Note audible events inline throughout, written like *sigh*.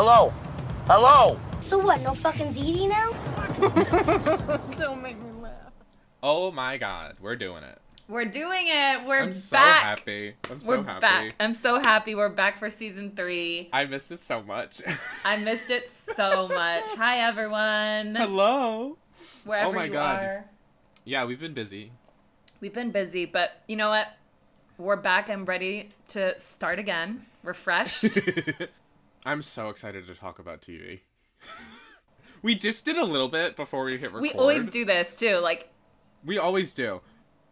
Hello? Hello? So what, no fucking ZD now? *laughs* Don't make me laugh. Oh my god, we're doing it. We're doing it. We're I'm so back. happy. I'm so We're happy. back. I'm so happy. We're back for season three. I missed it so much. *laughs* I missed it so much. Hi everyone. Hello. Wherever Oh my you God. are. Yeah, we've been busy. We've been busy, but you know what? We're back and ready to start again. Refreshed. *laughs* I'm so excited to talk about TV. *laughs* we just did a little bit before we hit record. we always do this too. Like We always do.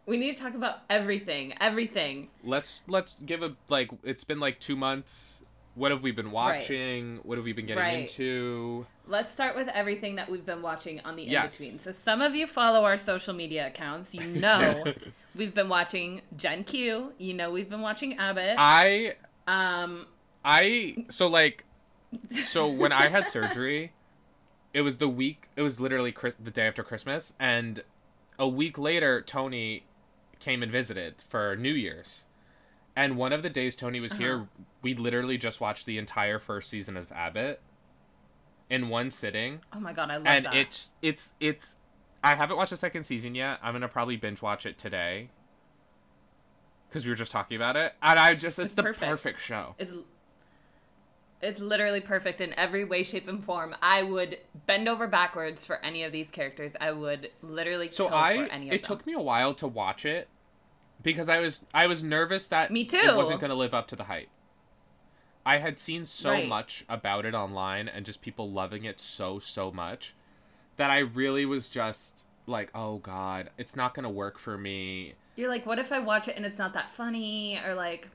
we need to talk about everything. Everything. Let's let's give a like. It's been like two months. What have we been watching? What have we been getting Right. into? Let's start with everything that we've been watching on the in between. So some of you follow our social media accounts. You *laughs* know we've been watching Gen Q. You know we've been watching Abbott. I Um I so like so when I had surgery, it was the week. It was literally Chris, the day after Christmas, and a week later, Tony came and visited for New Year's. And one of the days Tony was here, uh-huh. we literally just watched the entire first season of Abbott in one sitting, oh my god, I love and that. And it's it's it's. I haven't watched the second season yet. I'm gonna probably binge watch it today. Because we were just talking about it, and I just—it's It's the perfect. perfect show. It's it's literally perfect in every way, shape, and form. I would bend over backwards for any of these characters. I would literally So kill I for any of it them. It took me a while to watch it because I was I was nervous that Me it too. wasn't going to live up to the hype. I had seen so Right. much about it online and just people loving it so so much that I really was just like, "Oh god, it's not going to work for me." You're like, what if I watch it and it's not that funny? Or like,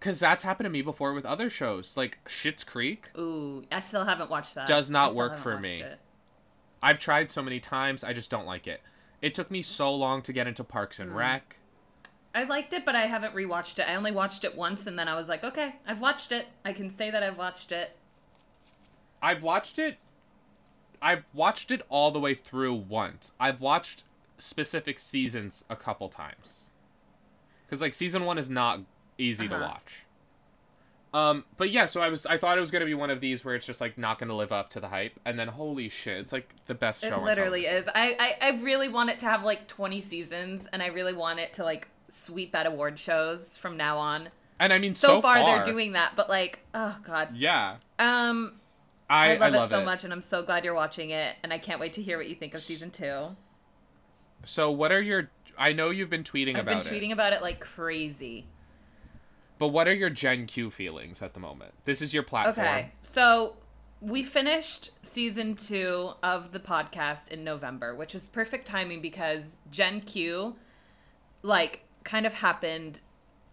Cuz that's happened to me before with other shows, like Schitt's Creek. ooh, I still haven't watched that. Does not work for me. it. I've tried so many times, I just don't like it. It took me so long to get into Parks Mm. and Rec. I liked it, but I haven't rewatched it. I only watched it once, and then I was like, okay, I've watched it. I can say that I've watched it. I've watched it. I've watched it all the way through once. I've watched specific seasons a couple times. Cuz like season 1 is not easy to Uh-huh. watch. Um but yeah, so I was I thought it was going to be one of these where it's just like not going to live up to the hype and then holy shit, it's like the best show It literally is. I, I I really want it to have like 20 seasons, and I really want it to like sweep at award shows from now on. And I mean So, so, far, they're doing that, but like, oh god. Yeah. Um, I, I, love, love it so much, and I'm so glad you're watching it, and I can't wait to hear what you think of season two. So what are your I know you've been tweeting about it. I've been tweeting it. about it like crazy. But what are your Gen Q feelings at the moment? This is your platform. Okay, so we finished season two of the podcast in November, which was perfect timing because Gen Q, like, kind of happened.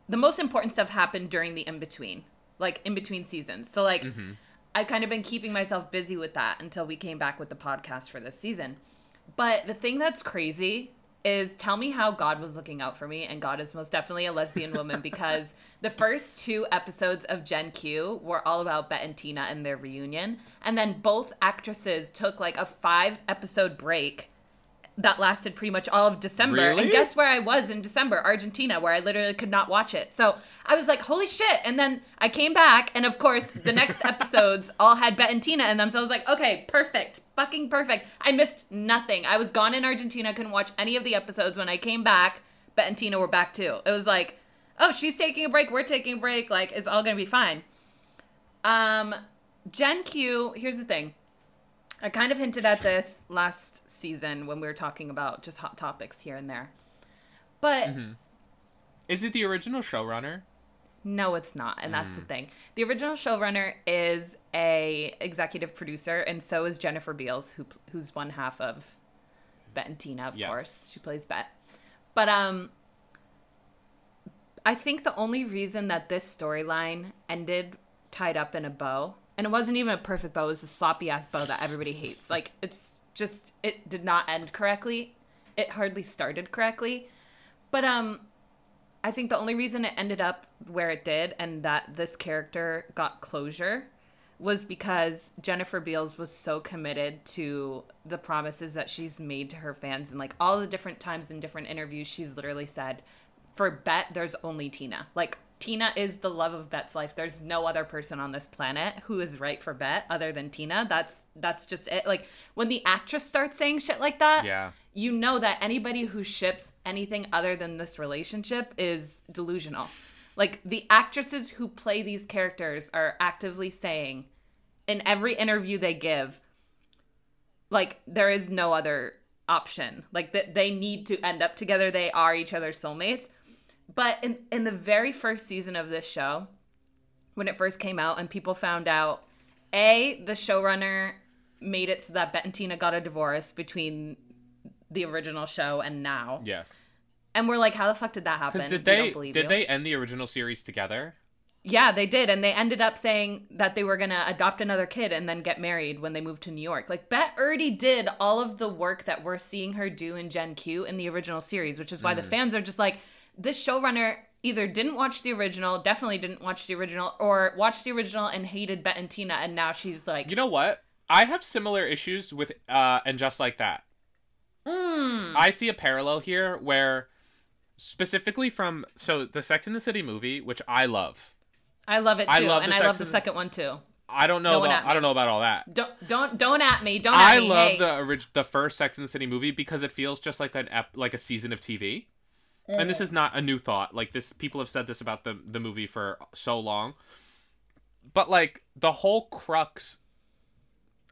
The most important stuff happened during the in between, like in between seasons. So, like, mm-hmm. I kind of been keeping myself busy with that until we came back with the podcast for this season. But the thing that's crazy is tell me how God was looking out for me, and God is most definitely a lesbian woman because *laughs* the first two episodes of Gen Q were all about Bette and Tina and their reunion, and then both actresses took like a five episode break that lasted pretty much all of December. Really? And guess where I was in December? Argentina, where I literally could not watch it. So I was like, holy shit. And then I came back, and of course, the next *laughs* episodes all had Bette and Tina in them. So I was like, okay, perfect. Fucking perfect. I missed nothing. I was gone in Argentina. Couldn't watch any of the episodes. When I came back, Bette and Tina were back too. It was like, oh, she's taking a break. We're taking a break. Like, it's all going to be fine. Um, Gen Q, here's the thing. I kind of hinted at this last season when we were talking about just hot topics here and there. But Is it the original showrunner? no, it's not, and that's the thing. The original showrunner is a executive producer, and so is Jennifer Beals, who who's one half of Bette and Tina, of Yes. course. She plays Bette. But um, I think the only reason that this storyline ended tied up in a bow, and it wasn't even a perfect bow, it was a sloppy ass bow that everybody hates. Like it's just it did not end correctly. It hardly started correctly. But um I think the only reason it ended up where it did and that this character got closure was because Jennifer Beals was so committed to the promises that she's made to her fans and like all the different times in different interviews she's literally said for Bette there's only Tina. Like Tina is the love of Bette's life. There's no other person on this planet who is right for Bette other than Tina. That's that's just it. Like when the actress starts saying shit like that, Yeah. you know that anybody who ships anything other than this relationship is delusional. Like the actresses who play these characters are actively saying in every interview they give, like there is no other option. Like that they need to end up together. They are each other's soulmates. But in in the very first season of this show, when it first came out and people found out, a the showrunner made it so that Bette and Tina got a divorce between the original show and now. Yes. And we're like, how the fuck did that happen? Did they did you. they end the original series together? Yeah, they did, and they ended up saying that they were gonna adopt another kid and then get married when they moved to New York. Like Bette already did all of the work that we're seeing her do in Gen Q in the original series, which is why Mm. the fans are just like, this showrunner either didn't watch the original, definitely didn't watch the original, or watched the original and hated Bette and Tina, and now she's like, You know what? I have similar issues with uh and just like that. mm, I see a parallel here where specifically from so the Sex in the City movie, which I love. I love it too, I love and I love the second one too. I don't know No about. I don't know about all that. Don't don't don't at me, don't at I me. love hey. the orig- the first Sex in the City movie because it feels just like an ep- like a season of TV. And this mm. is not a new thought. Like this people have said this about the the movie for so long. But like the whole crux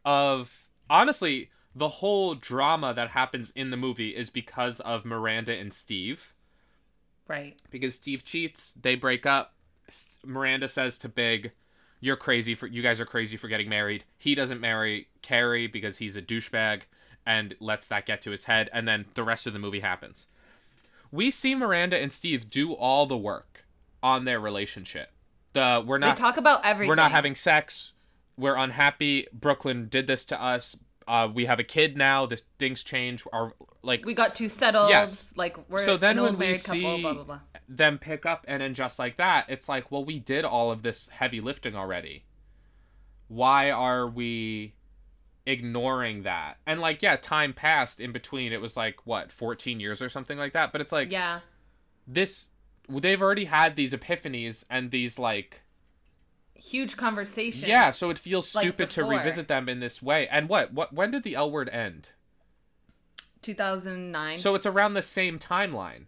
of honestly, the whole drama that happens in the movie is because of Miranda and Steve. right. Because Steve cheats, they break up. Miranda says to Big, "You're crazy for you guys are crazy for getting married." He doesn't marry Carrie because he's a douchebag and lets that get to his head and then the rest of the movie happens. We see Miranda and Steve do all the work on their relationship. The we're They not talk about everything. we're not having sex. We're unhappy. Brooklyn did this to us. Uh, we have a kid now. This things change. Our like we got too settled. Yes. Like we're So then when we married couple, see- blah blah blah. them pick up and then just like that, it's like, well, we did all of this heavy lifting already. Why are we ignoring that? And like, yeah, time passed in between. It was like what, 14 years or something like that. But it's like Yeah. this they've already had these epiphanies and these like Huge conversations. yeah, so it feels like stupid to revisit them in this way. And what what when did the L word end? 2009. So it's around the same timeline.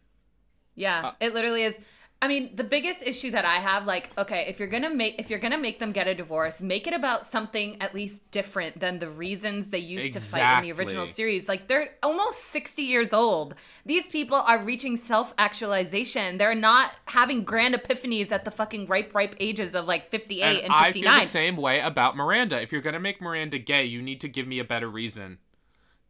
yeah, uh, it literally is. I mean, the biggest issue that I have, like, okay, if you're gonna make if you're gonna make them get a divorce, make it about something at least different than the reasons they used to fight in the original series. Like, they're almost 60 years old. These people are reaching self actualization. They're not having grand epiphanies at the fucking ripe, ripe ages of like 58 And, and, I feel the same way about Miranda. If you're gonna make Miranda gay, you need to give me a better reason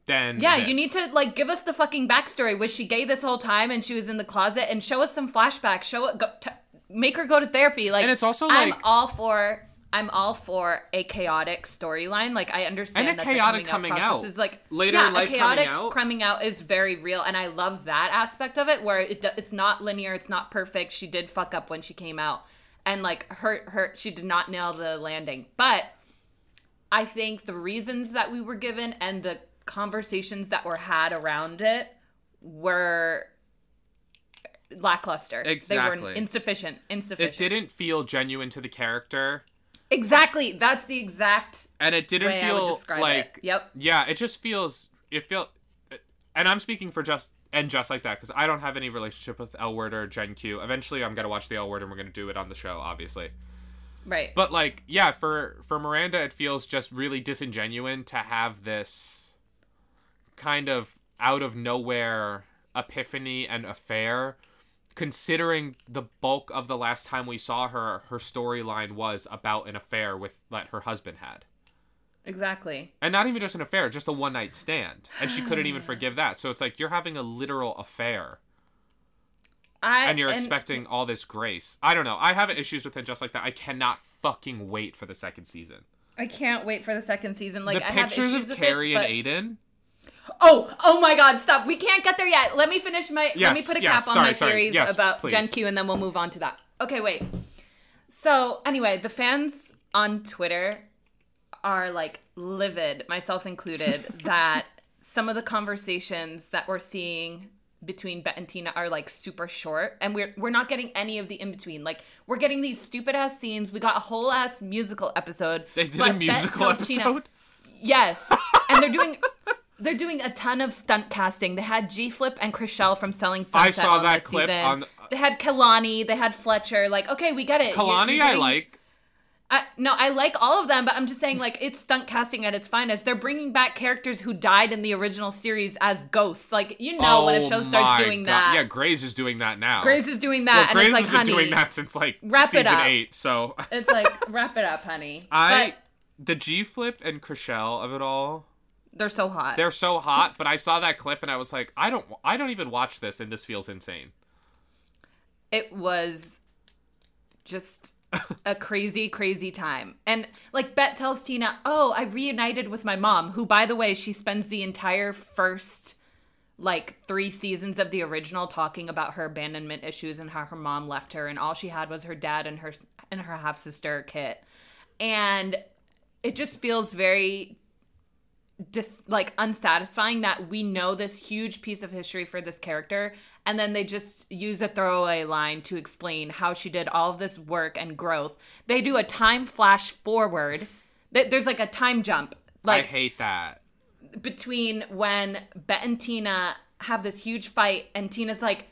than Yeah, this. you need to like give us the fucking backstory. Was she gay this whole time and she was in the closet? And show us some flashbacks. Show it. Go, t- make her go to therapy. Like, And it's also, like, I'm all for. I'm all for a chaotic storyline. Like I understand And a that chaotic coming coming out out. is like Later yeah, in life a chaotic coming out. coming out is very real, and I love that aspect of it where it it's not linear, it's not perfect. She did fuck up when she came out, and like her her she did not nail the landing, but I think the reasons that we were given and the conversations that were had around it were lackluster. They were Exactly. insufficient. It didn't feel genuine to the character, exactly. That's the exact and it didn't feel like it. Yep. yeah. It just feels it felt, and I'm speaking for just and just like that because I don't have any relationship with L Word or Gen Q. Eventually, I'm gonna watch the L Word and we're gonna do it on the show, obviously. Right. But like, yeah, for for Miranda, it feels just really disingenuine to have this kind of out of nowhere epiphany and affair. Considering the bulk of the last time we saw her, her storyline was about an affair with that her husband had, exactly. and not even just an affair, just a one night stand, and she couldn't even *sighs* forgive that. So it's like you're having a literal affair, I and you're expecting all this grace. I don't know. I have issues with it just like that. I cannot fucking wait for the second season. I can't wait for the second season. Like the I have pictures issues of with Carrie it, and Aidan. Oh, oh my God! Stop. We can't get there yet. Let me finish my. let me put a yes, cap on sorry, my sorry. theories Yes, about please. Gen Q, and then we'll move on to that. Okay, wait. So anyway, the fans on Twitter are like livid, myself included, *laughs* that some of the conversations that we're seeing between Bette and Tina are like super short and we're we're not getting any of the in between. Like we're getting these stupid ass scenes. We got a whole ass musical episode. They did a musical tells Tina- episode. Yes. And they're doing *laughs* they're doing a ton of stunt casting. They had G Flip and Chrishell from Selling I Sunset saw on that clip season. on- uh, They had Kehlani, they had Fletcher. Like, okay, we get it. Kehlani, I like. I, no, I like all of them, but I'm just saying, like, it's stunt casting at its finest. They're bringing back characters who died in the original series as ghosts. Like, you know, when a Oh show starts doing God. that. Yeah, Grey's is doing that now. Grace is doing that, Grey's and it's like, has been honey, doing that since like wrap season eight. So it's like, wrap it up, honey. *laughs* I, the G Flip and Chriselle of it all, but they're so hot. they're so hot. But I saw that clip and I was like, I don't, I don't even watch this, and this feels insane. it was just *laughs* a crazy, crazy time. And like Bette tells Tina, Oh, I reunited with my mom, who, by the way, she spends the entire first like three seasons of the original talking about her abandonment issues and how her mom left her and all she had was her dad and her and her half sister Kit. And it just feels very just like unsatisfying that we know this huge piece of history for this character and then they just use a throwaway line to explain how she did all of this work and growth they do a time flash forward Th- there's like a time jump like I hate that. between when Bette and Tina have this huge fight, and Tina's like,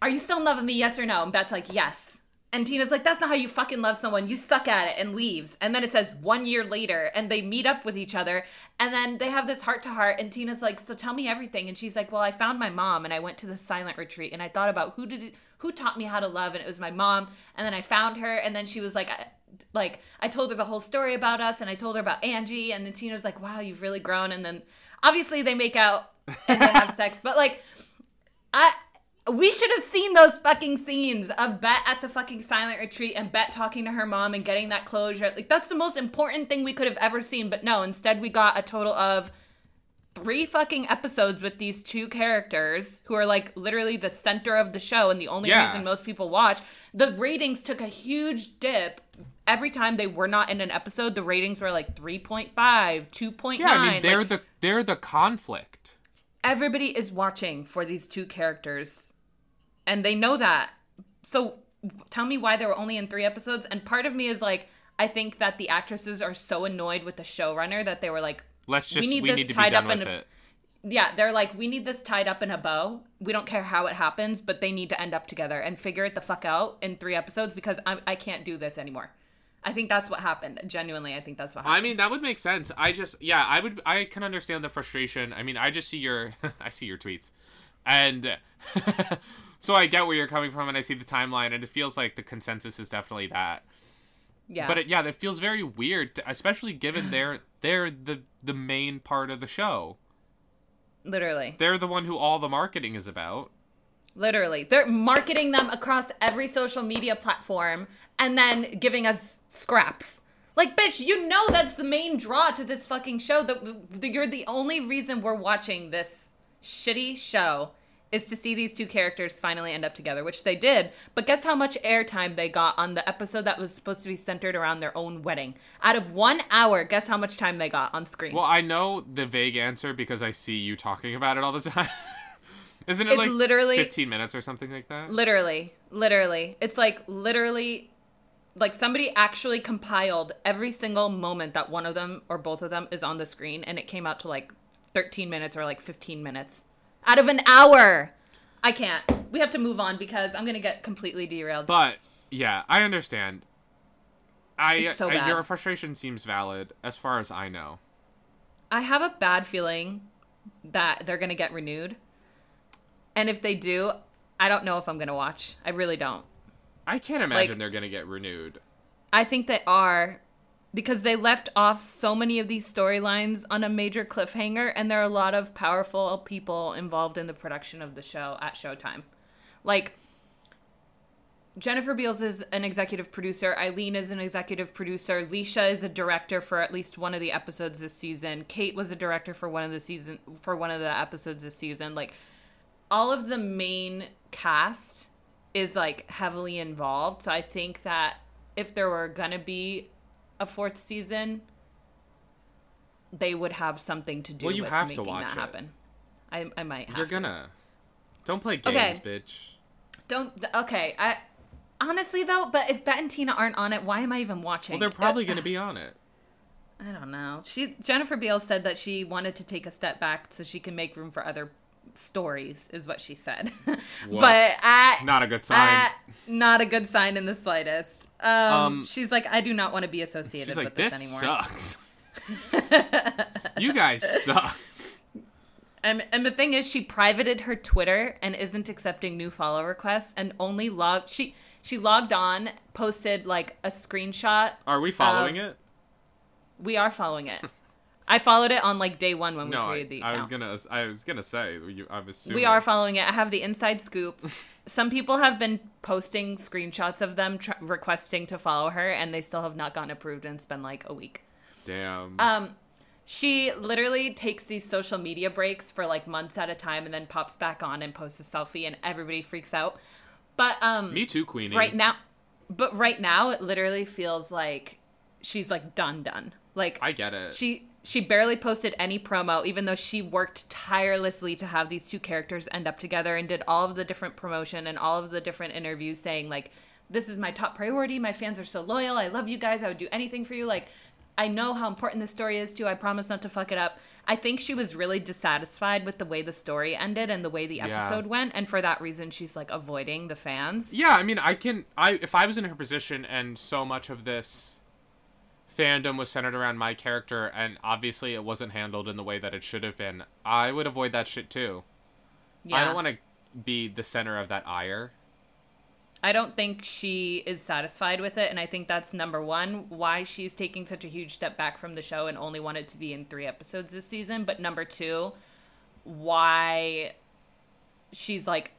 Are you still in love with me? Yes or no? And Bette's like, Yes. And Tina's like, That's not how you fucking love someone. You suck at it, and leaves. And then it says one year later, and they meet up with each other, and then they have this heart to heart, and Tina's like, So tell me everything. And she's like, Well, I found my mom, and I went to the silent retreat, and I thought about who did it, who taught me how to love, and it was my mom. And then I found her, and then she was like, I- like I told her the whole story about us and I told her about Angie and then Tina's like, "Wow, you've really grown." And then obviously they make out and they have *laughs* sex, but like I we should have seen those fucking scenes of Bette at the fucking silent retreat and Bette talking to her mom and getting that closure. Like that's the most important thing we could have ever seen, but no, instead we got a total of three fucking episodes with these two characters who are like literally the center of the show and the only Yeah. reason most people watch. The ratings took a huge dip. Every time they were not in an episode, the ratings were like 3.5, 2.9. Yeah, I mean they're like, the they're the conflict. Everybody is watching for these two characters and they know that. So tell me why they were only in 3 episodes and part of me is like I think that the actresses are so annoyed with the showrunner that they were like Let's just we need need, this to be tied up in a- it. yeah, they're like, we need this tied up in a bow. We don't care how it happens, but they need to end up together and figure it the fuck out in three episodes because I'm, I can't do this anymore. I think that's what happened. Genuinely, I think that's what happened. I mean, that would make sense. I just, yeah, I would, I can understand the frustration. I mean, I just see your, *laughs* I see your tweets, and *laughs* so I get where you're coming from, and I see the timeline, and it feels like the consensus is definitely that. yeah. But it, yeah, that feels very weird, to, especially given they're *sighs* they're the the main part of the show. literally. They're the one who all the marketing is about. Literally. They're marketing them across every social media platform and then giving us scraps. Like, bitch, you know that's the main draw to this fucking show. That you're the only reason we're watching this shitty show is to see these two characters finally end up together, which they did. But guess how much airtime they got on the episode that was supposed to be centered around their own wedding? Out of one hour, guess how much time they got on screen? Well, I know the vague answer because I see you talking about it all the *laughs* time. Isn't it It's like literally- 15 minutes or something like that? Literally, literally. It's like literally like somebody actually compiled every single moment that one of them or both of them is on the screen and it came out to like 13 minutes or like 15 minutes out of an hour. I can't. We have to move on because I'm going to get completely derailed. But yeah, I understand. I, so I- your frustration seems valid as far as I know. I have a bad feeling that they're going to get renewed. And if they do, I don't know if I'm going to watch. I really don't. I can't imagine Like- they're gonna get renewed. I think they are because they left off so many of these storylines on a major cliffhanger, and there are a lot of powerful people involved in the production of the show at Showtime. Like, Jennifer Beals is an executive producer, Ilene is an executive producer, Leisha is a director for at least one of the episodes this season, Kate was a director for one of the season for one of the episodes this season. Like, all of the main cast is like heavily involved. So I think that if there were gonna be a fourth season, they would have something to do Well, you with have to watch that it. happen. I, I might have You're to. gonna. Don't play games, Okay. bitch. Don't. Okay. I honestly though, but if Bette and Tina aren't on it, why am I even watching? Well, they're probably Uh, going to be on it. I don't know. She Jennifer Beals said that she wanted to take a step back so she can make room for other stories, is what she said. *laughs* but I Not a good sign. I- not a good sign in the slightest. Um, Um, she's like, I do not want to be associated She's with like, this, this anymore. sucks. *laughs* you guys suck. And and the thing is, she privated her Twitter and isn't accepting new follow requests, and only logged she she logged on, posted like a screenshot. Are we following Of- it? We are following it. *laughs* I followed it on like day one when we No, I, created the I account. was gonna. I was gonna say. You, I'm assuming. We are following it. I have the inside scoop. *laughs* Some people have been posting screenshots of them tr- requesting to follow her, and they still have not gotten approved, and it's been like a week. Damn. Um, she literally takes these social media breaks for like months at a time, and then pops back on and posts a selfie, and everybody freaks out. But um, Me too, Queenie. right now, but right now, it literally feels like she's like done, done. Like I get it. she she barely posted any promo even though she worked tirelessly to have these two characters end up together and did all of the different promotion and all of the different interviews saying like this is my top priority. My fans are so loyal. I love you guys. I would do anything for you. Like i know how important this story is to you. I promise not to fuck it up. I think she was really dissatisfied with the way the story ended and the way the Yeah. episode went. And for that reason she's like avoiding the fans. Yeah, I mean, I can. I if I was in her position and so much of this fandom was centered around my character, and obviously it wasn't handled in the way that it should have been, I would avoid that shit too. yeah I don't want to be the center of that ire. I don't think she is satisfied with it, and I think that's number one why she's taking such a huge step back from the show and only wanted to be in three episodes this season. But number two, why she's like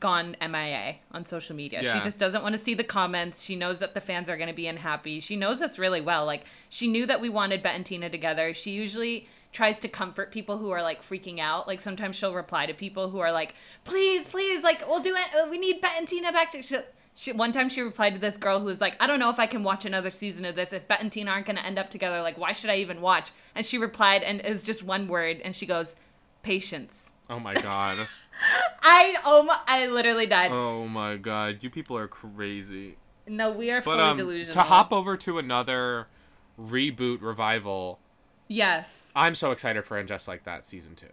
gone MIA on social media. She just doesn't want to see the comments. She knows that the fans are going to be unhappy. She knows this really well. Like she knew that we wanted Bette and Tina together. She usually tries to comfort people who are like freaking out. Like sometimes she'll reply to people who are like, "Please, please, like we'll do it. We need Bette and Tina back." To-. She, she, one time she replied to this girl who was like, "I don't know if I can watch another season of this if Bette and Tina aren't going to end up together. Like why should I even watch?" And she replied, and it was just one word, and she goes, "Patience." Oh my god. *laughs* *laughs* I oh my, I literally died. oh my god. You people are crazy. No, we are But fully um, delusional. to hop over to another reboot revival, Yes. I'm so excited for And Just Like That season two.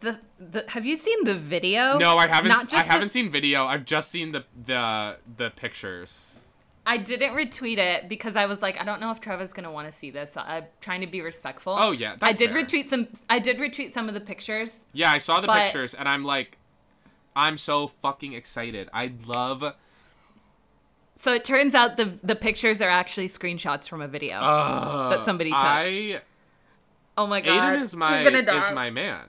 The, the have you seen the video? No, I haven't. I the- haven't seen video. I've just seen the the the pictures. I didn't retweet it because I was like, I don't know if Trevor's gonna want to see this. So I'm trying to be respectful. Oh, yeah, I did fair. retweet some. I did retweet some of the pictures. Yeah, I saw the But- pictures and I'm like, I'm so fucking excited. I love. So it turns out the the pictures are actually screenshots from a video. Uh, That somebody took. I oh my god, Aidan is my You're gonna die. is my man.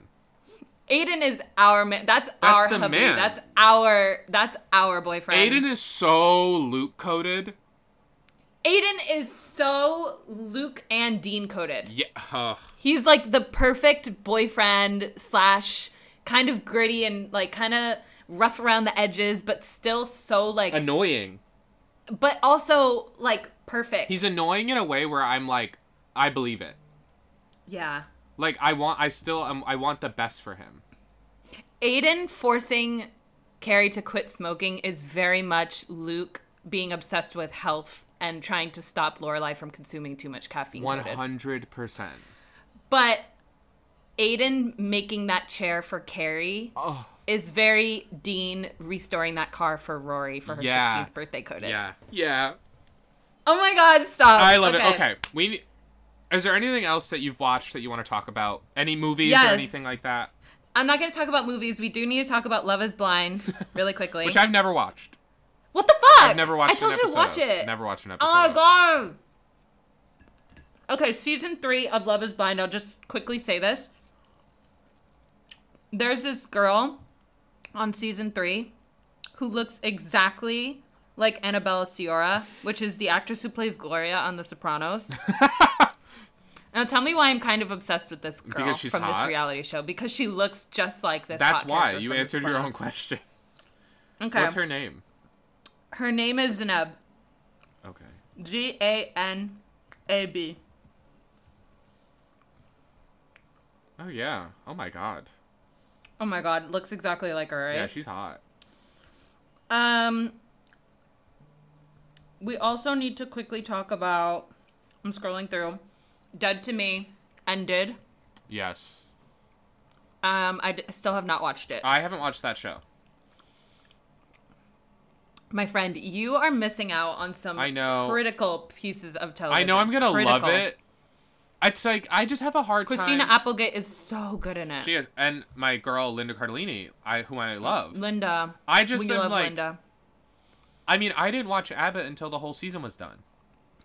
Aidan is our man. That's, our the hubby. man. That's our that's our boyfriend. Aidan is so Luke coded. Aidan is so Luke and Dean coded. Yeah. He's like the perfect boyfriend slash kind of gritty and like kind of rough around the edges, but still so like, annoying. but also like perfect. He's annoying in a way where I'm like, I believe it. yeah. Like I want, I still, um, I want the best for him. Aidan forcing Carrie to quit smoking is very much Luke being obsessed with health and trying to stop Lorelai from consuming too much caffeine. Hundred percent. But Aidan making that chair for Carrie Oh. is very Dean restoring that car for Rory for her Yeah. 16th birthday coded. Yeah. Yeah. Oh my god, stop. I love it. Okay, we. Is there anything else that you've watched that you want to talk about? Any movies Yes. or anything like that? I'm not going to talk about movies. We do need to talk about Love is Blind really quickly. *laughs* Which I've never watched. what the fuck? I've never watched I told an you episode. to watch it. Never watched an ah, episode. Oh my god. Okay, season three of Love is Blind. I'll just quickly say this. There's this girl on season three who looks exactly like Annabella Sciorra, which is the actress who plays Gloria on The Sopranos. *laughs* now tell me why I'm kind of obsessed with this girl Because she's from hot? this reality show because she looks just like this. That's why you answered your own question. *laughs* Okay. What's her name? Her name is Zanab. Okay. G A N A B. Oh yeah. Oh my god. Oh my god, looks exactly like her, right? Yeah, she's hot. Um, we also need to quickly talk about. I'm scrolling through. Dead to Me ended. Yes. Um, I d- still have not watched it. I haven't watched that show. My friend, you are missing out on some I know. critical pieces of television. I know I'm gonna love it. It's like I just have a hard time. Christina time. Applegate is so good in it. She is, and my girl Linda Cardellini, I who I love. Linda. I just we am love like, Linda. I mean, I didn't watch Abbott until the whole season was done.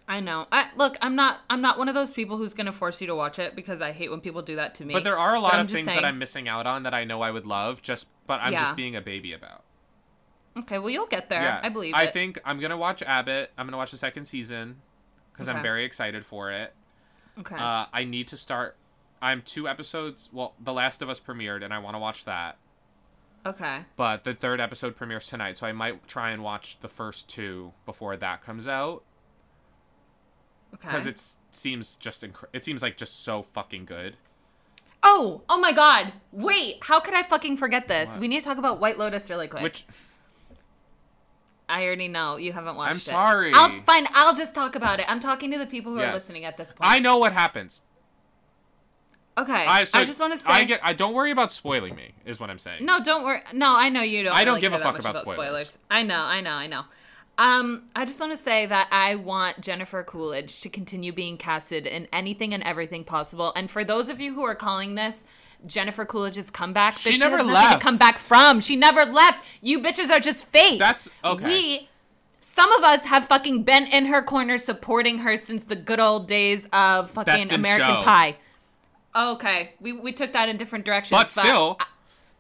I know. I look. I'm not. I'm not one of those people who's gonna force you to watch it because I hate when people do that to me. But there are a lot of things saying- that I'm missing out on that I know I would love. Just, but I'm Yeah. just being a baby about. Okay, well you'll get there. yeah, I believe I it. think I'm gonna watch Abbott. I'm gonna watch the second season because I'm very excited for it. Okay. Uh, I need to start. I'm two episodes. Well, The Last of Us premiered, and I want to watch that. okay. But the third episode premieres tonight, so I might try and watch the first two before that comes out Okay. because it seems just inc- it seems like just so fucking good. Oh, oh my god. Wait, how could I fucking forget this? What? We need to talk about White Lotus really quick. Which I already know you haven't watched I'm it. sorry. I'll fine, I'll just talk about it. I'm talking to the people who are listening at this point. I know what happens. Okay. I, so I just want to say I get. I don't worry about spoiling me. Is what I'm saying. No, don't worry. No, I know you don't. I don't really give a fuck much about spoilers. I know, I know, I know. Um, I just want to say that I want Jennifer Coolidge to continue being casted in anything and everything possible. And for those of you who are calling this Jennifer Coolidge's comeback, She that never left. to come back from. She never left. You bitches are just fake. That's okay. We. Some of us have fucking been in her corner supporting her since the good old days of fucking American Show. Pie. Okay, we, we took that in different directions. but still,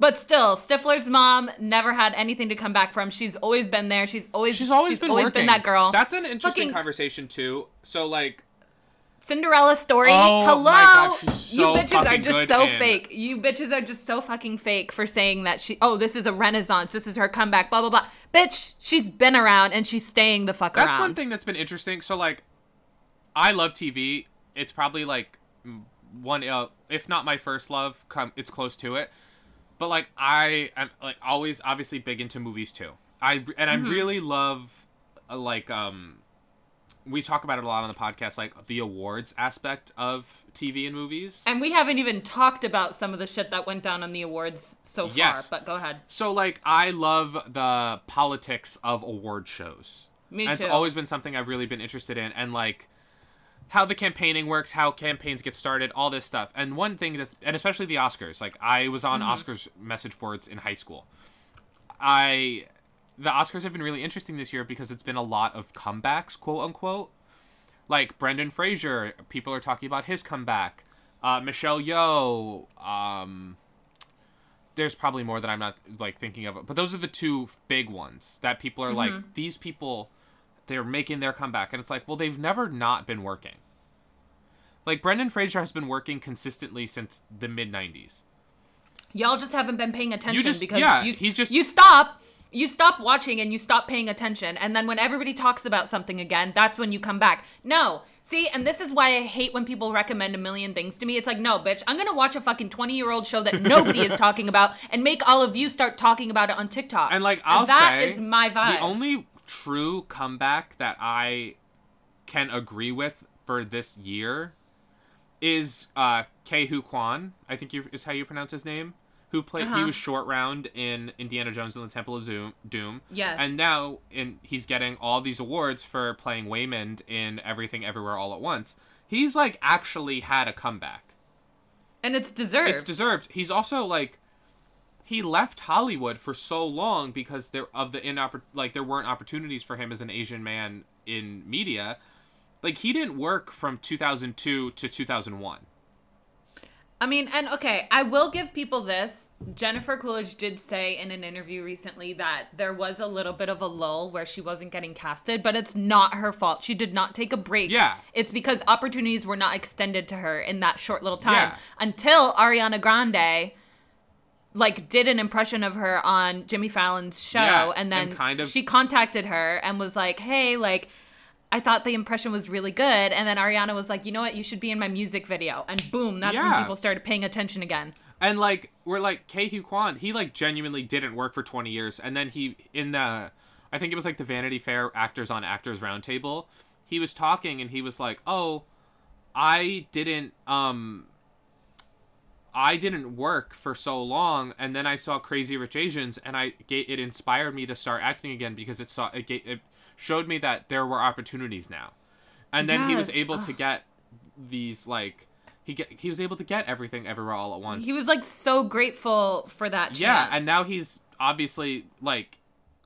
But still, Stifler's mom never had anything to come back from. She's always been there. She's always she's always been working. that girl. That's an interesting Fucking conversation too. So like, Cinderella story. Oh Hello, God, she's so you bitches are just so in- fake. You bitches are just so fucking fake for saying that she. Oh, this is a renaissance. This is her comeback. Blah blah blah. Bitch, she's been around and she's staying the fuck that's around. That's one thing that's been interesting. So like, I love TV. It's probably like one, uh, if not my first love. Come, it's close to it. But like, I am like always obviously big into movies too. I and I Mm-hmm. really love uh, like um. We talk about it a lot on the podcast, like the awards aspect of TV and movies. And we haven't even talked about some of the shit that went down on the awards so far. Yes. But go ahead. So like I love the politics of award shows. Me and too. It's always been something I've really been interested in and like how the campaigning works, how campaigns get started, all this stuff. And one thing that's and especially the Oscars. Like I was on Oscars message boards in high school. I the Oscars have been really interesting this year because it's been a lot of comebacks, quote unquote. Like Brendan Fraser, people are talking about his comeback. Uh, Michelle Yeoh, um, there's probably more that I'm not like thinking of, but those are the two big ones that people are Mm-hmm. like these people they're making their comeback and it's like, well, they've never not been working. Like Brendan Fraser has been working consistently since the mid 90s. Y'all just haven't been paying attention you just- because yeah, you, he's just- you stop you stop watching and you stop paying attention. And then when everybody talks about something again that's when you come back. No. See and this is why i hate when people recommend a million things to me. It's like no bitch i'm gonna watch a fucking 20 year old show that nobody is *laughs* talking about and make all of you start talking about it on tiktok. And like I'll that say is my vibe. The only true comeback that I can agree with for this year is uh Ke Huy Quan. I think you, is how you pronounce his name. Who played? He Uh-huh. was short round in Indiana Jones and the Temple of Zoom, Doom. Yes. And now in he's getting all these awards for playing Waymond in Everything Everywhere All at Once. He's like actually had a comeback. and it's deserved It's deserved. He's also like he left Hollywood for so long because there of the inoppor- like there weren't opportunities for him as an Asian man in media. Like he didn't work from 2002 to 2001. I mean, and okay, I will give people this. Jennifer Coolidge did say in an interview recently that there was a little bit of a lull where she wasn't getting casted, but it's not her fault. She did not take a break. Yeah. It's because opportunities were not extended to her in that short little time Yeah. until Ariana Grande like did an impression of her on Jimmy Fallon's show Yeah, and then and kind of- she contacted her and was like, "Hey, like I thought the impression was really good." And then Ariana was like, "You know what? You should be in my music video." And boom, that's when people started paying attention again. And like we're like Ke Quan, he like genuinely didn't work for 20 years and then he in the I think it was like the Vanity Fair Actors on Actors Roundtable, he was talking and he was like, "Oh, I didn't um I didn't work for so long, and then I saw Crazy Rich Asians, and I it inspired me to start acting again because it saw it, it showed me that there were opportunities now, and then he was Yes. able to get these like he get he was able to get everything everywhere all at once. He was like so grateful for that chance. yeah, and now he's obviously like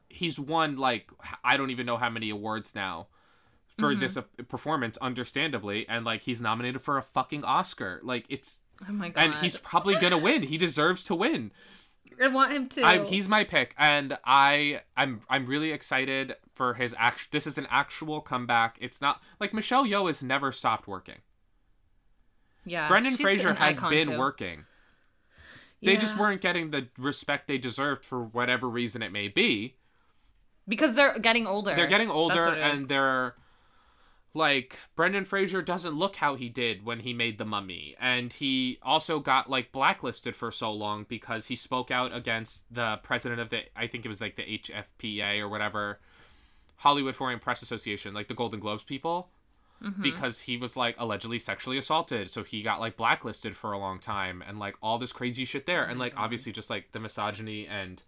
he's won like I don't even know how many awards now for Mm-hmm. this uh, performance, understandably, and like he's nominated for a fucking Oscar. Like it's Oh my god. and he's probably gonna win. He deserves to win. I want him to. I, he's my pick, and I I'm I'm really excited for his act. This is an actual comeback. It's not like Michelle Yeoh has never stopped working. yeah. Brendan Fraser has been too. working. They just weren't getting the respect they deserved for whatever reason it may be. because they're getting older. They're getting older, what it is. and they're like Brendan Fraser doesn't look how he did when he made The Mummy, and he also got like blacklisted for so long because he spoke out against the president of the I think it was like the HFPA or whatever Hollywood Foreign Press Association, like the Golden Globes people. Mm-hmm. Because he was like allegedly sexually assaulted, so he got like blacklisted for a long time, and like all this crazy shit there, and like obviously just like the misogyny and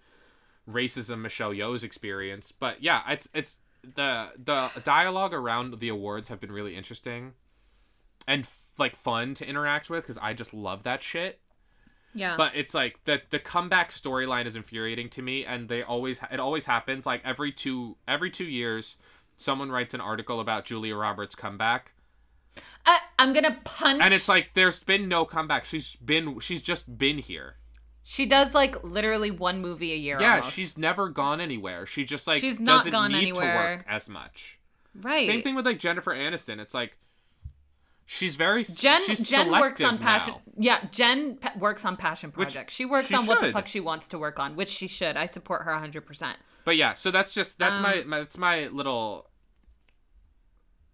racism Michelle Yeoh's experience. But yeah, it's it's the the dialogue around the awards have been really interesting and like fun to interact with because I just love that shit. yeah. But it's like the the comeback storyline is infuriating to me, and they always it always happens like every two every two years. Someone writes an article about Julia Roberts' comeback, I'm gonna punch. and it's like there's been no comeback. She's been she's just been here. She does like literally one movie a year. Yeah, almost. she's never gone anywhere. She just like She's not doesn't gone need anywhere. to work as much. right. Same thing with like Jennifer Aniston. It's like she's very Jen she's Jen works on passion. now. Yeah, Jen pe- works on passion Which projects. She works she on what the fuck she wants to work on, which she should. I support her 100%. But yeah, so that's just that's Um, my, my that's my little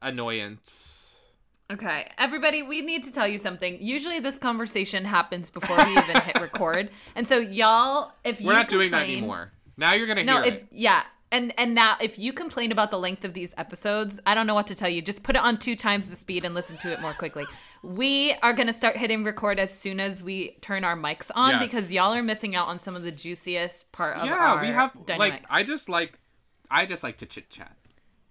annoyance. Okay, everybody, we need to tell you something. Usually, this conversation happens before we even hit *laughs* record, and so y'all, if you We're not doing that anymore. Now you're gonna No, hear if it. yeah, and and now if you complain about the length of these episodes, I don't know what to tell you. Just put it on two times the speed and listen to it more quickly. We are gonna start hitting record as soon as we turn our mics on Yes. because y'all are missing out on some of the juiciest part of Yeah, our we have dynamic. like I just like I just like to chit chat.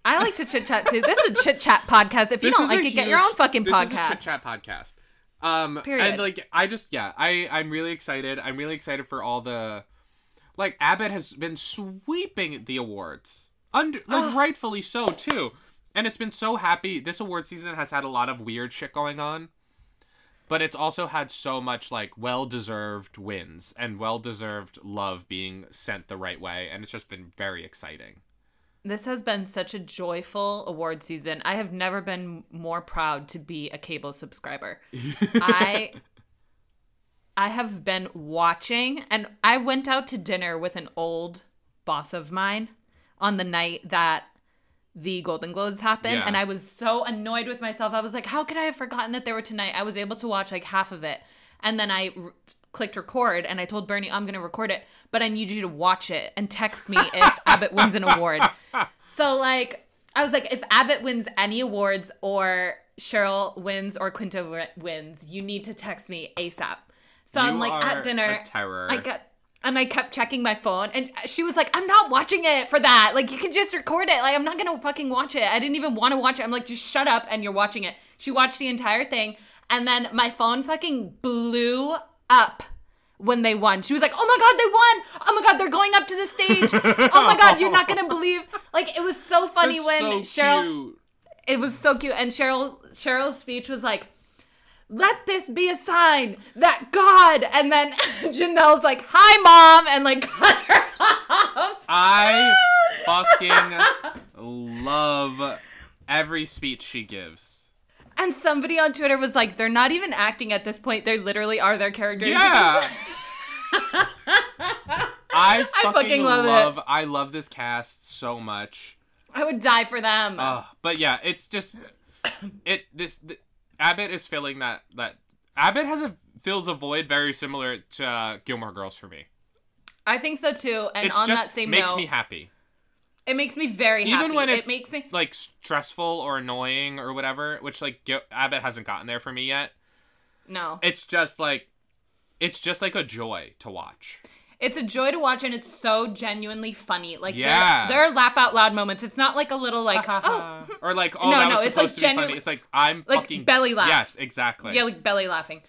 I like to chit chat too. This is a chit chat podcast. If you don't like it, get your own fucking this podcast. Is a chit chat podcast. Um, Period. and like I just yeah, I I'm really excited. I'm really excited for all the like Abbott has been sweeping the awards, under like rightfully so too. And it's been so happy. This award season has had a lot of weird shit going on, but it's also had so much like well deserved wins and well deserved love being sent the right way, and it's just been very exciting. This has been such a joyful award season. I have never been more proud to be a cable subscriber. *laughs* I I have been watching and I went out to dinner with an old boss of mine on the night that the Golden Globes happened Yeah. and I was so annoyed with myself. I was like, how could I have forgotten that they were tonight? I was able to watch like half of it. And then I clicked record and I told Bernie, I'm going to record it, but I need you to watch it and text me if *laughs* Abbott wins an award. So like I was like, if Abbott wins any awards or Sheryl wins or Quinta wi- wins, you need to text me ASAP. So I'm like at dinner. terror. I kept and I kept checking my phone and she was like, I'm not watching it for that. Like you can just record it. Like I'm not gonna fucking watch it. I didn't even want to watch it. I'm like, just shut up and you're watching it. She watched the entire thing and then my phone fucking blew up when they won. She was like, "Oh my god, they won! Oh my god, they're going up to the stage! Oh my god, you're not gonna believe!" Like it was so funny That's when so Sheryl. cute. It was so cute, and Sheryl Sheryl's speech was like, "Let this be a sign that God." And then *laughs* Janelle's like, "Hi, mom," and like *laughs* cut her off. I *laughs* fucking love every speech she gives. And somebody on Twitter was like, "They're not even acting at this point; they literally are their characters." Yeah. *laughs* I fucking, fucking love love, it. I love this cast so much. I would die for them. Uh, but yeah, it's just it this th- Abbott is filling that that Abbott has a fills a void very similar to uh, Gilmore Girls for me. I think so too. And It's on that same note It makes note, me happy. It makes me very happy. Even when it's it makes me like stressful or annoying or whatever, which like Abbott hasn't gotten there for me yet. no. It's just like it's just like a joy to watch. It's a joy to watch, and it's so genuinely funny. Like, Yeah. there, are laugh out loud moments. It's not like a little *laughs* like, oh, or like oh No, that no, was it's, supposed like, to be funny. It's like I'm like fucking belly laugh. Yes, exactly. yeah, like belly laughing.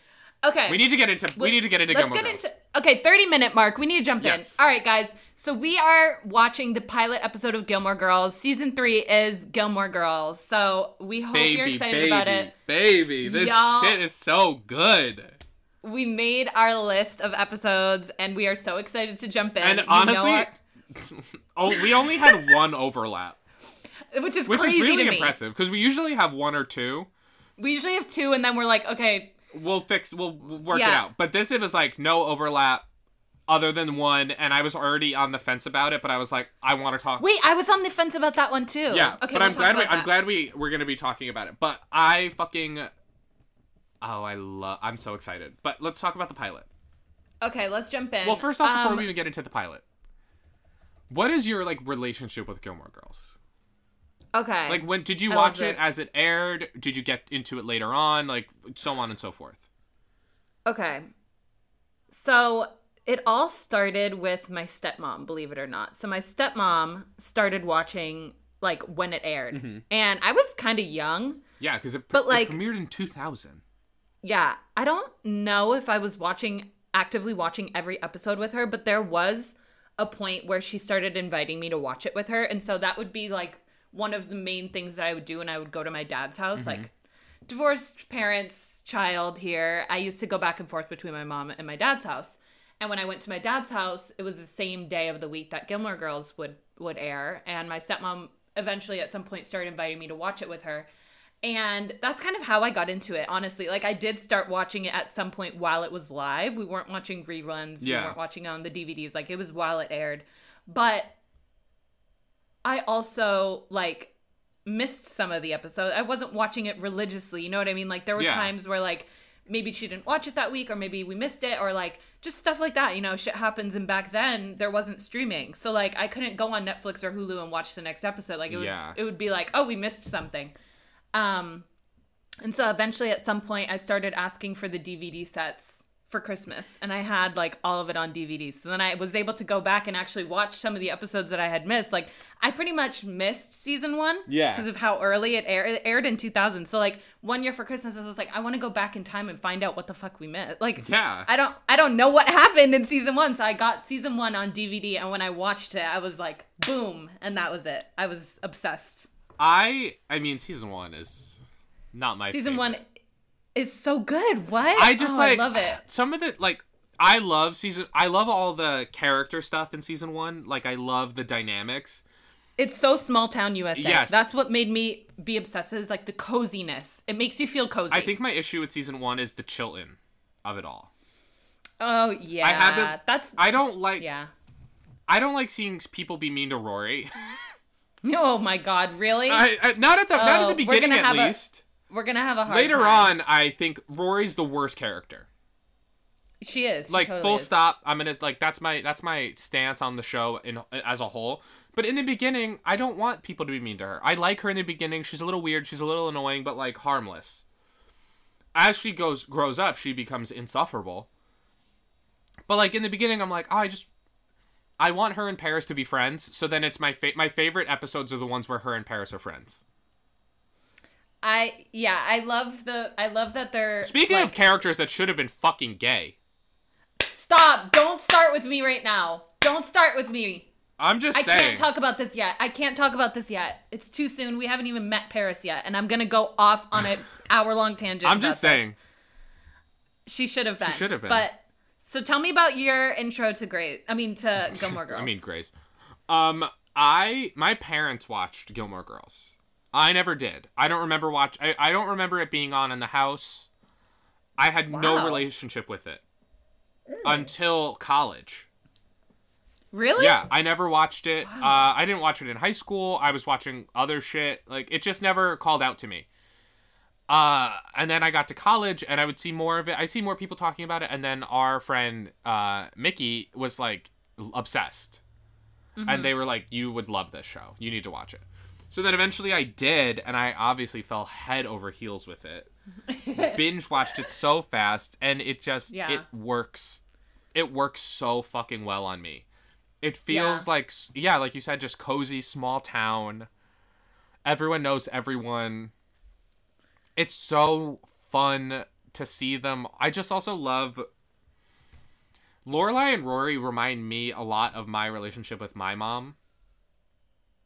Okay, we need to get into we need to get into Let's Gilmore get Girls. into okay, thirty minute mark. We need to jump Yes. in. All right, guys. So we are watching the pilot episode of Gilmore Girls. Season three is Gilmore Girls. So we hope baby, you're excited baby, about it. baby. This Y'all- shit is so good. We made our list of episodes, and we are so excited to jump in. And You honestly, our- *laughs* oh, we only had one overlap, *laughs* which is which is really impressive because we usually have one or two. We usually have two, and then we're like, okay, We'll fix. We'll, we'll work it out. But this it was like no overlap, other than one, and I was already on the fence about it. But I was like, I want to talk. wait, I was on the fence about that one too. Yeah, okay, but we'll I'm glad we I'm glad we we're gonna be talking about it. But I fucking oh I love I'm so excited. But let's talk about the pilot. Okay, let's jump in. Well, first off, before Um, we even get into the pilot, what is your like relationship with Gilmore Girls? okay, Like when did you I watch it as it aired? Did you get into it later on? Like so on and so forth. Okay. So it all started with my stepmom, believe it or not. So my stepmom started watching like when it aired. Mm-hmm. And I was kind of young. Yeah, because it, But, it like- premiered in 2000. Yeah, I don't know if I was watching actively watching every episode with her, but there was a point where she started inviting me to watch it with her, and so that would be like one of the main things that I would do when I would go to my dad's house, like divorced parents, child here. I used to go back and forth between my mom and my dad's house. And when I went to my dad's house, it was the same day of the week that Gilmore Girls would would air, and my stepmom eventually at some point started inviting me to watch it with her. And that's kind of how I got into it, honestly. Like I did start watching it at some point while it was live. We weren't watching reruns. yeah. We weren't watching on the DVDs. Like it was while it aired. But I also like missed some of the episodes. I wasn't watching it religiously. You know what I mean? Like there were Yeah. times where like maybe she didn't watch it that week or maybe we missed it or like just stuff like that. You know, shit happens and back then there wasn't streaming. So like I couldn't go on Netflix or Hulu and watch the next episode. Like it would Yeah. it would be like, "Oh, we missed something." Um and so eventually at some point I started asking for the DVD sets for Christmas and I had like all of it on DVD. So then I was able to go back and actually watch some of the episodes that I had missed. Like I pretty much missed season 1 Yeah. because of how early it aired. It aired in 2000. So like one year for Christmas I was like I want to go back in time and find out what the fuck we missed. Like Yeah. I don't I don't know what *laughs* happened in season 1. So I got season 1 on DVD and when I watched it I was like boom and that was it. I was obsessed. I I mean season 1 is not my season favorite. one is so good. What? I just Oh, like I love it. Some of the like I love season I love all the character stuff in season 1. Like I love the dynamics. It's so small town USA. Yes. That's what made me be obsessed with is like the coziness. It makes you feel cozy. I think my issue with season 1 is the Chilton of it all. Oh yeah. I haven't That's I don't like yeah. I don't like seeing people be mean to Rory. *laughs* Oh my god, really? I, I, not at the not at Oh, the beginning at have a least. We're gonna have a hard Later time. on, I think Rory's the worst character. She is. She Like totally full is. stop. I'm gonna like that's my that's my stance on the show in as a whole. But in the beginning, I don't want people to be mean to her. I like her in the beginning. She's a little weird. She's a little annoying, but like harmless. As she goes grows up, she becomes insufferable. But like in the beginning, I'm like, oh, I just I want her and Paris to be friends. So then it's my fa- my favorite episodes are the ones where her and Paris are friends. I yeah, I love the I love that they're Speaking like, of characters that should have been fucking gay, Stop. Don't start with me right now. Don't start with me. I'm just I saying. can't talk about this yet. I can't talk about this yet. It's too soon. We haven't even met Paris yet, and I'm gonna go off on an *laughs* hour long tangent. I'm just this. saying. She should have been. She should have been. But so tell me about your intro to Grace. I mean to *laughs* Gilmore Girls. I mean, Grace. Um, I my parents watched Gilmore Girls. I never did. I don't remember watch. I, I don't remember it being on in the house. I had no relationship with it until college. really? Yeah, I never watched it. Uh, I didn't watch it in high school. I was watching other shit. Like it just never called out to me. uh, and then I got to college and I would see more of it. I see more people talking about it, and then our friend uh, Mickey was like obsessed, and they were like, "You would love this show. You need to watch it." So then eventually I did, and I obviously fell head over heels with it. *laughs* Binge watched it so fast, and it just Yeah. it works. It works so fucking well on me. It feels Yeah. like yeah, like you said, just cozy small town. Everyone knows everyone. It's so fun to see them. I just also love Lorelai and Rory remind me a lot of my relationship with my mom.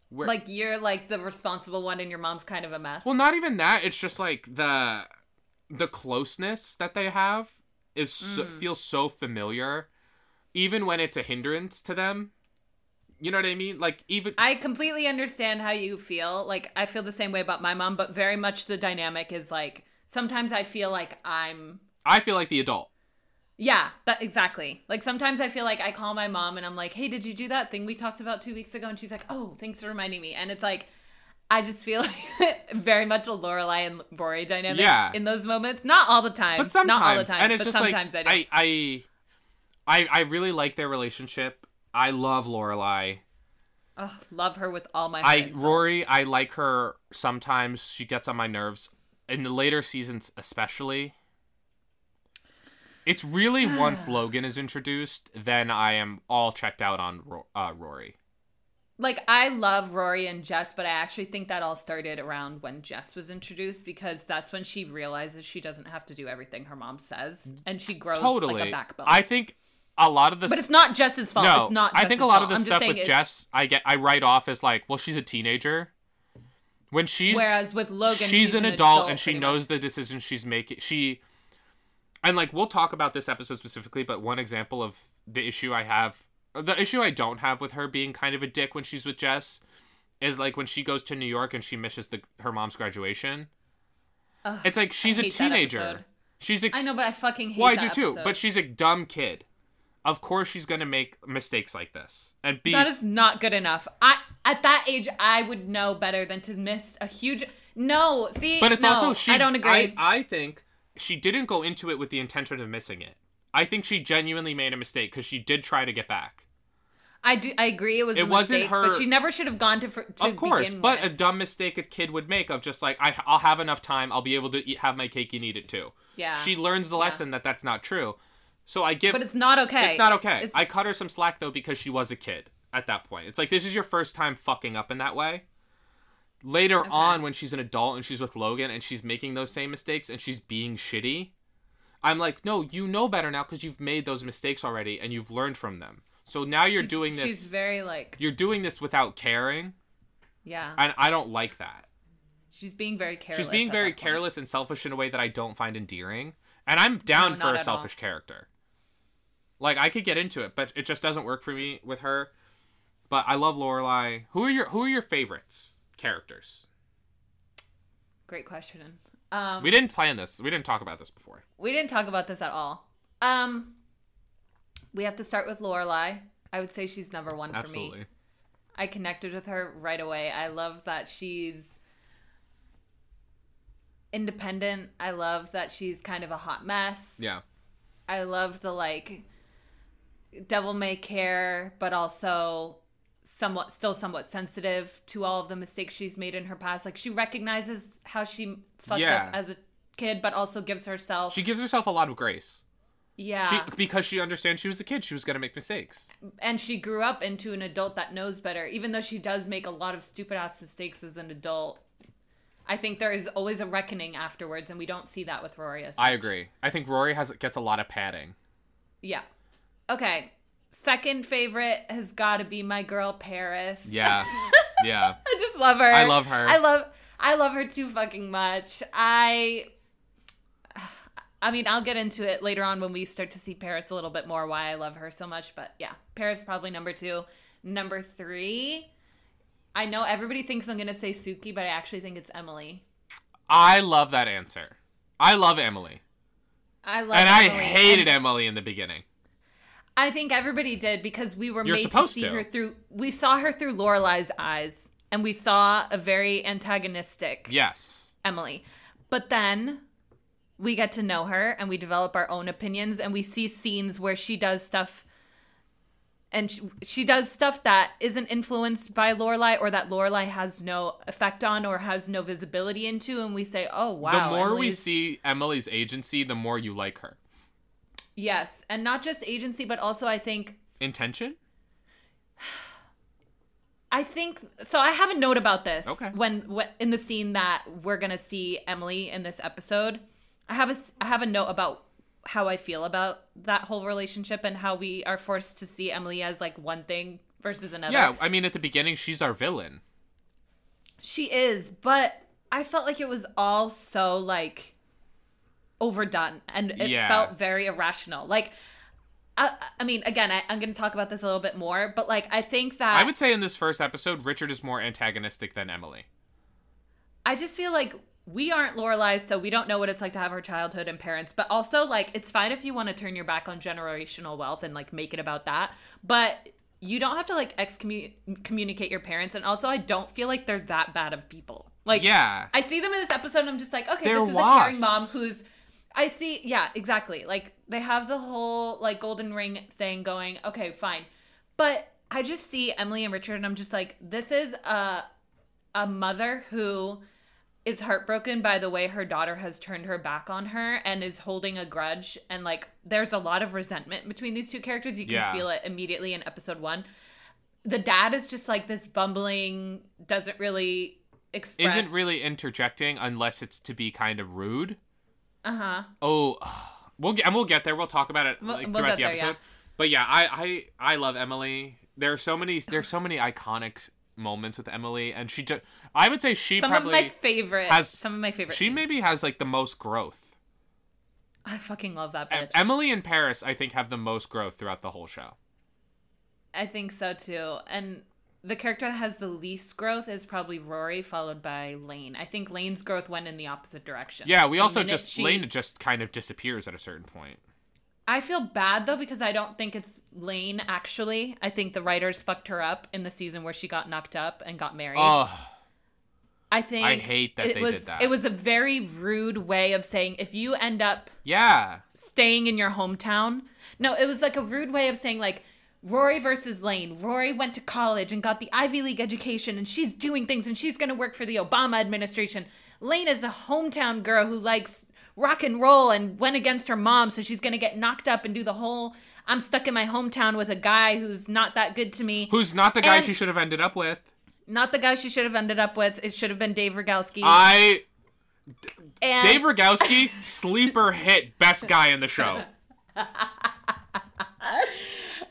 Where, Like you're like the responsible one and your mom's kind of a mess. well, not even that. It's just like the the closeness that they have is so, Mm. feels so familiar, even when it's a hindrance to them. You know what I mean? Like even I completely understand how you feel. Like I feel the same way about my mom, but very much the dynamic is like sometimes I feel like I'm I feel like the adult. Yeah, that exactly. Like sometimes I feel like I call my mom and I'm like, "Hey, did you do that thing we talked about 2 weeks ago?" And she's like, "Oh, thanks for reminding me." And it's like I just feel *laughs* very much a Lorelai and Rory dynamic Yeah. in those moments. Not all the time. but sometimes, not all the time. and it's but just sometimes like I do. I, I, I, really like their relationship. I love Lorelai. Ugh, love her with all my I. Rory, I like her. Sometimes she gets on my nerves. In the later seasons, especially. It's really once *sighs* Logan is introduced, then I am all checked out on Ro- uh, Rory. like I love Rory and Jess, but I actually think that all started around when Jess was introduced because that's when she realizes she doesn't have to do everything her mom says, and she grows Totally. like a backbone. I think a lot of the but it's not Jess's fault. no. it's not. I think a lot fault. of the stuff with it's- Jess, I get, I write off as like, well, she's a teenager. When she's Whereas with Logan, she's, an, adult, and she knows the decisions she's making. She and like we'll talk about this episode specifically, but one example of the issue I have, the issue I don't have with her being kind of a dick when she's with Jess, is like when she goes to New York and she misses the her mom's graduation. Ugh, It's like she's a teenager. episode. She's a I know, but I fucking hate well, I do that too. episode. But she's a dumb kid. Of course, she's gonna make mistakes like this and be that is not good enough. I at that age, I would know better than to miss a huge. No, see, But it's no, also she. I don't agree. I, I think she didn't go into it with the intention of missing it. I think she genuinely made a mistake because she did try to get back. I do. I agree. It was It a wasn't mistake, her- but she never should have gone to. For, to of course, but a dumb mistake a kid would make of just like I, I'll have enough time. I'll be able to eat, have my cake and eat it too. yeah, She learns the Yeah. lesson that that's not true. So I give. but it's not okay. It's not okay. It's- I cut her some slack though because she was a kid at that point. It's like this is your first time fucking up in that way. Later on, when she's an adult and she's with Logan and she's making those same mistakes and she's being shitty, I'm like, no, you know better now because you've made those mistakes already and you've learned from them. So now you're she's- doing this. She's very like, You're doing this without caring, yeah. and I don't like that. she's being very careless. She's being very careless and selfish in a way that I don't find endearing. And I'm down No, for a at all. selfish character. Like I could get into it, but it just doesn't work for me with her. But I love Lorelai. Who are your Who are your favorites characters? Great question. Um, We didn't plan this. We didn't talk about this before. we didn't talk about this at all. Um, we have to start with Lorelai. I would say she's number one for me. I connected with her right away. I love that she's independent. I love that she's kind of a hot mess. Yeah. I love the like devil may care, but also somewhat still somewhat sensitive to all of the mistakes she's made in her past. Like she recognizes how she fucked Yeah. up as a kid, but also gives herself She gives herself a lot of grace. yeah. She because she understands she was a kid. She was gonna make mistakes. and she grew up into an adult that knows better even though she does make a lot of stupid ass mistakes as an adult i think there is always a reckoning afterwards and we don't see that with rory as I agree. I think Rory has gets a lot of padding. yeah okay second favorite has got to be my girl paris Yeah. *laughs* yeah. i just love her I love her. i love i love her too fucking much i I mean, I'll get into it later on when we start to see Paris a little bit more why I love her so much. But yeah, Paris probably number two. Number three, I know everybody thinks I'm gonna say Suki, but I actually think it's Emily. I love that answer. I love Emily. I love and I hated and Emily in the beginning. I think everybody did because we were You're made to see to. her through. We saw her through Lorelai's eyes, and we saw a very antagonistic Yes. Emily. But then we get to know her and we develop our own opinions and we see scenes where she does stuff and she, she does stuff that isn't influenced by Lorelai or that Lorelai has no effect on or has no visibility into and we say, "Oh, wow." the more we see Emily's agency, the more you like her. Yes, and not just agency but also I think Intention? *sighs* I think so. I have a note about this. Okay. When, when in the scene that we're gonna see Emily in this episode, I have a I have a note about how I feel about that whole relationship and how we are forced to see Emily as like one thing versus another. Yeah, I mean, at the beginning, she's our villain. she is, but I felt like it was all so like overdone and it Yeah. felt very irrational. Like. I, I mean, again, I, I'm going to talk about this a little bit more, but like, I think that I would say in this first episode, Richard is more antagonistic than Emily. I just feel like we aren't Lorelai, so we don't know what it's like to have her childhood and parents. But also, like, it's fine if you want to turn your back on generational wealth and like make it about that. But you don't have to like excommunicate your parents. And also, I don't feel like they're that bad of people. Like, Yeah. I see them in this episode, and I'm just like, okay, They're this is a caring mom who's. I see, yeah, exactly. Like they have the whole like golden ring thing going. Okay, fine, but I just see Emily and Richard, and I'm just like, this is a a mother who is heartbroken by the way her daughter has turned her back on her and is holding a grudge and like there's a lot of resentment between these two characters you can Yeah. feel it immediately in episode 1 the dad is just like this bumbling doesn't really express Isn't really interjecting unless it's to be kind of rude. Uh-huh Oh, *sighs* we'll get and we'll get there. We'll talk about it We'll- we'll throughout the there, episode. yeah. But yeah, I I I love Emily. There are so many there's so many iconic moments with Emily, and she just I would say she some probably of my favorite has some of my favorite she maybe has like the most growth. i fucking love that bitch Emily and Paris, I think, have the most growth throughout the whole show. i think so too and the character that has the least growth is probably Rory, followed by Lane. I think Lane's growth went in the opposite direction. Yeah, we The also just she- Lane just kind of disappears at a certain point. I feel bad though because I don't think it's Lane actually. I think the writers fucked her up in the season where she got knocked up and got married. Oh, I think I hate that it they was, did that. It was a very rude way of saying if you end up yeah. staying in your hometown. No, it was like a rude way of saying like Rory versus Lane. Rory went to college and got the Ivy League education and she's doing things and she's going to work for the Obama administration. Lane is a hometown girl who likes rock and roll and went against her mom so she's going to get knocked up and do the whole I'm stuck in my hometown with a guy who's not that good to me. Who's not the guy And- she should have ended up with. not the guy she should have ended up with. It should have been Dave Rygalski. I and Dave Rygalski, *laughs* sleeper hit, best guy in the show. *laughs*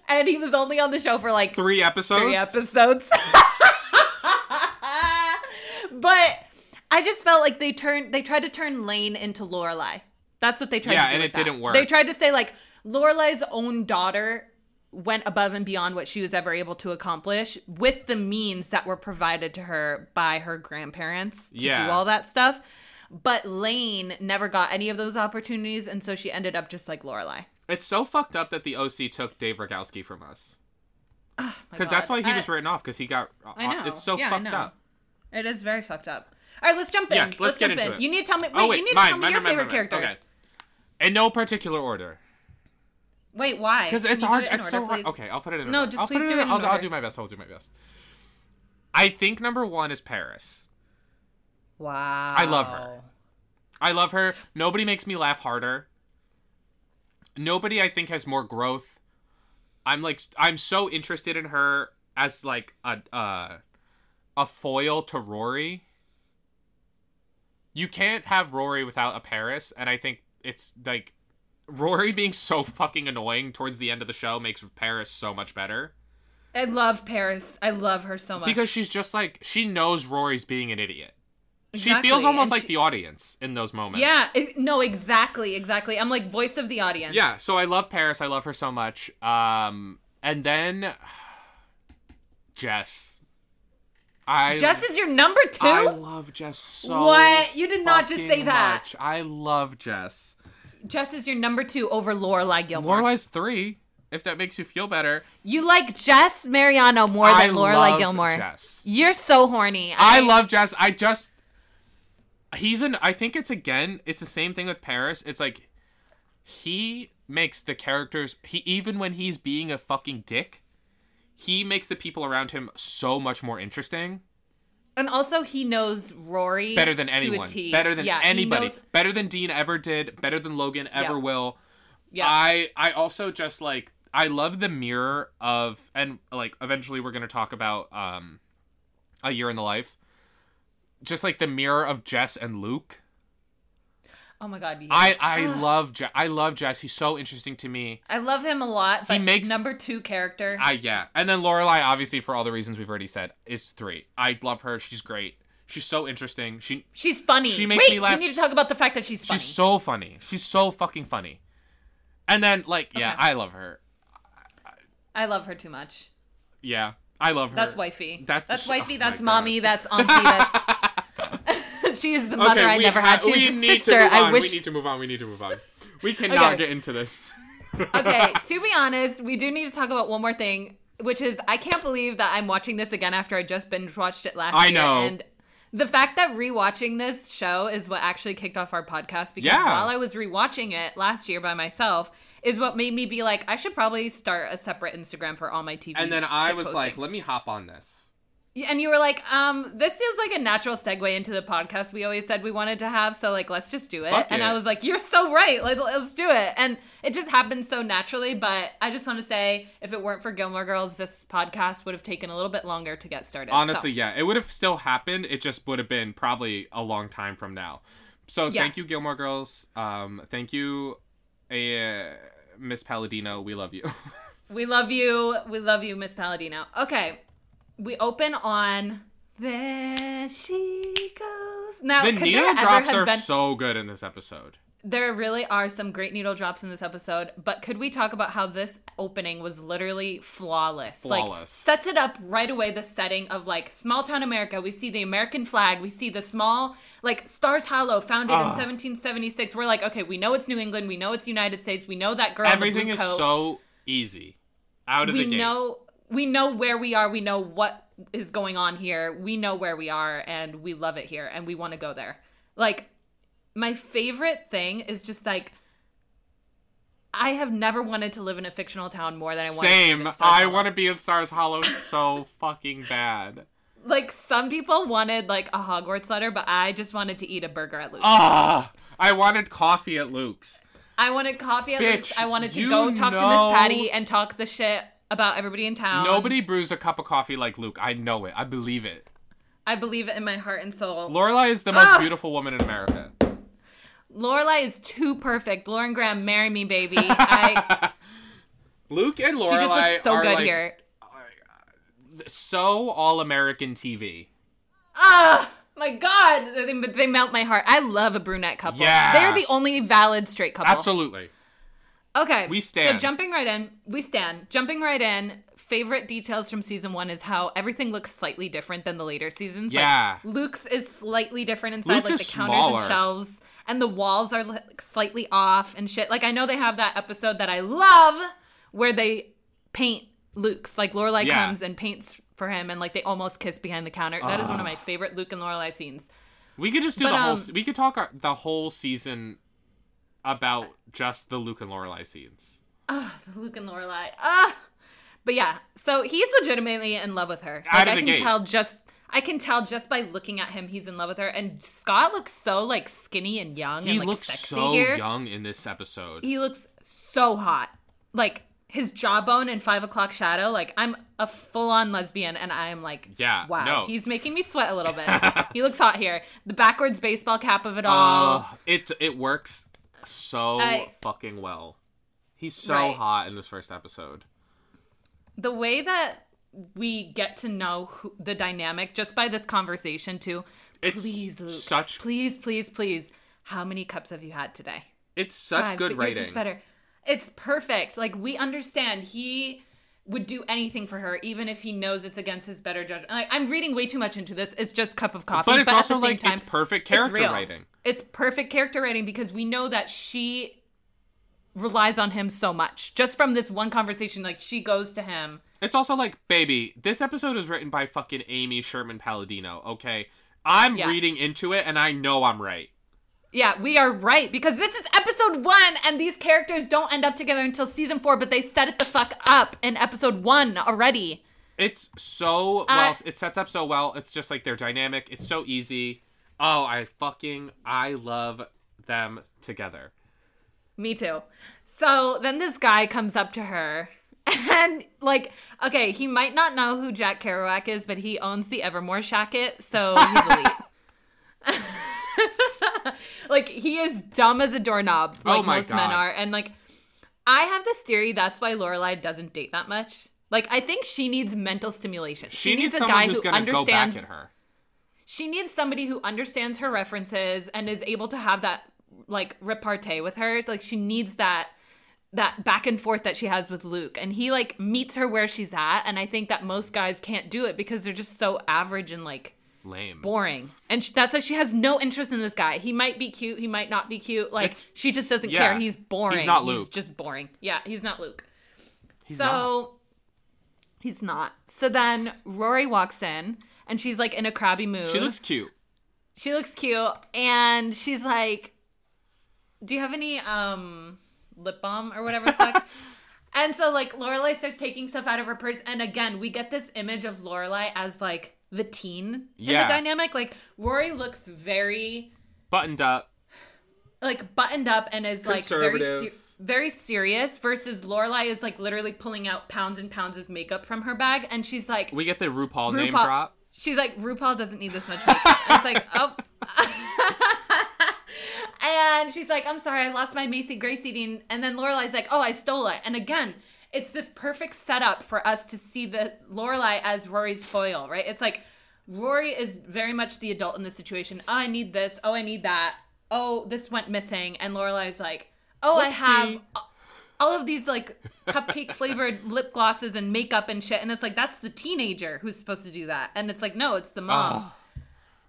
and he was only on the show for like Three episodes. three episodes. *laughs* but I just felt like they turned they tried to turn Lane into Lorelai. That's what they tried Yeah, to do. Yeah, and it that. didn't work. They tried to say like Lorelai's own daughter went above and beyond what she was ever able to accomplish with the means that were provided to her by her grandparents to Yeah. do all that stuff. But Lane never got any of those opportunities, and so she ended up just like Lorelai. It's so fucked up that the OC took Dave Rygalski from us. *sighs* Oh my Because that's why he I- was written off. Because he got. I know. It's so Yeah, fucked up. It is very fucked up. All right, let's jump in. Yes, let's get jump into in. it. You need to tell me. Oh, wait, oh wait, you need mine, to tell me mine, your mine, favorite characters. Okay. In no particular order. Wait, why? Because it's hard. it It's so hard. please? Okay, I'll put it in. No, order. just I'll please do it in I'll, I'll do my best. I'll do my best. I think number one is Paris. Wow. I love her. I love her. Nobody makes me laugh harder. Nobody, I think, has more growth. I'm like, I'm so interested in her as like a uh, a foil to Rory. You can't have Rory without a Paris, and I think it's like Rory being so fucking annoying towards the end of the show makes Paris so much better I love Paris. I love her so much. because she's just like she knows Rory's being an idiot. She feels almost and like she- the audience in those moments. yeah, it- no, exactly, exactly. I'm like voice of the audience. Yeah, so I love Paris. I love her so much. Um, and then *sighs* Jess. I Jess is your number two. I love Jess so. What? You did not just say that. much. I love Jess. Jess is your number two over Lorelai Gilmore. Lorelai's three. If that makes you feel better. You like Jess Mariano more than I Lorelai love Gilmore. Jess. You're so horny. I love Jess. I just. He's an I think it's again, it's the same thing with Paris. It's like he makes the characters he even when he's being a fucking dick, he makes the people around him so much more interesting. And also, he knows Rory Better than anyone. Better than Yeah, anybody. knows- Better than Dean ever did. Better than Logan ever Yeah. will. yeah. I I also just like I love the mirror of and like eventually we're gonna talk about um a year in the life. Just like the mirror of Jess and Luke. oh my god. Yes. I I Ugh. love Je- I love Jess. He's so interesting to me. I love him a lot. But makes- number two character. I yeah, and then Lorelai obviously for all the reasons we've already said is three. I love her. She's great. She's so interesting. She she's funny. She makes Wait, me laugh We need to talk about the fact that she's funny. she's so funny. She's so fucking funny. And then like yeah, Okay. I love her. I love her too much. Yeah, I love her. That's wifey. That's- That's, oh wifey. my That's mommy. That's *laughs* auntie. That's. *laughs* she is the mother I never ha- had. She we is the sister I wish. We need to move on. We need to move on. We *laughs* cannot Okay. get into this. *laughs* okay, to be honest, we do need to talk about one more thing, which is I can't believe that I'm watching this again after I just binge watched it last I year. know. And the fact that rewatching this show is what actually kicked off our podcast because Yeah. while I was rewatching it last year by myself is what made me be like, I should probably start a separate Instagram for all my TV. And then I was posting. like, let me hop on this. And you were like, um, this feels like a natural segue into the podcast we always said we wanted to have, so like let's just do it. Fuck and. I was like, you're so right. Like, let's do it. And it just happened so naturally, but I just want to say if it weren't for Gilmore Girls, this podcast would have taken a little bit longer to get started. Honestly, So, yeah, it would have still happened. It just would have been probably a long time from now. So Yeah. thank you, Gilmore Girls. Um, thank you, uh, Miss Palladino. We love you. *laughs* we love you. We love you, Miss Palladino. Okay. We open on there she goes. Now, the needle drops are been so good in this episode. There really are some great needle drops in this episode, but could we talk about how this opening was literally flawless? Like Flawless. sets it up right away the setting of like small town America. We see the American flag, we see the small like Stars Hollow founded in Ah. 1776. We're like, okay, we know it's New England, we know it's United States, we know that girl Everything in is coat. so easy. Out of we the gate. know we know where we are, we know what is going on here. We know where we are and we love it here and we want to go there. Like my favorite thing is just like I have never wanted to live in a fictional town more than I want. Same. To live in Stars I want to be in Stars Hollow so *laughs* fucking bad. Like some people wanted like a Hogwarts letter, but I just wanted to eat a burger at Luke's. Ah, I wanted coffee at Luke's. I wanted coffee at Bitch, Luke's. I wanted to go talk to Miss Patty and talk the shit about everybody in town. Nobody brews a cup of coffee like Luke. I know it. I believe it. I believe it in my heart and soul. Lorelai is the most Ah! beautiful woman in America. Lorelai is too perfect. Lauren Graham, marry me, baby. *laughs* I, Luke and she Lorelai just looks so good like here. so all American TV. Ah, my God, they, they melt my heart. I love a brunette couple. Yeah. they're the only valid straight couple. Absolutely. Okay, We stand. So jumping right in, we stand. Jumping right in. Favorite details from season one is how everything looks slightly different than the later seasons. Like, Yeah. Luke's is slightly different inside, Luke's like the counters smaller. and shelves, and the walls are like, slightly off and shit. Like I know they have that episode that I love where they paint Luke's. Like Lorelai Yeah. comes and paints for him, and like they almost kiss behind the counter. That is one of my favorite Luke and Lorelai scenes. We could just do But, the whole. um, se- we could talk our, the whole season about just the Luke and Lorelai scenes. Ah, the Luke and Lorelai. Ah, but yeah. So he's legitimately in love with her. Like I can gate. tell just. I can tell just by looking at him, he's in love with her. And Scott looks so like skinny and young He and like looks sexy so here. young in this episode. He looks so hot. Like his jawbone and Five O'clock Shadow. Like I'm a full on lesbian, and I'm like, Yeah, wow, no. he's making me sweat a little bit. *laughs* he looks hot here. The backwards baseball cap of it all. Oh, it it works so I- fucking well. He's so Right. hot in this first episode. the way that we get to know who, the dynamic just by this conversation too. It's please, Luke. such- Please, please, please. How many cups have you had today? It's such Five, good but yours is writing. better. It's perfect. Like we understand he would do anything for her, even if he knows it's against his better judgment. Like, I'm reading way too much into this. It's just cup of coffee, But it's at also the same like time, it's perfect character real. writing. It's perfect character writing because we know that she relies on him so much. Just from this one conversation, like she goes to him. It's also like, baby, this episode is written by fucking Amy Sherman Palladino. Okay, I'm Yeah. reading into it, and I know I'm right. Yeah, we are right because this is episode one, and these characters don't end up together until season four, but they set it the fuck up in episode one already. It's so uh, well. It sets up so well. It's just like their dynamic. It's so easy. Oh, I fucking I love them together. Me too. So then this guy comes up to her *laughs* and like, okay, he might not know who Jack Kerouac is, but he owns the Evermore Shacket, so he's *laughs* elite. *laughs* *laughs* like he is dumb as a doorknob, oh like Oh most men are, and like I have this theory that's why Lorelai doesn't date that much. Like I think she needs mental stimulation. She, She, needs, needs, a guy who's who gonna go back understands. at her. She needs somebody who understands her references and is able to have that like repartee with her. Like she needs that that back and forth that she has with Luke and he like meets her where she's at and I think that most guys can't do it because they're just so average and like Lame. boring. And sh that's why she has no interest in this guy. He might be cute, he might not be cute. Like It's- she just doesn't yeah. care. He's boring. He's not Luke. He's just boring. Yeah, he's not Luke. He's so not. he's not. So then Rory walks in and she's like in a crabby mood. She looks cute. she looks cute and she's like do you have any um lip balm or whatever the fuck *laughs* and so like lorelai starts taking stuff out of her purse and again we get this image of lorelai as like the teen in Yeah. the dynamic like rory looks very Buttoned up. like buttoned up and is like very ser- very serious versus lorelai is like literally pulling out pounds and pounds of makeup from her bag and she's like We get the RuPaul, name drop. She's like, RuPaul doesn't need this much makeup. It's like, *laughs* oh. *laughs* and she's like, I'm sorry, I lost my Macy Gray CD. And then Lorelai's like, oh, I stole it. And again, it's this perfect setup for us to see the Lorelai as Rory's foil, right? It's like Rory is very much the adult in this situation. Oh, I need this. Oh, I need that. Oh, this went missing. And Lorelai's like, oh, I have all of these like cupcake flavored *laughs* lip glosses and makeup and shit and it's like that's the teenager who's supposed to do that and it's like no it's the mom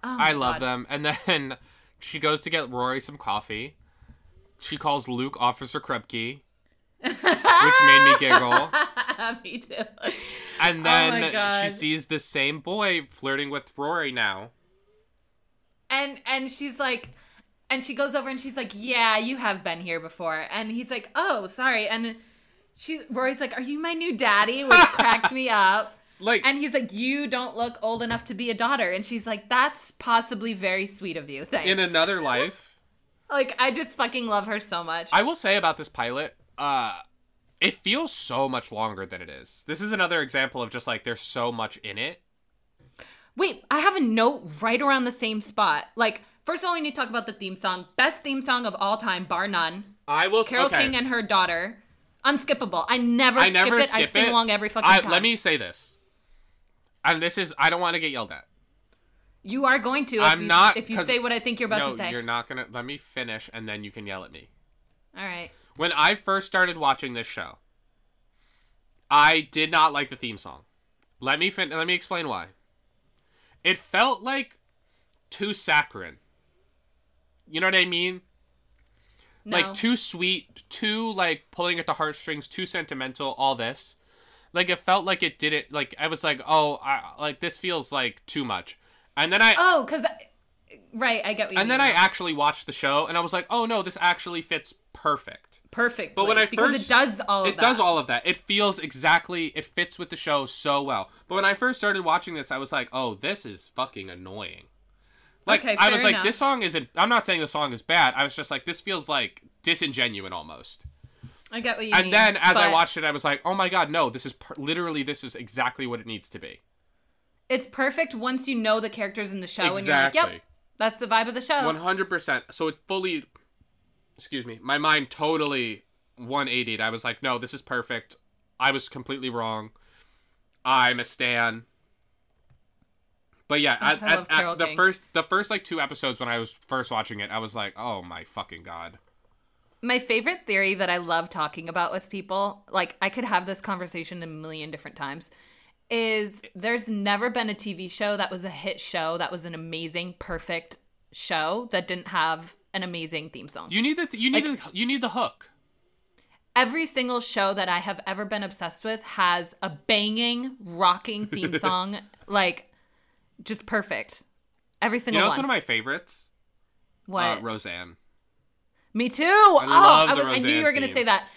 Oh my I love God. them. And then *laughs* she goes to get Rory some coffee. She calls Luke Officer Krupke, which made me giggle. *laughs* me too. And Oh then God. she sees the same boy flirting with Rory now. and and she's like and she goes over and she's like yeah you have been here before. And he's like oh sorry. And she rory's like are you my new daddy? Which *laughs* cracked me up. Like and he's like you don't look old enough to be a daughter. And she's like that's possibly very sweet of you. Thanks. In another life. *laughs* like i just fucking love her so much. I will say about this pilot, uh it feels so much longer than it is. This is another example of just like there's so much in it. Wait, I have a note right around the same spot. Like, first of all, we need to talk about the theme song. Best theme song of all time, bar none. I will Carole okay. King and her daughter. Unskippable. I never I skip never it. skip I sing it. along every fucking I, time. let me say this. And this is I don't want to get yelled at. You are going to. I'm you, not, If you say what I think you're about no, to say. you're not gonna let me finish and then you can yell at me. All right. When I first started watching this show, I did not like the theme song. Let me fin- let me explain why. It felt like too saccharine. You know what I mean? No. Like too sweet, too like pulling at the heartstrings, too sentimental, all this. Like it felt like it didn't like I was like, "Oh, I, like this feels like too much." And then I oh, because. Right, I get what you and mean. then I actually watched the show and I was like, "Oh no, this actually fits perfect." Perfect. But when I because first it does all of it that. does all of that. It feels exactly it fits with the show so well. But when I first started watching this, I was like, "Oh, this is fucking annoying." Like Okay, I was fair like, "This song isn't." I'm not saying the song is bad. I was just like, "This feels like disingenuous almost." I get what you and mean. And then as I watched it, I was like, "Oh my god, no! This is per- literally this is exactly what it needs to be." It's perfect once you know the characters in the show and you're Exactly. like, yep, that's the vibe of the show. One hundred percent. So it fully, excuse me, my mind totally one eighty. I was like, no, this is perfect. I was completely wrong. I'm a stan. But yeah, at, I at- at the King. first the first like two episodes when I was first watching it, I was like, oh my fucking god. My favorite theory that I love talking about with people, like I could have this conversation a million different times, is there's never been a TV show that was a hit show that was an amazing, perfect show that didn't have an amazing theme song. You need the you need Like- the, you need the hook. Every single show that I have ever been obsessed with has a banging, rocking theme *laughs* song, like just perfect. Every You single know, one. it's one of my favorites. what? Uh, Roseanne. Me too. oh, love I, was- I knew you were going to say that.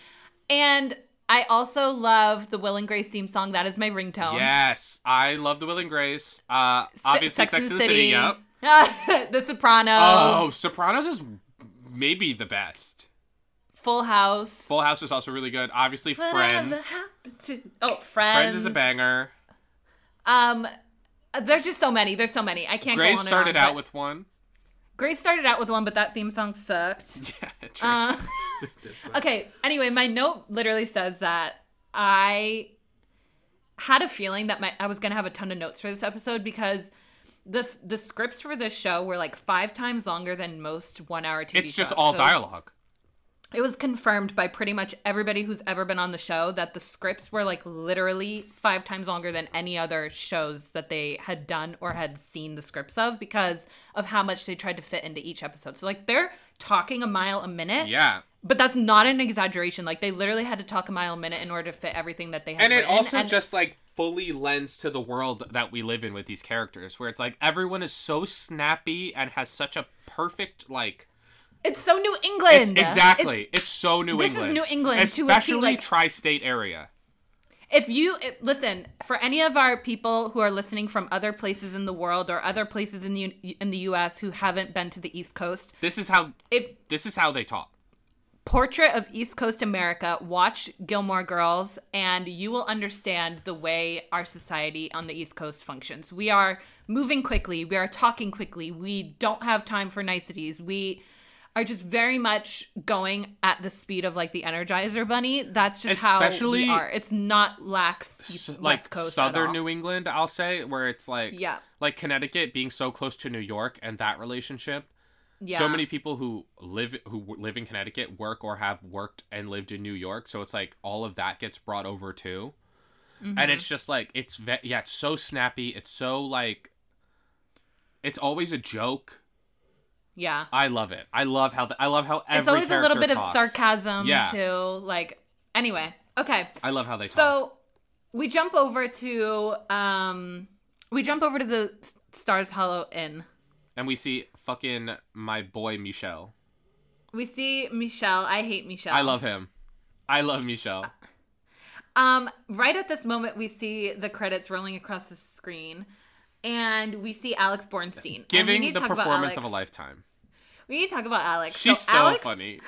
And I also love the Will and Grace theme song. That is my ringtone. Yes, I love the Will and Grace. Uh, Se- obviously, Sex, and the City. Yep. *laughs* the Sopranos. Oh, Sopranos is maybe the best. Full House. Full House is also really good. Obviously, Friends. to- Oh, Friends. Friends is a banger. Um, there's just so many. There's so many. I can't. go Grace on started on, out with one. Grace started out with one, but that theme song sucked. *laughs* Yeah, true. Uh, *laughs* It did suck. okay. Anyway, my note literally says that I had a feeling that my I was gonna have a ton of notes for this episode because the the scripts for this show were like five times longer than most one hour TV. It's just all episodes. dialogue. It was confirmed by pretty much everybody who's ever been on the show that the scripts were like literally five times longer than any other shows that they had done or had seen the scripts of because of how much they tried to fit into each episode. So like they're talking a mile a minute. Yeah. But that's not an exaggeration. Like they literally had to talk a mile a minute in order to fit everything that they had. And it written. also And just like fully lends to the world that we live in with these characters, where it's like everyone is so snappy and has such a perfect like. it's so New England. It's, exactly. It's- It's, so New England. this is New England to especially like- tri-state area. if you listen for any of our people who are listening from other places in the world or other places in the in the US who haven't been to the East Coast, This is how. if This is how they talk. Portrait of East Coast America, watch Gilmore Girls, and you will understand the way our society on the East Coast functions. We are moving quickly, we are talking quickly, we don't have time for niceties. We are just very much going at the speed of like the Energizer Bunny. That's just how Especially- we are. It's not lax East, S- West like Coast at southern. New England, I'll say, where it's like Yeah. like Connecticut being so close to New York and that relationship. Yeah. So many people who live who live in Connecticut work or have worked and lived in New York, so it's like all of that gets brought over too. Mm-hmm. And it's just like it's ve- yeah, it's so snappy. It's so like it's always a joke. Yeah. I love it. I love how the, I love how every It's always a little bit talks. of sarcasm Yeah. too. Like anyway, okay. I love how they talk. So we jump over to um we jump over to the Stars Hollow Inn. And we see fucking my boy Michelle. We see Michelle. I hate Michelle. I love him. I love Michelle. Um, right at this moment, we see the credits rolling across the screen, and we see Alex Borstein Giving the performance of a lifetime. We need to talk about Alex. She's so, Alex, funny.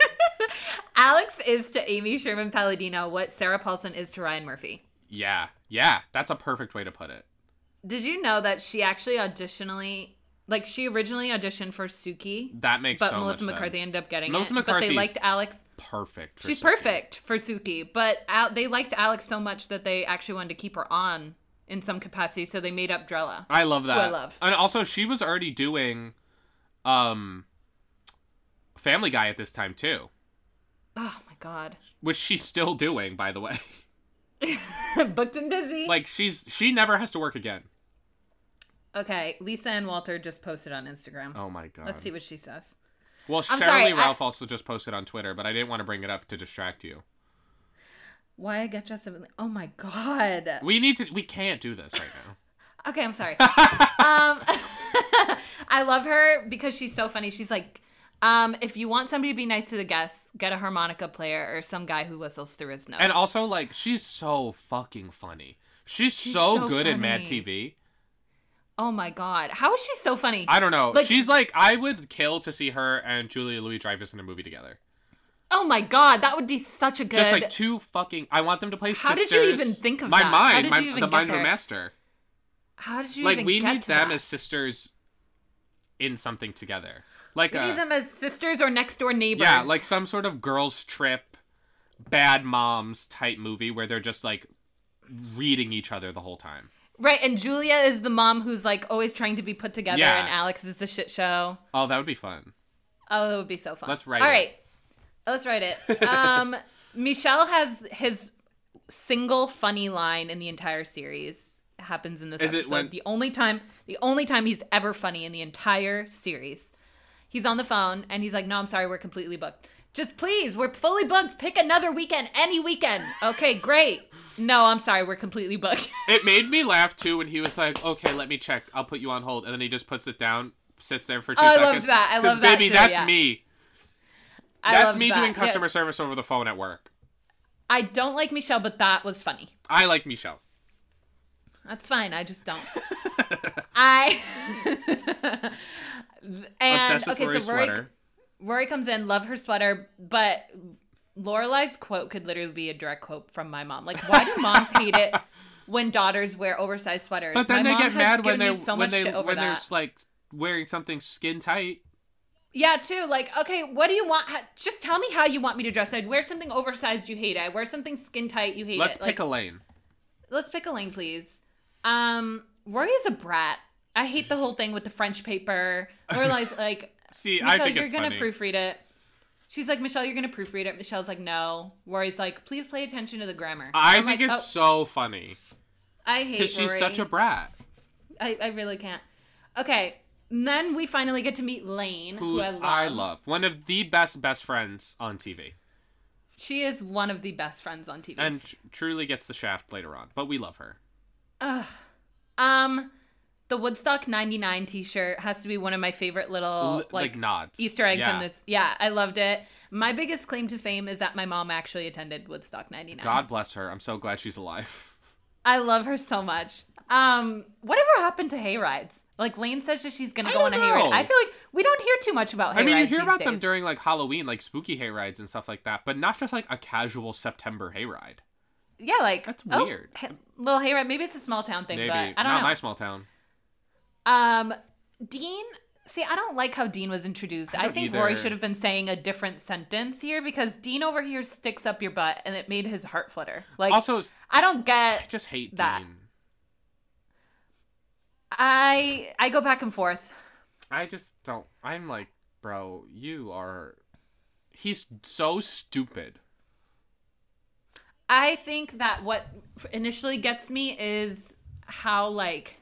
*laughs* Alex is to Amy Sherman Palladino what Sarah Paulson is to Ryan Murphy. Yeah. Yeah. That's a perfect way to put it. Did you know that she actually auditionally, like she originally auditioned for Suki, That makes sense. but so Melissa McCarthy sense. ended up getting Melissa it. But they liked Alex. perfect. for She's Suki. perfect for Suki, but Al- they liked Alex so much that they actually wanted to keep her on in some capacity, so they made up Drella. I love that. I love. And also, she was already doing, um, Family Guy at this time too, Oh my god, which she's still doing, by the way. *laughs* booked and busy. like she's she never has to work again. Okay, Lisa Ann Walter just posted on Instagram. Oh my god. Let's see what she says. Well, I'm Sheryl sorry, Lee I- Ralph also just posted on Twitter, but I didn't want to bring it up to distract you. Why I get Justin? Oh my god. We need to. We can't do this right now. *laughs* Okay, I'm sorry. *laughs* um, *laughs* I love her because she's so funny. She's like, um, if you want somebody to be nice to the guests, get a harmonica player or some guy who whistles through his nose. And also, like, she's so fucking funny. She's, so, so good at Mad. TV. Oh my god, how is she so funny? I don't know. Like- she's like, I would kill to see her and Julia Louis Dreyfus in a movie together. oh my god, that would be such a good. Just like two fucking. I want them to play How sisters. did you even think of my that? How mind? did My, you even the get mind of a master. how did you Like we need them that? as sisters in something together. Like We a, need them as sisters or next door neighbors. yeah, like some sort of girls trip, bad moms type movie where they're just like reading each other the whole time. Right. And Julia is the mom who's like always trying to be put together, Yeah. and Alex is the shit show. Oh, that would be fun. Oh, it would be so fun. Let's write All it. right, let's write it. *laughs* Um, Michelle has his single funny line in the entire series happens in this Is it episode. when- The only time, the only time he's ever funny in the entire series. He's on the phone and he's like, "No, I'm sorry, we're completely booked. Just please, we're fully booked. Pick another weekend, any weekend. Okay, great." No, I'm sorry, we're completely booked. *laughs* It made me laugh too when he was like, "Okay, let me check. I'll put you on hold," and then he just puts it down, sits there for two Oh, I seconds. loved that. I love that Because, baby, too, that's yeah. me. I That's me that. doing Yeah. customer service over the phone at work. I don't like Michelle, but that was funny. I like Michelle. That's fine. I just don't. *laughs* I *laughs* and Obsessed with okay, so Rory, sweater. Rory comes in, love her sweater, but Lorelai's quote could literally be a direct quote from my mom. Like, why do moms hate it *laughs* when daughters wear oversized sweaters? But then my they mom get mad when they're so when they when they're like wearing something skin tight. Yeah, too. Like, okay, what do you want? Just tell me how you want me to dress. I'd wear something oversized. You hate it. I wear something skin tight. You hate it. Let's pick like, a lane. let's pick a lane, please. Um, Rory is a brat. I hate the whole thing with the French paper. Lorelai's *laughs* like, See, I think you're it's gonna funny. proofread it. She's like, Michel, you're gonna proofread it. Michel's like, no. Rory's like, please pay attention to the grammar. I I'm think like, it's oh, so funny I hate because she's such a brat. I, I really can't. Okay, and then we finally get to meet Lane, who I love. I love. One of the best best friends on TV, She is one of the best friends on TV. and tr- truly gets the shaft later on. But we love her. Ugh. Um, the Woodstock '99 T-shirt has to be one of my favorite little like, like nods. Easter eggs Yeah. in this. Yeah, I loved it. My biggest claim to fame is that my mom actually attended Woodstock '99. God bless her. I'm so glad she's alive. *laughs* I love her so much. Um, whatever happened to hayrides? Like Lane says that she's gonna I go on a don't hayride. I feel like we don't hear too much about hayrides. I mean, you hear about them during like Halloween, like spooky hayrides and stuff like that, but not just like a casual September hayride. Yeah, like That's oh, weird. ha- little hayride. Maybe it's a small town thing, Maybe but I don't not know. my small town. Um, Dean. See, I don't like how Dean was introduced. I, don't think Rory should have been saying a different sentence here because Dean over here sticks up your butt, and it made his heart flutter. Like, Also, I don't get. I just hate that. Dean. I I go back and forth. I just don't. I'm like, bro, you are. He's so stupid. I think that what initially gets me is how like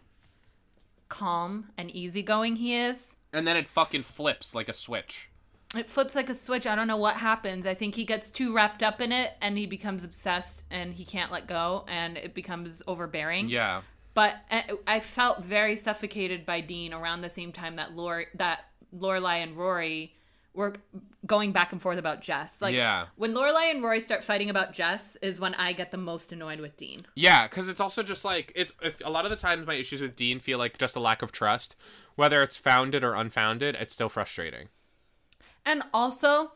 calm and easygoing he is. And then it fucking flips like a switch. It flips like a switch. I don't know what happens. I think he gets too wrapped up in it and he becomes obsessed and he can't let go and it becomes overbearing. Yeah. But I, I felt very suffocated by Dean around the same time that Lore that Lorelai and Rory were going back and forth about Jess. Like Yeah. when Lorelai and Rory start fighting about Jess is when I get the most annoyed with Dean. Yeah, because it's also just like it's. If a lot of the times my issues with Dean feel like just a lack of trust, whether it's founded or unfounded. It's still frustrating. And also,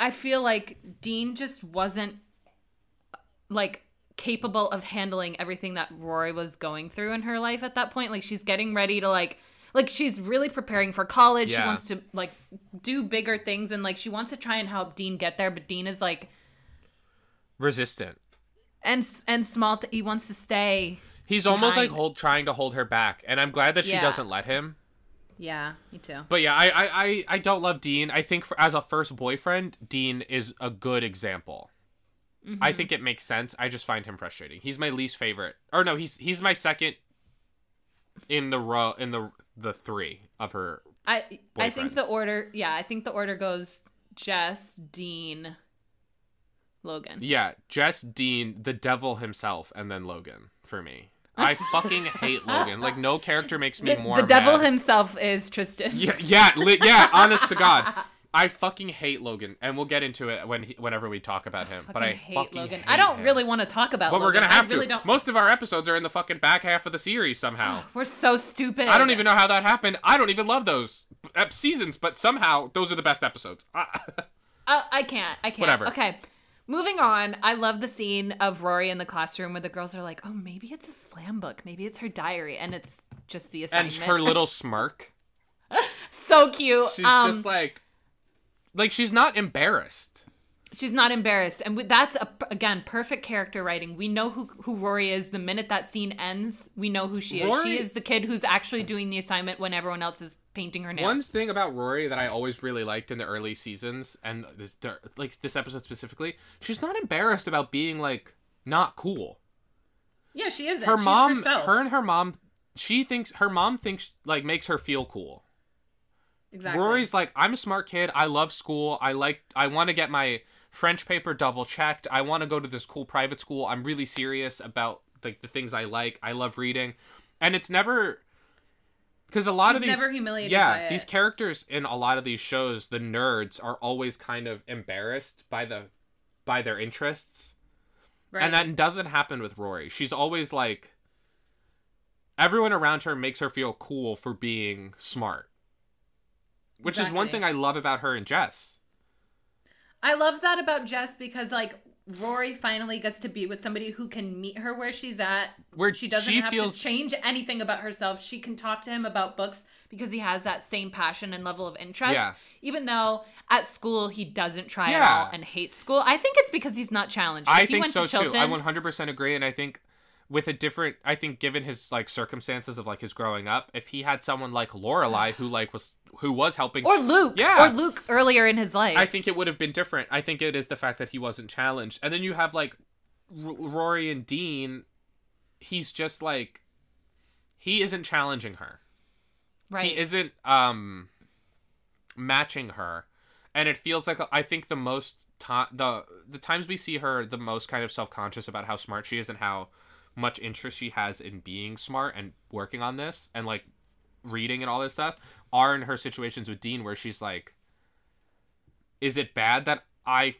I feel like Dean just wasn't like capable of handling everything that Rory was going through in her life at that point. Like she's getting ready to like like she's really preparing for college. She wants to like do bigger things and like she wants to try and help Dean get there, but Dean is like Resistant. and and small t- he wants to stay. He's almost like hold trying to hold her back, and I'm glad that she Yeah. doesn't let him. Yeah, me too. But yeah, I I I, I don't love Dean. I think for, as a first boyfriend, Dean is a good example. I mm-hmm. think it makes sense. I just find him frustrating. He's my least favorite. Or no, he's he's my second in the row in the the three of her. I I think the order yeah, I think the order goes Jess, Dean, Logan. Yeah, Jess, Dean, the devil himself, and then Logan for me. I *laughs* fucking hate Logan. Like no character makes me The, more. the devil mad. himself is Tristan. Yeah, yeah, li- yeah. Honest to God, *laughs* I fucking hate Logan, and we'll get into it when he, whenever we talk about him. but I hate fucking Logan. hate I don't him. really want to talk about But we're gonna have I really to. don't. Most of our episodes are in the fucking back half of the series somehow. *sighs* We're so stupid. I don't even know how that happened. I don't even love those seasons, but somehow those are the best episodes. Ah, *laughs* Uh, I can't. I can't. Whatever. Okay. Moving on. I love the scene of Rory in the classroom where the girls are like, "Oh, maybe it's a slam book. Maybe it's her diary, and it's just the assignment. and her little *laughs* smirk. so cute. She's um, just like, like she's not embarrassed. She's not embarrassed, and that's a, again perfect character writing. We know who who Rory is the minute that scene ends. We know who she is. She is the kid who's actually doing the assignment when everyone else is painting her nails. One thing about Rory that I always really liked in the early seasons, and this like this episode specifically, she's not embarrassed about being like not cool. yeah, she isn't. Her She's mom, herself. her and her mom, she thinks her mom thinks like makes her feel cool. Exactly. Rory's like, I'm a smart kid. I love school. I like. I want to get my French paper double checked. I want to go to this cool private school. I'm really serious about like the things I like. I love reading, and it's never because a lot She's of these never humiliated yeah these characters in a lot of these shows, the nerds are always kind of embarrassed by the by their interests. right. And that doesn't happen with Rory. She's always like everyone around her makes her feel cool for being smart. Which is one thing I love about her and Jess. I love that about Jess because like Rory finally gets to be with somebody who can meet her where she's at. Where she doesn't she have feels- to change anything about herself. She can talk to him about books because he has that same passion and level of interest. Yeah. Even though at school he doesn't try at all and hates school. I think it's because he's not challenged. I If think so to too. I Chilton- 100% agree and I think with a different I think given his like circumstances of like his growing up, if he had someone like Lorelai who like was who was helping or Luke. Yeah. Or Luke earlier in his life. I think it would have been different. I think it is the fact that he wasn't challenged. And then you have like R- Rory and Dean. He's just like he isn't challenging her. right. He isn't um matching her. And it feels like I think the most time the the times we see her the most kind of self-conscious about how smart she is and how much interest she has in being smart and working on this and like reading and all this stuff are in her situations with Dean where she's like is it bad that I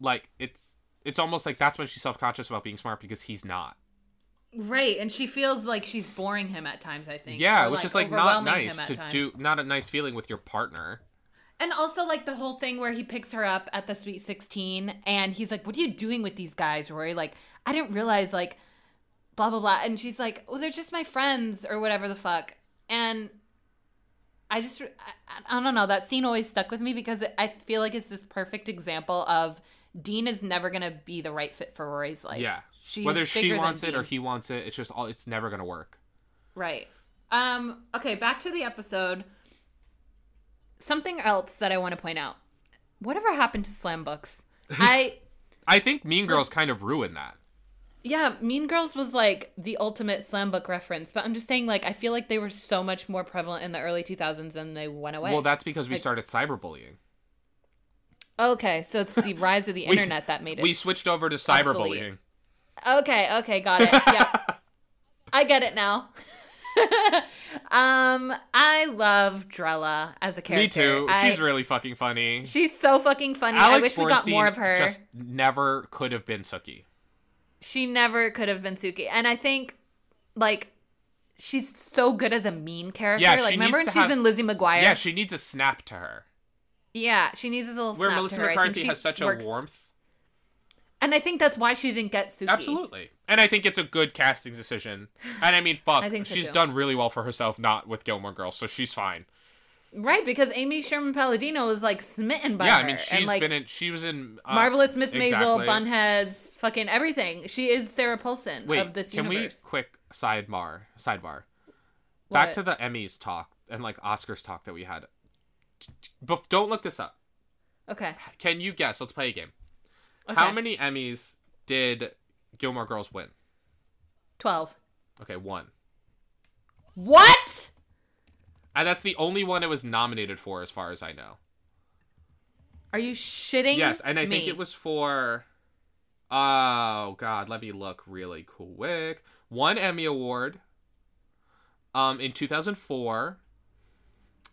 like it's it's almost like that's when she's self-conscious about being smart because he's not. Right, and she feels like she's boring him at times. I think. Yeah, or, which is like not nice to times. do not a nice feeling with your partner. And also like the whole thing where he picks her up at the Sweet 16 and he's like, "What are you doing with these guys, Rory? Like, I didn't realize like blah blah blah." And she's like, "Oh, they're just my friends or whatever the fuck." And I just I, I don't know, that scene always stuck with me because I feel like it's this perfect example of Dean is never going to be the right fit for Rory's life. Yeah. She's Whether she wants it or he wants it, it's just all it's never gonna work. Right. Um, okay, back to the episode. Something else that I want to point out. Whatever happened to slam books? *laughs* I I think Mean Girls kind of ruined that. yeah, Mean Girls was like the ultimate slam book reference, but I'm just saying like I feel like they were so much more prevalent in the early 2000s and they went away. Well, that's because we Like- started cyberbullying. okay, so it's the *laughs* rise of the We- internet that made it. We switched over to cyberbullying. Okay, okay, got it. Yeah. *laughs* I get it now. *laughs* um, I love Drella as a character. Me too. I- She's really fucking funny. she's so fucking funny. Alex I wish we got more of her. Just never could have been Sookie. She never could have been Sookie. And I think like she's so good as a mean character. Yeah, she like remember when she's have- in Lizzie McGuire? Yeah, she needs a snap to her. Yeah, she needs a little Where snap Melissa to her. McCarthy has such a warmth. And I think that's why she didn't get Sookie. Absolutely. And I think it's a good casting decision. And I mean, *laughs* fuck, I think so she's too. done really well for herself, not with Gilmore Girls, so she's fine. Right, because Amy Sherman Palladino was like smitten by her. yeah, her. I mean, and, she's like, been in. She was in uh, Marvelous Miss Maisel, exactly. Bunheads, fucking everything. She is Sarah Paulson Wait, of this can universe. we quick sidebar? Sidebar. What? Back to the Emmys talk and like Oscars talk that we had. Bef- don't look this up. Okay. Can you guess? Let's play a game. Okay. How many Emmys did Gilmore Girls win? 12. Okay, one. What? And that's the only one it was nominated for, as far as I know. Are you shitting Yes, and I think it was for. Oh God, let me look really quick. One Emmy Award. Um, in 2004.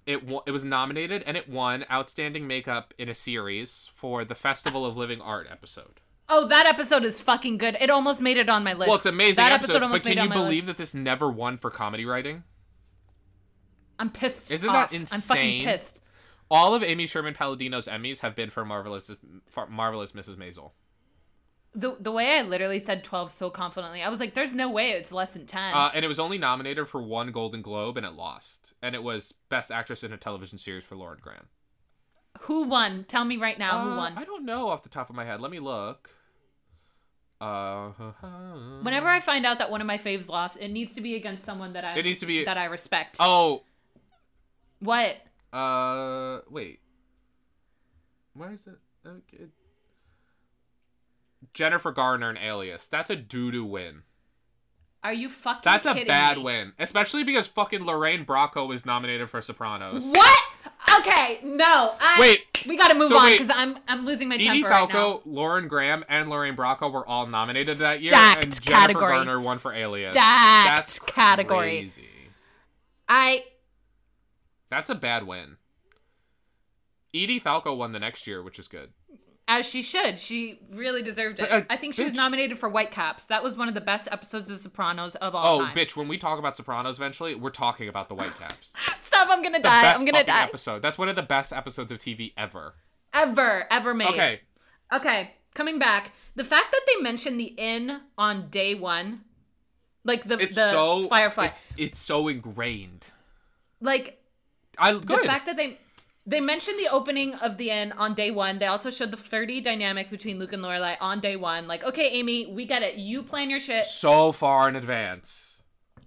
It wa- it was nominated and it won Outstanding Makeup in a Series for the Festival of Living Art episode. Oh, that episode is fucking good. It almost made it on my list. Well, it's amazing That episode, episode almost but made can it you believe list. that this never won for comedy writing? I'm pissed. Isn't that off. I'm fucking pissed. All of Amy Sherman Palladino's Emmys have been for marvelous, for marvelous Mrs. Maisel. The the way I literally said 12 so confidently, I was like, "There's no way it's less than 10." Uh, and it was only nominated for one Golden Globe, and it lost. And it was Best Actress in a Television Series for Lauren Graham. who won? Tell me right now who Uh, won. I don't know off the top of my head. Let me look. Uh, Whenever I find out that one of my faves lost, it needs to be against someone that I It needs to be- that I respect. oh, What? uh, wait. Where is it? Okay. Jennifer Garner and Alias. That's a doo doo win. Are you fucking That's a bad me? win, especially because fucking Lorraine Bracco was nominated for Sopranos. What? Okay, no. I, Wait, we got to move so on because I'm I'm losing my Edie temper right now. Falco, Lauren Graham, and Lorraine Bracco were all nominated that year, Stacked and Jennifer category. Garner won for Alias. Stacked That's category. crazy. I That's a bad win. Edie Falco won the next year, which is good. As she should. She really deserved it. Uh, I think she was nominated for Whitecaps. That was one of the best episodes of Sopranos of all Oh, time. bitch! When we talk about Sopranos, eventually, we're talking about the Whitecaps. *laughs* Stop! I'm gonna The die. I'm gonna die. episode. That's one of the best episodes of TV ever. Ever, ever made. Okay, Okay, coming back. The fact that they mentioned the inn on day one, like the it's the so Firefly, It's, it's so ingrained. like I good. the fact that they they mentioned the opening of the inn on day one. They also showed the flirty dynamic between Luke and Lorelai on day one. Like, okay, Amy, we get it. You plan your shit. so far in advance.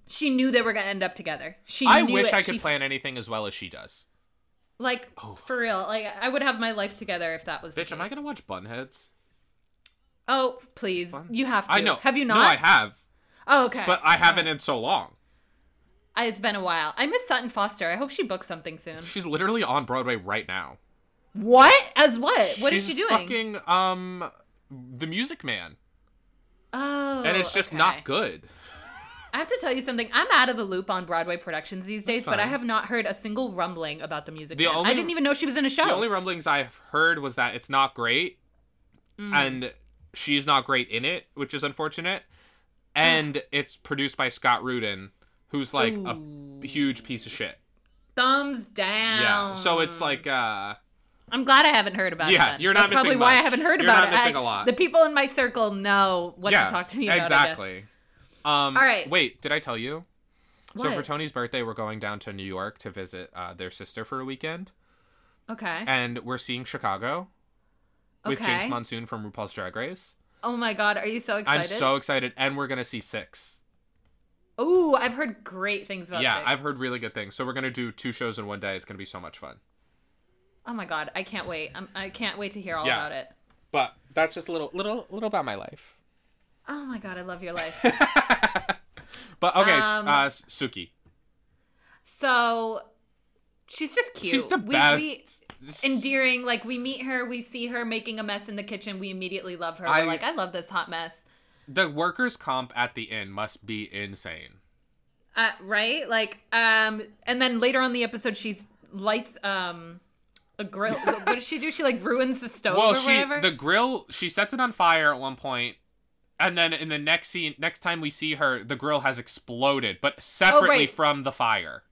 She knew they were gonna end up together. She. I knew wish it. I could She- plan anything as well as she does. Like for real. Like I would have my life together if that was. the Bitch, am I gonna watch Bunheads? Oh please, you have to. I know. Have you not? No, I have, Oh okay. but I haven't in so long. It's been a while. I miss Sutton Foster. I hope she books something soon. She's literally on Broadway right now. What? As what? What is She's she doing? Fucking um, The Music Man, oh, and it's just okay. not good. I have to tell you something. I'm out of the loop on Broadway productions these days, but I have not heard a single rumbling about the music. The Man. only- I didn't even know she was in a show. The only rumblings I've heard was that it's not great, Mm. and she's not great in it, which is unfortunate. And it's produced by Scott Rudin, who's like a huge piece of shit. Thumbs down. Yeah. So it's like uh I'm glad I haven't heard about it. Yeah, you're not That's probably missing why I haven't heard You're about not it. missing I- a lot. The people in my circle know what yeah, to talk to me about. Exactly. Um, All right. Wait, did I tell you? So for Tony's birthday, we're going down to New York to visit uh, their sister for a weekend, Okay. and we're seeing Chicago with Okay. Jinkx Monsoon from RuPaul's Drag Race. Oh my god, are you so excited? I'm so excited, and we're gonna see Six. Ooh, I've heard great things about. yeah, Six. I've heard really good things. So we're gonna do two shows in one day. It's gonna be so much fun. Oh my god, I can't wait. I'm, I can't wait to hear all Yeah. about it. But that's just a little, little, little about my life. Oh my god, I love your life. *laughs* But okay, Um, uh, Sookie. so she's just cute. She's the We- best. we- endearing. Like we meet her, we see her making a mess in the kitchen. We immediately love her. I- We're like, I love this hot mess. The workers' comp at the end must be insane. Uh, right? Like, um, and then later on the episode, she's lights um a grill. what does she do? She like ruins the stove well, or she whatever. the grill she sets it on fire at one point, and then in the next scene, next time we see her, the grill has exploded, but separately Oh, right. from the fire.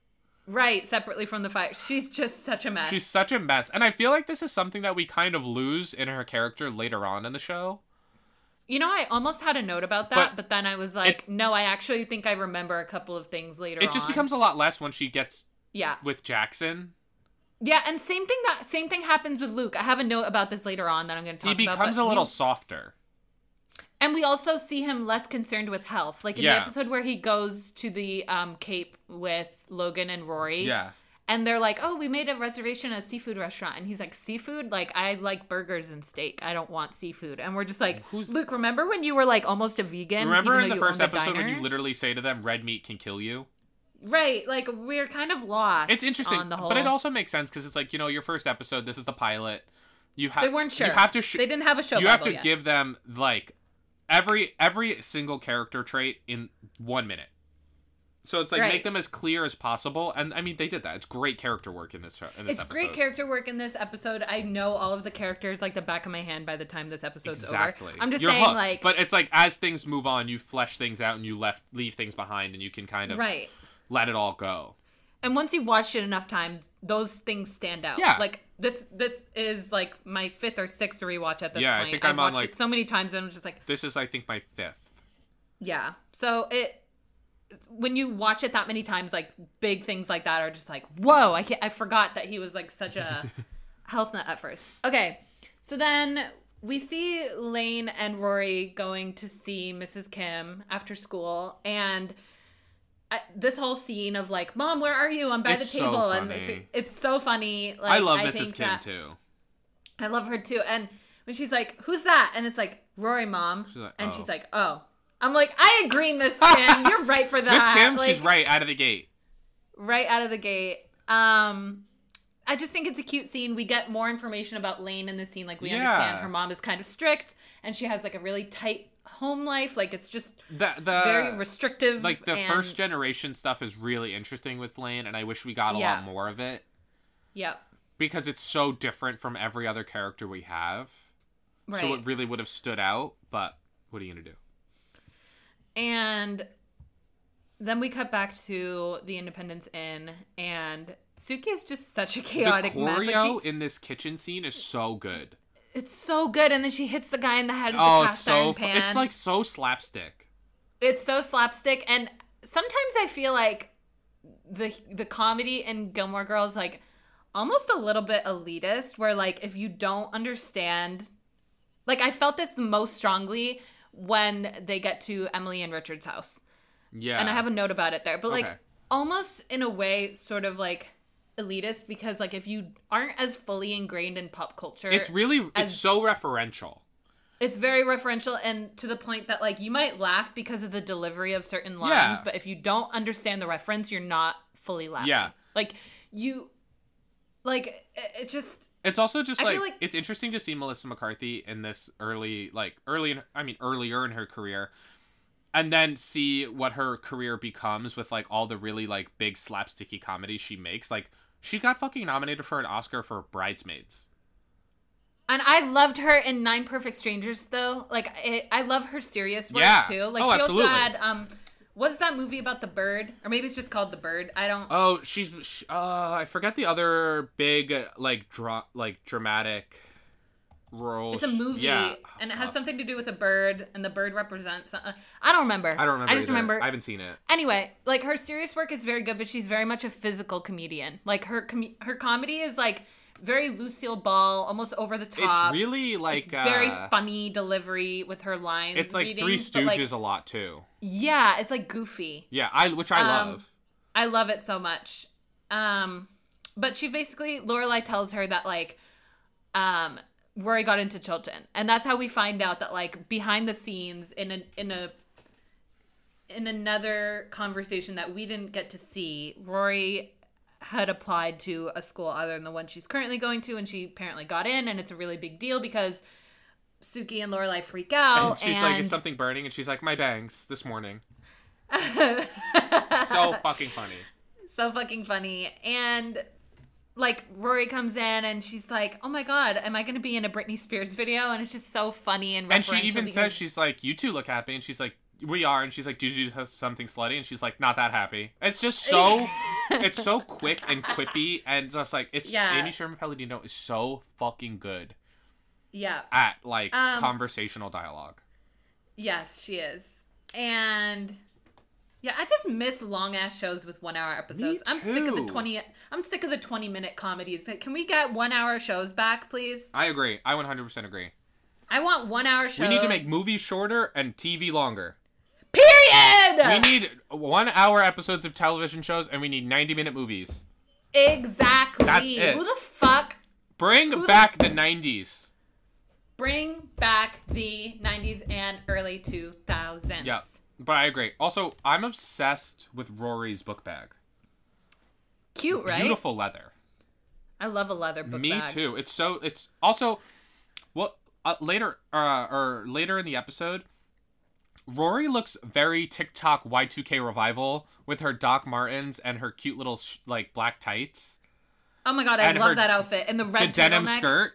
right, separately from the fire. She's just such a mess. She's such a mess, and I feel like this is something that we kind of lose in her character later on in the show. You know, I almost had a note about that, But but, then I was like, no, I actually think I remember a couple of things later. It just on. becomes a lot less when she gets yeah, with Jackson. yeah, and same thing that same thing happens with Luke. I have a note about this later on that I'm going to talk about. He becomes but a little we- softer. and we also see him less concerned with health, like in Yeah. the episode where he goes to the um, Cape with Logan and Rory. Yeah. And they're like, "Oh, we made a reservation at a seafood restaurant," and he's like, "Seafood? Like, I like burgers and steak. I don't want seafood." And we're just like, Who's- "Luke, remember when you were like almost a vegan? Remember in the first episode when you literally say to them, "Red meat can kill you." Right, like we're kind of lost. It's interesting, on the whole. but it also makes sense because it's like you know your first episode. This is the pilot. You have they weren't sure. You have to. Sh- they didn't have a show. you have to yet. give them like every every single character trait in one minute. So it's like Right. make them as clear as possible, and I mean they did that. It's great character work in this show. In this It's episode. great character work in this episode. I know all of the characters like the back of my hand by the time this episode's Exactly. over. I'm just You're saying, hooked, like, but it's like as things move on, you flesh things out and you left leave things behind, and you can kind of right. let it all go. And once you've watched it enough times, those things stand out. Yeah. Like this, this is like my fifth or sixth rewatch at this Yeah, I point. think I've I'm on, watched like- it so many times, and I'm just like, This is, I think, my fifth. yeah. So it, when you watch it that many times, like big things like that are just like, whoa! I can't, I forgot that he was like such a *laughs* health nut at first. Okay, so then we see Lane and Rory going to see Mrs. Kim after school, and. I, this whole scene of like, mom, where are you? I'm by It's the so table, and she, it's so funny. Like, I love think Mrs. Kim that- too. I love her too. And when she's like, "Who's that?" and it's like Rory, mom, She's like, and "Oh." she's like, "Oh, I'm like, I agree, Miss *laughs* Kim. You're right for that. Miss Kim, Like, she's right out of the gate. right out of the gate. Um, I just think it's a cute scene. We get more information about Lane in the scene. Like we Yeah. understand her mom is kind of strict, and she has like a really tight home life. Like it's just The the very restrictive. like the and- first generation stuff is really interesting with Lane, and I wish we got a Yeah. lot more of it Yep. because it's so different from every other character we have. Right. So it really would have stood out. But what are you gonna do? And then we cut back to the Independence Inn, and Sookie is just such a chaotic the mess. choreo Like she, in this kitchen scene is so good. it's so good, and then she hits the guy in the head with Oh, the it's cast so iron fu- pan. it's like so slapstick. it's so slapstick, and sometimes I feel like the the comedy in Gilmore Girls like almost a little bit elitist, where like if you don't understand, like I felt this most strongly when they get to Emily and Richard's house. Yeah. and I have a note about it there. But like Okay. almost in a way, sort of like elitist because like if you aren't as fully ingrained in pop culture, It's really it's so referential. it's very referential and to the point that like you might laugh because of the delivery of certain lines, Yeah. but if you don't understand the reference, you're not fully laughing. Yeah. like you, like it just It's also just like, like- it's interesting to see Melissa McCarthy in this early like early in, I mean earlier in her career and then see what her career becomes with like all the really like big slapsticky comedies she makes. Like she got fucking nominated for an Oscar for Bridesmaids. And I loved her in Nine Perfect Strangers, though. Like, I, I love her serious work Yeah. too. Like, Oh, she absolutely. also had um, what's that movie about the bird? Or maybe it's just called The Bird. I don't. Oh, she's sh uh I forget the other big like dra- like dramatic role. it's a movie, Yeah. and it has something to do with a bird, and the bird represents. Uh, I don't remember. I don't remember. I just either. remember. I haven't seen it. Anyway, like her serious work is very good, but she's very much a physical comedian. Like her com- her comedy is like very Lucille Ball, almost over the top. it's really like uh, very funny delivery with her lines. It's like Three readings, like, Stooges a lot too. yeah, it's like goofy. Yeah, I which I Um, love. I love it so much. Um, but she basically Lorelai tells her that like, um, Rory got into Chilton, and that's how we find out that like behind the scenes in a in a in another conversation that we didn't get to see, Rory had applied to a school other than the one she's currently going to, and she apparently got in, and it's a really big deal because Sookie and Lorelai freak out. And she's and... like, "Is something burning?" And she's like, "My bangs this morning." *laughs* so fucking funny. so fucking funny. And like Rory comes in and she's like, "Oh my god, am I going to be in a Britney Spears video?" And it's just so funny and And she even because- says, "She's like, you two look happy," and she's like, "We are," and she's like, "Do you do something slutty?" And she's like, "Not that happy." It's just so, *laughs* it's so quick and quippy, and just like it's Yeah. Amy Sherman Palladino is so fucking good yeah, at like Um, conversational dialogue. yes, she is. And yeah, I just miss long ass shows with one hour episodes. I'm sick of the twenty. I'm sick of the twenty minute comedies. Like, Can we get one hour shows back, please? I agree. I 100% agree. I want one hour shows. We need to make movies shorter and TV longer. Period. We need one hour episodes of television shows and we need 90 minute movies. exactly. That's it. Who the fuck Bring Who back the 90s. bring back the 90s and early 2000s. Yeah. But I agree. Also, I'm obsessed with Rory's book bag. Cute, right? Beautiful leather. I love a leather book Me bag. too. It's so it's also well uh, later uh or later in the episode Rory looks very TikTok Y2K revival with her Doc Martens and her cute little sh- like black tights. Oh my god, I And love her- that outfit. And the red the denim skirt,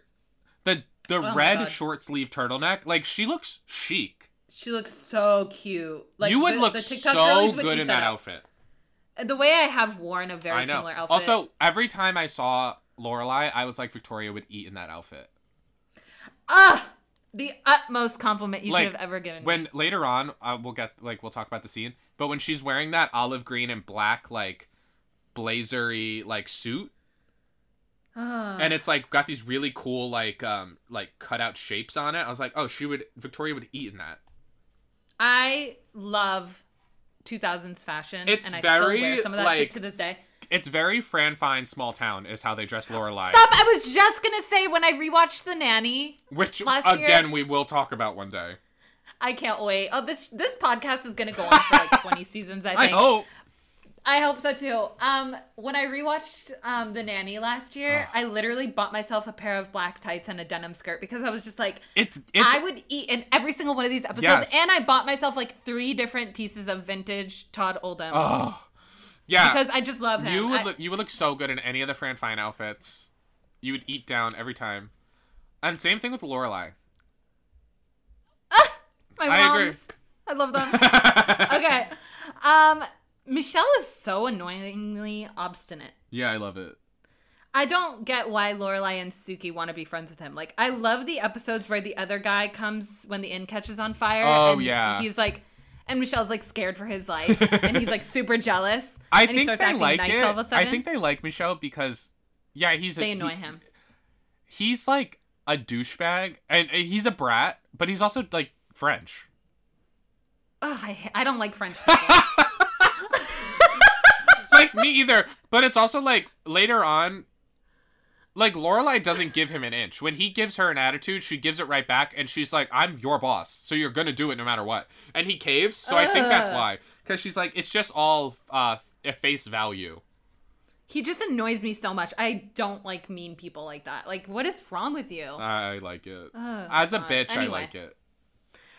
the the my red short sleeve turtleneck. Like she looks chic. She looks so cute. Like you would the- look the TikTok so good in that up. outfit. The way I have worn a very similar outfit. Also, every time I saw Lorelai, I was like Victoria would eat in that outfit. ah, the utmost compliment you like could have ever given me. when later on uh, we'll get like we'll talk about the scene but when she's wearing that olive green and black like blazery like suit Ah. and it's like got these really cool like um like cutout shapes on it i was like oh she would victoria would eat in that I love 2000s fashion, It's and I still very, wear some of that like- shit to this day. It's very fran fine small town is how they dress lorelai Stop! I was just gonna say when I rewatched The Nanny, which last year- again we will talk about one day I can't wait. Oh, this this podcast is gonna go on for like 20 *laughs* seasons. I I hope. I hope so too. Um, when I rewatched um The Nanny last year, I literally bought myself a pair of black tights and a denim skirt because I was just like, It's it's I would eat in every single one of these episodes, Yes. and I bought myself like three different pieces of vintage Todd Oldham oh yeah. because I just love him. you would I- look you would look so good in any of the Fran Fine outfits. You would eat down every time. And same thing with Lorelai. my I agree. moms, I love them. *laughs* okay, um, Michel is so annoyingly obstinate. yeah, I love it. I don't get why Lorelai and Sookie want to be friends with him. Like, I love the episodes where the other guy comes when the inn catches on fire. Oh, and yeah. He's like, and Michel's like scared for his life, and he's like super jealous. *laughs* I and think they like nice it. all of a sudden. I think they like Michel because yeah, he's a, they annoy he- him. He's like a douchebag and he's a brat, but he's also like French. Ugh, I, I don't like French *laughs* people. like me either. But it's also like later on, like Lorelai doesn't give him an inch. When he gives her an attitude, she gives it right back, and she's like, "I'm your boss, so you're gonna do it no matter what." And he caves, so I think that's why. Because she's like, it's just all uh at face value. he just annoys me so much. I don't like mean people like that. Like, what is wrong with you? I like it. Ugh, As a God. bitch, I like it.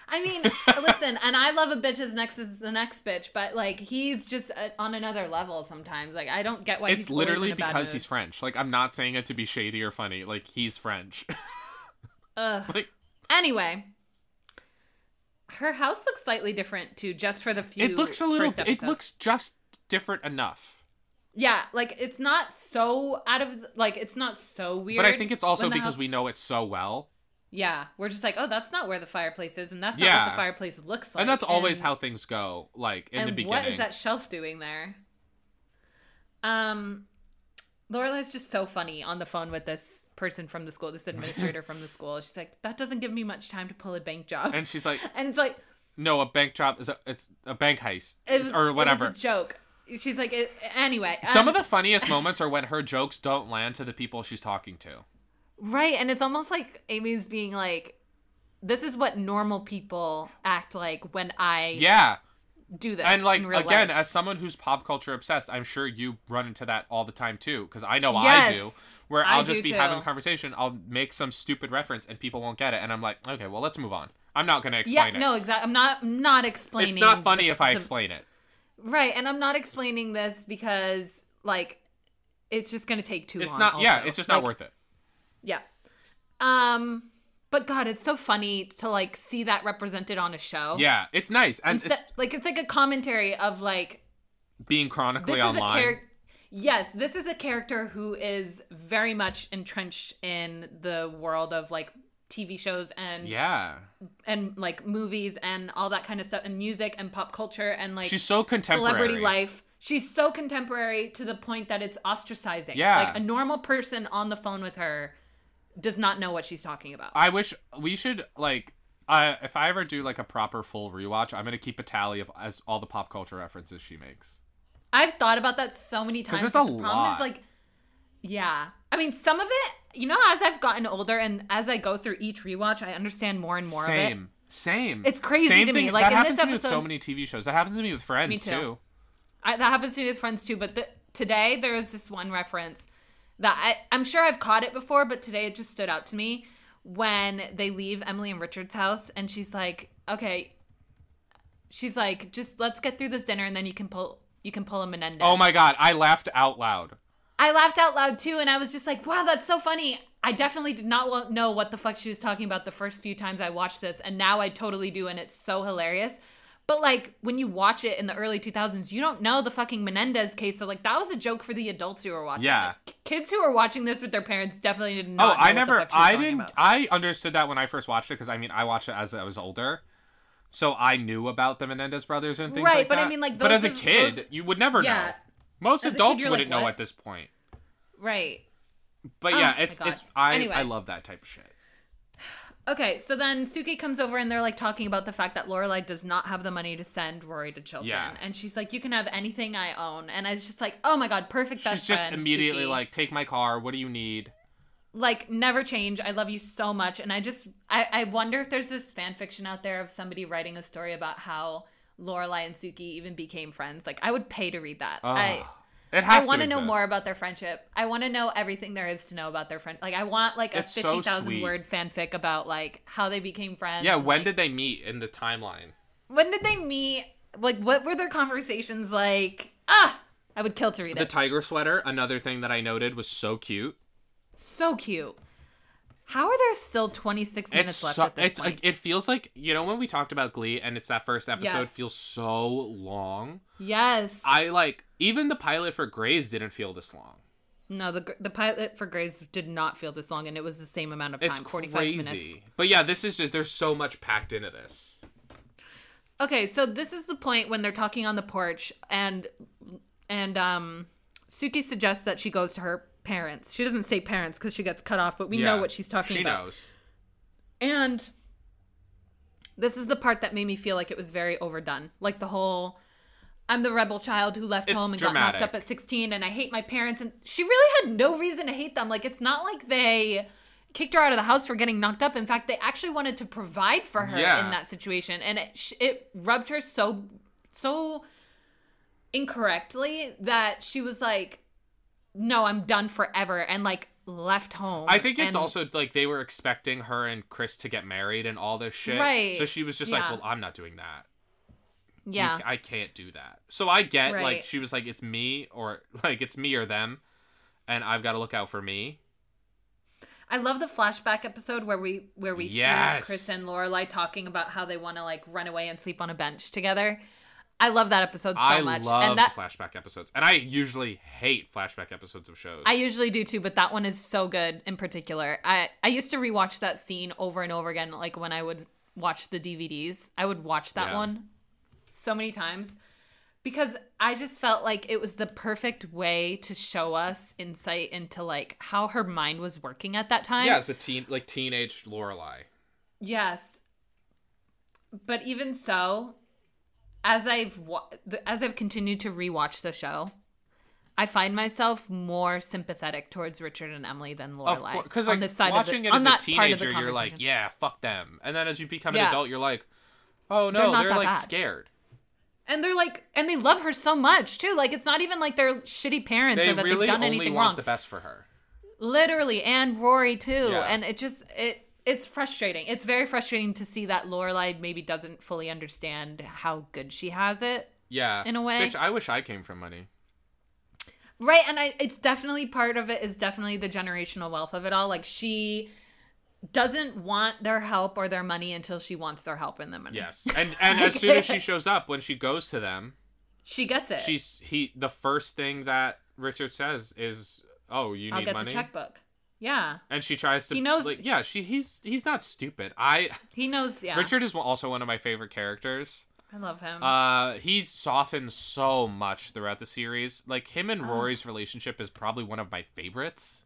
I mean, listen, and I love a bitch as next as the next bitch, but like he's just uh, on another level sometimes. Like I don't get why It's literally in a bad because he's French. Like I'm not saying it to be shady or funny. Like he's French. *laughs* Ugh. like Anyway, her house looks slightly different too, just for the few. it looks a little. It looks just different enough. Yeah, like it's not so out of like it's not so weird. But I think it's also because house- we know it so well. Yeah, we're just like, oh, that's not where the fireplace is, and that's not Yeah. what the fireplace looks like. and that's always and- how things go. Like in the beginning. what is that shelf doing there? Um, Lorelai's just so funny on the phone with this person from the school, this administrator from the school. She's like, that doesn't give me much time to pull a bank job, And she's like, *laughs* and it's like "No, a bank job is a it's a bank heist it was, or whatever." It was a joke. She's like, it, anyway. Some um, of the funniest moments are when her jokes don't land to the people she's talking to. Right, and it's almost like Amy's being like, "This is what normal people act like when I Yeah, do this." and like again, life. as someone who's pop culture obsessed, I'm sure you run into that all the time too. Because I know I do. Where I I'll do just be too. having a conversation, I'll make some stupid reference, and people won't get it, and I'm like, okay, well, let's move on. I'm not gonna yeah, explain it. no, exactly. I'm not I'm not explaining. it's not funny the- if I the- explain it. Right, and I'm not explaining this because like it's just gonna take too It's long. not. Yeah, it's just not Like, worth it. Yeah. Um, but God, it's so funny to like see that represented on a show. Yeah, it's nice, and Instead, it's like it's like a commentary of like being chronically this is online. a character. Yes, this is a character who is very much entrenched in the world of like TV shows and yeah, and like movies and all that kind of stuff and music and pop culture and like she's so contemporary. celebrity life. She's so contemporary to the point that it's ostracizing. Yeah. Like a normal person on the phone with her does not know what she's talking about. I wish we should like. Uh, if I ever do like a proper full rewatch, I'm gonna keep a tally of as all the pop culture references she makes. I've thought about that so many times. Because it's a the problem lot. is like yeah. I mean, some of it, you know, as I've gotten older and as I go through each rewatch, I understand more and more of it. Same, same. It's crazy Same to me. Like, that in happens this to me with so many TV shows. That happens to me with Friends Me too. too. I, that happens to me with friends too. But the, today there is this one reference that I, I'm sure I've caught it before, but today it just stood out to me when they leave Emily and Richard's house, and she's like, "Okay," she's like, "Just let's get through this dinner, and then you can pull you can pull a Menendez." Oh my god, I laughed out loud. I laughed out loud too, and I was just like, "Wow, that's so funny." I definitely did not know what the fuck she was talking about the first few times I watched this, and now I totally do, and it's so hilarious. But like when you watch it in the early 2000s, you don't know the fucking Menendez case. So like that was a joke for the adults who were watching. Yeah. it. kids who were watching this with their parents definitely did not. Oh, know Oh, I never. I didn't. about. I understood that when I first watched it because I mean I watched it as I was older, so I knew about the Menendez brothers and things like that. Right, like but I mean, like, those but as a kid, those- you would never Yeah. know. Most As a kid, adults wouldn't like, know at this point. Right. But Oh yeah, it's it's I Anyway. I love that type of shit. Okay, so then Sookie comes over and they're like talking about the fact that Lorelai does not have the money to send Rory to Chilton, Yeah. and she's like, "You can have anything I own," and I was just like, "Oh my god, perfect best She's just friend." immediately Sookie. like, "Take my car. What do you need?" like never change. I love you so much, and I just I, I wonder if there's this fan fiction out there of somebody writing a story about how Lorelai and Sookie even became friends. Like I would pay to read that. I it I want to know more about their friendship. I want to know everything there is to know about their friend. Like I want like a It's fifty thousand sweet. word fanfic about like how they became friends. Yeah, when like, did they meet in the timeline? when did they meet? Like what were their conversations like? Ah, I would kill to read that. The it. tiger sweater, another thing that I noted was so cute. so cute. How are there still twenty six minutes It's left so, at this it's point? like it feels like you know when we talked about Glee and it's that first episode Yes. feels so long. yes. I like even the pilot for Grey's didn't feel this long. no, the the pilot for Grey's did not feel this long, and it was the same amount of time, It's forty crazy. minutes. But yeah, this is just there's so much packed into this. Okay, so this is the point when they're talking on the porch and and um Sookie suggests that she goes to her parents. She doesn't say parents because she gets cut off, but we Yeah, know what she's talking she about. She knows. And this is the part that made me feel like it was very overdone. Like the whole I'm the rebel child who left It's home and got knocked up at 16 and I hate my parents and she really had no reason to hate them. Like it's not like they kicked her out of the house for getting knocked up. In fact, they actually wanted to provide for her Yeah. in that situation and it it rubbed her so so incorrectly that she was like no, I'm done forever and like left home. I think it's And- also like they were expecting her and Chris to get married and all this shit. Right. So she was just Yeah. like, "Well, I'm not doing that. Yeah. ca- I can't do that." So I get like she was like, "It's me or *laughs* like it's me or them, and I've got to look out for me." I love the flashback episode where we where we Yes. see Chris and Lorelai talking about how they want to like run away and sleep on a bench together. I love that episode so I much, love and that flashback episodes, and I usually hate flashback episodes of shows. I usually do too, but that one is so good in particular. I I used to rewatch that scene over and over again, like when I would watch the DVDs. I would watch that Yeah. one so many times because I just felt like it was the perfect way to show us insight into like how her mind was working at that time. yeah, it's the teen like teenage Lorelai. Yes. But even so, as I've as I've continued to rewatch the show, I find myself more sympathetic towards Richard and Emily than Lorelai. because on like this side watching of the, it on as a that part of the teenager, you're like, "Yeah, fuck them," and then as you become an Yeah. adult, you're like, "Oh They're no, they're, like bad. scared." and they're like, and they love her so much too. Like it's not even like they're shitty parents They or that really they've done only anything want wrong. the best for her. literally and rory too Yeah. and it just it it's frustrating it's very frustrating to see that lorelai maybe doesn't fully understand how good she has it Yeah, In a way. Which I wish I came from money. right and i it's definitely part of it is definitely the generational wealth of it all like she doesn't want their help or their money until she wants their help and their money Yes, and and as soon as she *laughs* shows up, when she goes to them, she gets it she's he. The first thing that Richard says is, "Oh, you i'll need get money," the checkbook yeah and she tries to. He knows- Like, yeah, she he's he's not stupid. I he knows yeah Richard is also one of my favorite characters. i love him Uh, he's softened so much throughout the series. Like him and Rory's relationship is probably one of my favorites.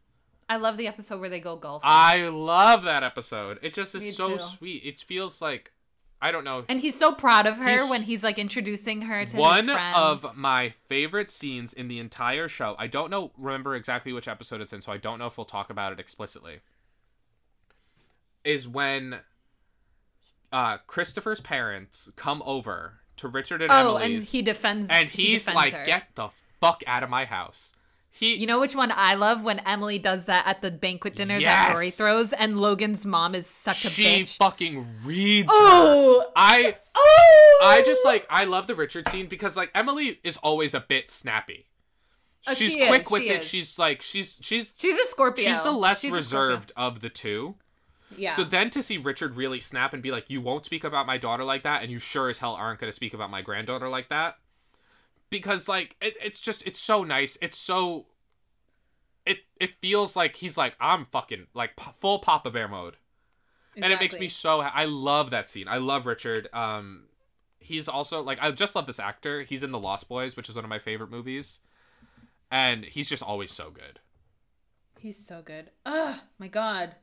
i love the episode where they go golfing I love that episode. It just is Me so too. sweet. It feels like I don't know. and he's so proud of her He's- when he's like introducing her to One his friends. of my favorite scenes in the entire show. I don't know remember exactly which episode it's in, so I don't know if we'll talk about it explicitly. Is when uh Christopher's parents come over to Richard and oh, Emily's and he defends. and he he's defends like, her. "Get the fuck out of my house." He You know which one I love when Emily does that at the banquet dinner that Yes! Rory throws, and Logan's mom is such a she bitch. fucking reads her. oh, I oh! I just like I love the Richard scene because like Emily is always a bit snappy. Oh, she's she quick is, with she it. is. She's like she's she's she's a Scorpio. she's the less She's reserved of the two. Yeah. So then to see Richard really snap and be like, "You won't speak about my daughter like that, and you sure as hell aren't going to speak about my granddaughter like that," because like it, it's just it's so nice. It's so it it feels like he's like I'm fucking like p- full Papa Bear mode, and it makes me so. ha- I love that scene. I love Richard. Um, he's also like I just love this actor. He's in The Lost Boys, which is one of my favorite movies, and he's just always so good. He's so good. Oh my god.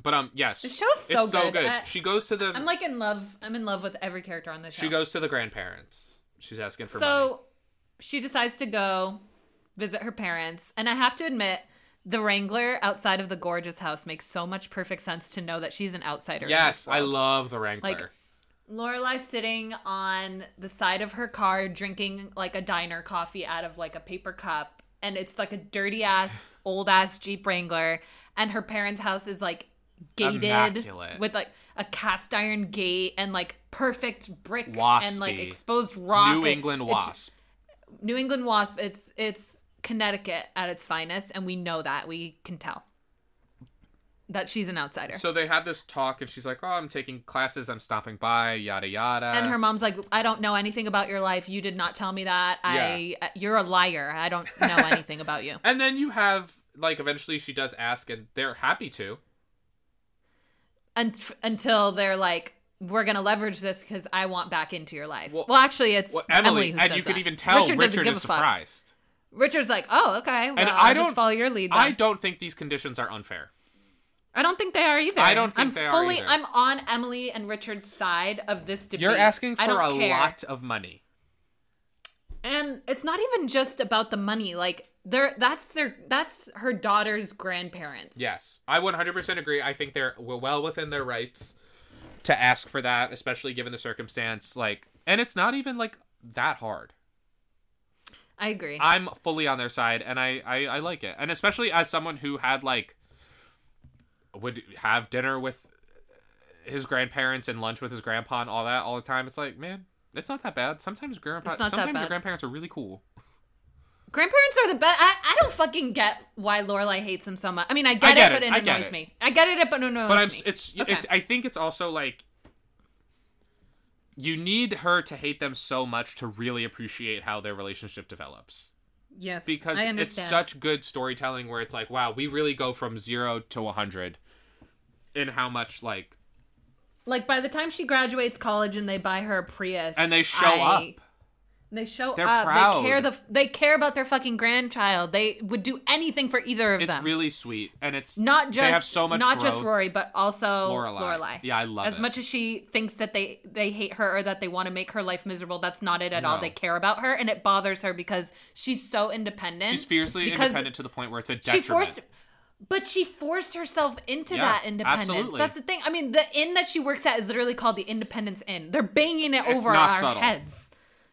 But um, yes, The show's so it's so good. good. I- she goes to the. I'm like in love. I'm in love with every character on the show. She goes to the grandparents. She's asking for so money. So she decides to go visit her parents, and I have to admit the Wrangler outside of the gorgeous house makes so much perfect sense to know that she's an outsider. Yes, I love the Wrangler. Like, Lorelai sitting on the side of her car drinking like a diner coffee out of like a paper cup and it's like a dirty ass *laughs* old ass Jeep Wrangler and her parents' house is like gated Immaculate. with like a cast iron gate and like perfect brick and like exposed rock. New England Wasp. New England Wasp. It's it's Connecticut at its finest and we know that. We can tell. That she's an outsider. So they have this talk, and she's like, "Oh, I'm taking classes. I'm stopping by. Yada yada." and her mom's like, I don't know anything about your life. You did not tell me that. I, uh, you're a liar. I don't know *laughs* anything about you. And then you have like eventually she does ask, and they're happy to. And until they're like, we're gonna leverage this because I want back into your life. Well- Well, actually, it's Well, Emily, Emily, who and you could that. even tell Richard, Richard, is surprised. Richard's like, oh, okay. Well, And I I just don't follow your lead. Then. I don't think these conditions are unfair. I don't think they are either. I don't think I'm they are fully, either. I'm on Emily and Richard's side of this debate. You're asking for a care. lot of money. and it's not even just about the money. Like, they're that's their that's her daughter's grandparents. Yes, I 100% agree. I think they're well within their rights to ask for that, especially given the circumstance. Like, and it's not even like that hard. I agree. I'm fully on their side, and I, I I like it, and especially as someone who had like would have dinner with his grandparents and lunch with his grandpa and all that all the time. It's like, man, it's not that bad. Sometimes grandpa, It's not that sometimes your grandparents are really cool. Grandparents are the best. I, I don't fucking get why Lorelai hates him so much. I mean, I get, get it, it. but it I annoys it. me. I get it, but it annoys but I'm me. it's Okay. it, I think it's also like you need her to hate them so much to really appreciate how their relationship develops yes, because I it's such good storytelling where it's like wow we really go from 0 to a 100 in how much like like by the time she graduates college and they buy her a Prius, and they show I- up They show They're up. proud. They care the. They care about their fucking grandchild. They would do anything for either of it's them. It's really sweet and it's not just they have so much not just. Rory, but also Lorelai. Lorelai. Yeah, I love as it. much as she thinks that they they hate her or that they want to make her life miserable. That's not it at all. They care about her, and it bothers her because she's so independent. she's fiercely independent to the point where it's a She detriment forced, but she forced herself into Yeah, that independence. absolutely. That's the thing. I mean, the inn that she works at is literally called the Independence Inn. They're banging it It's over our subtle. heads.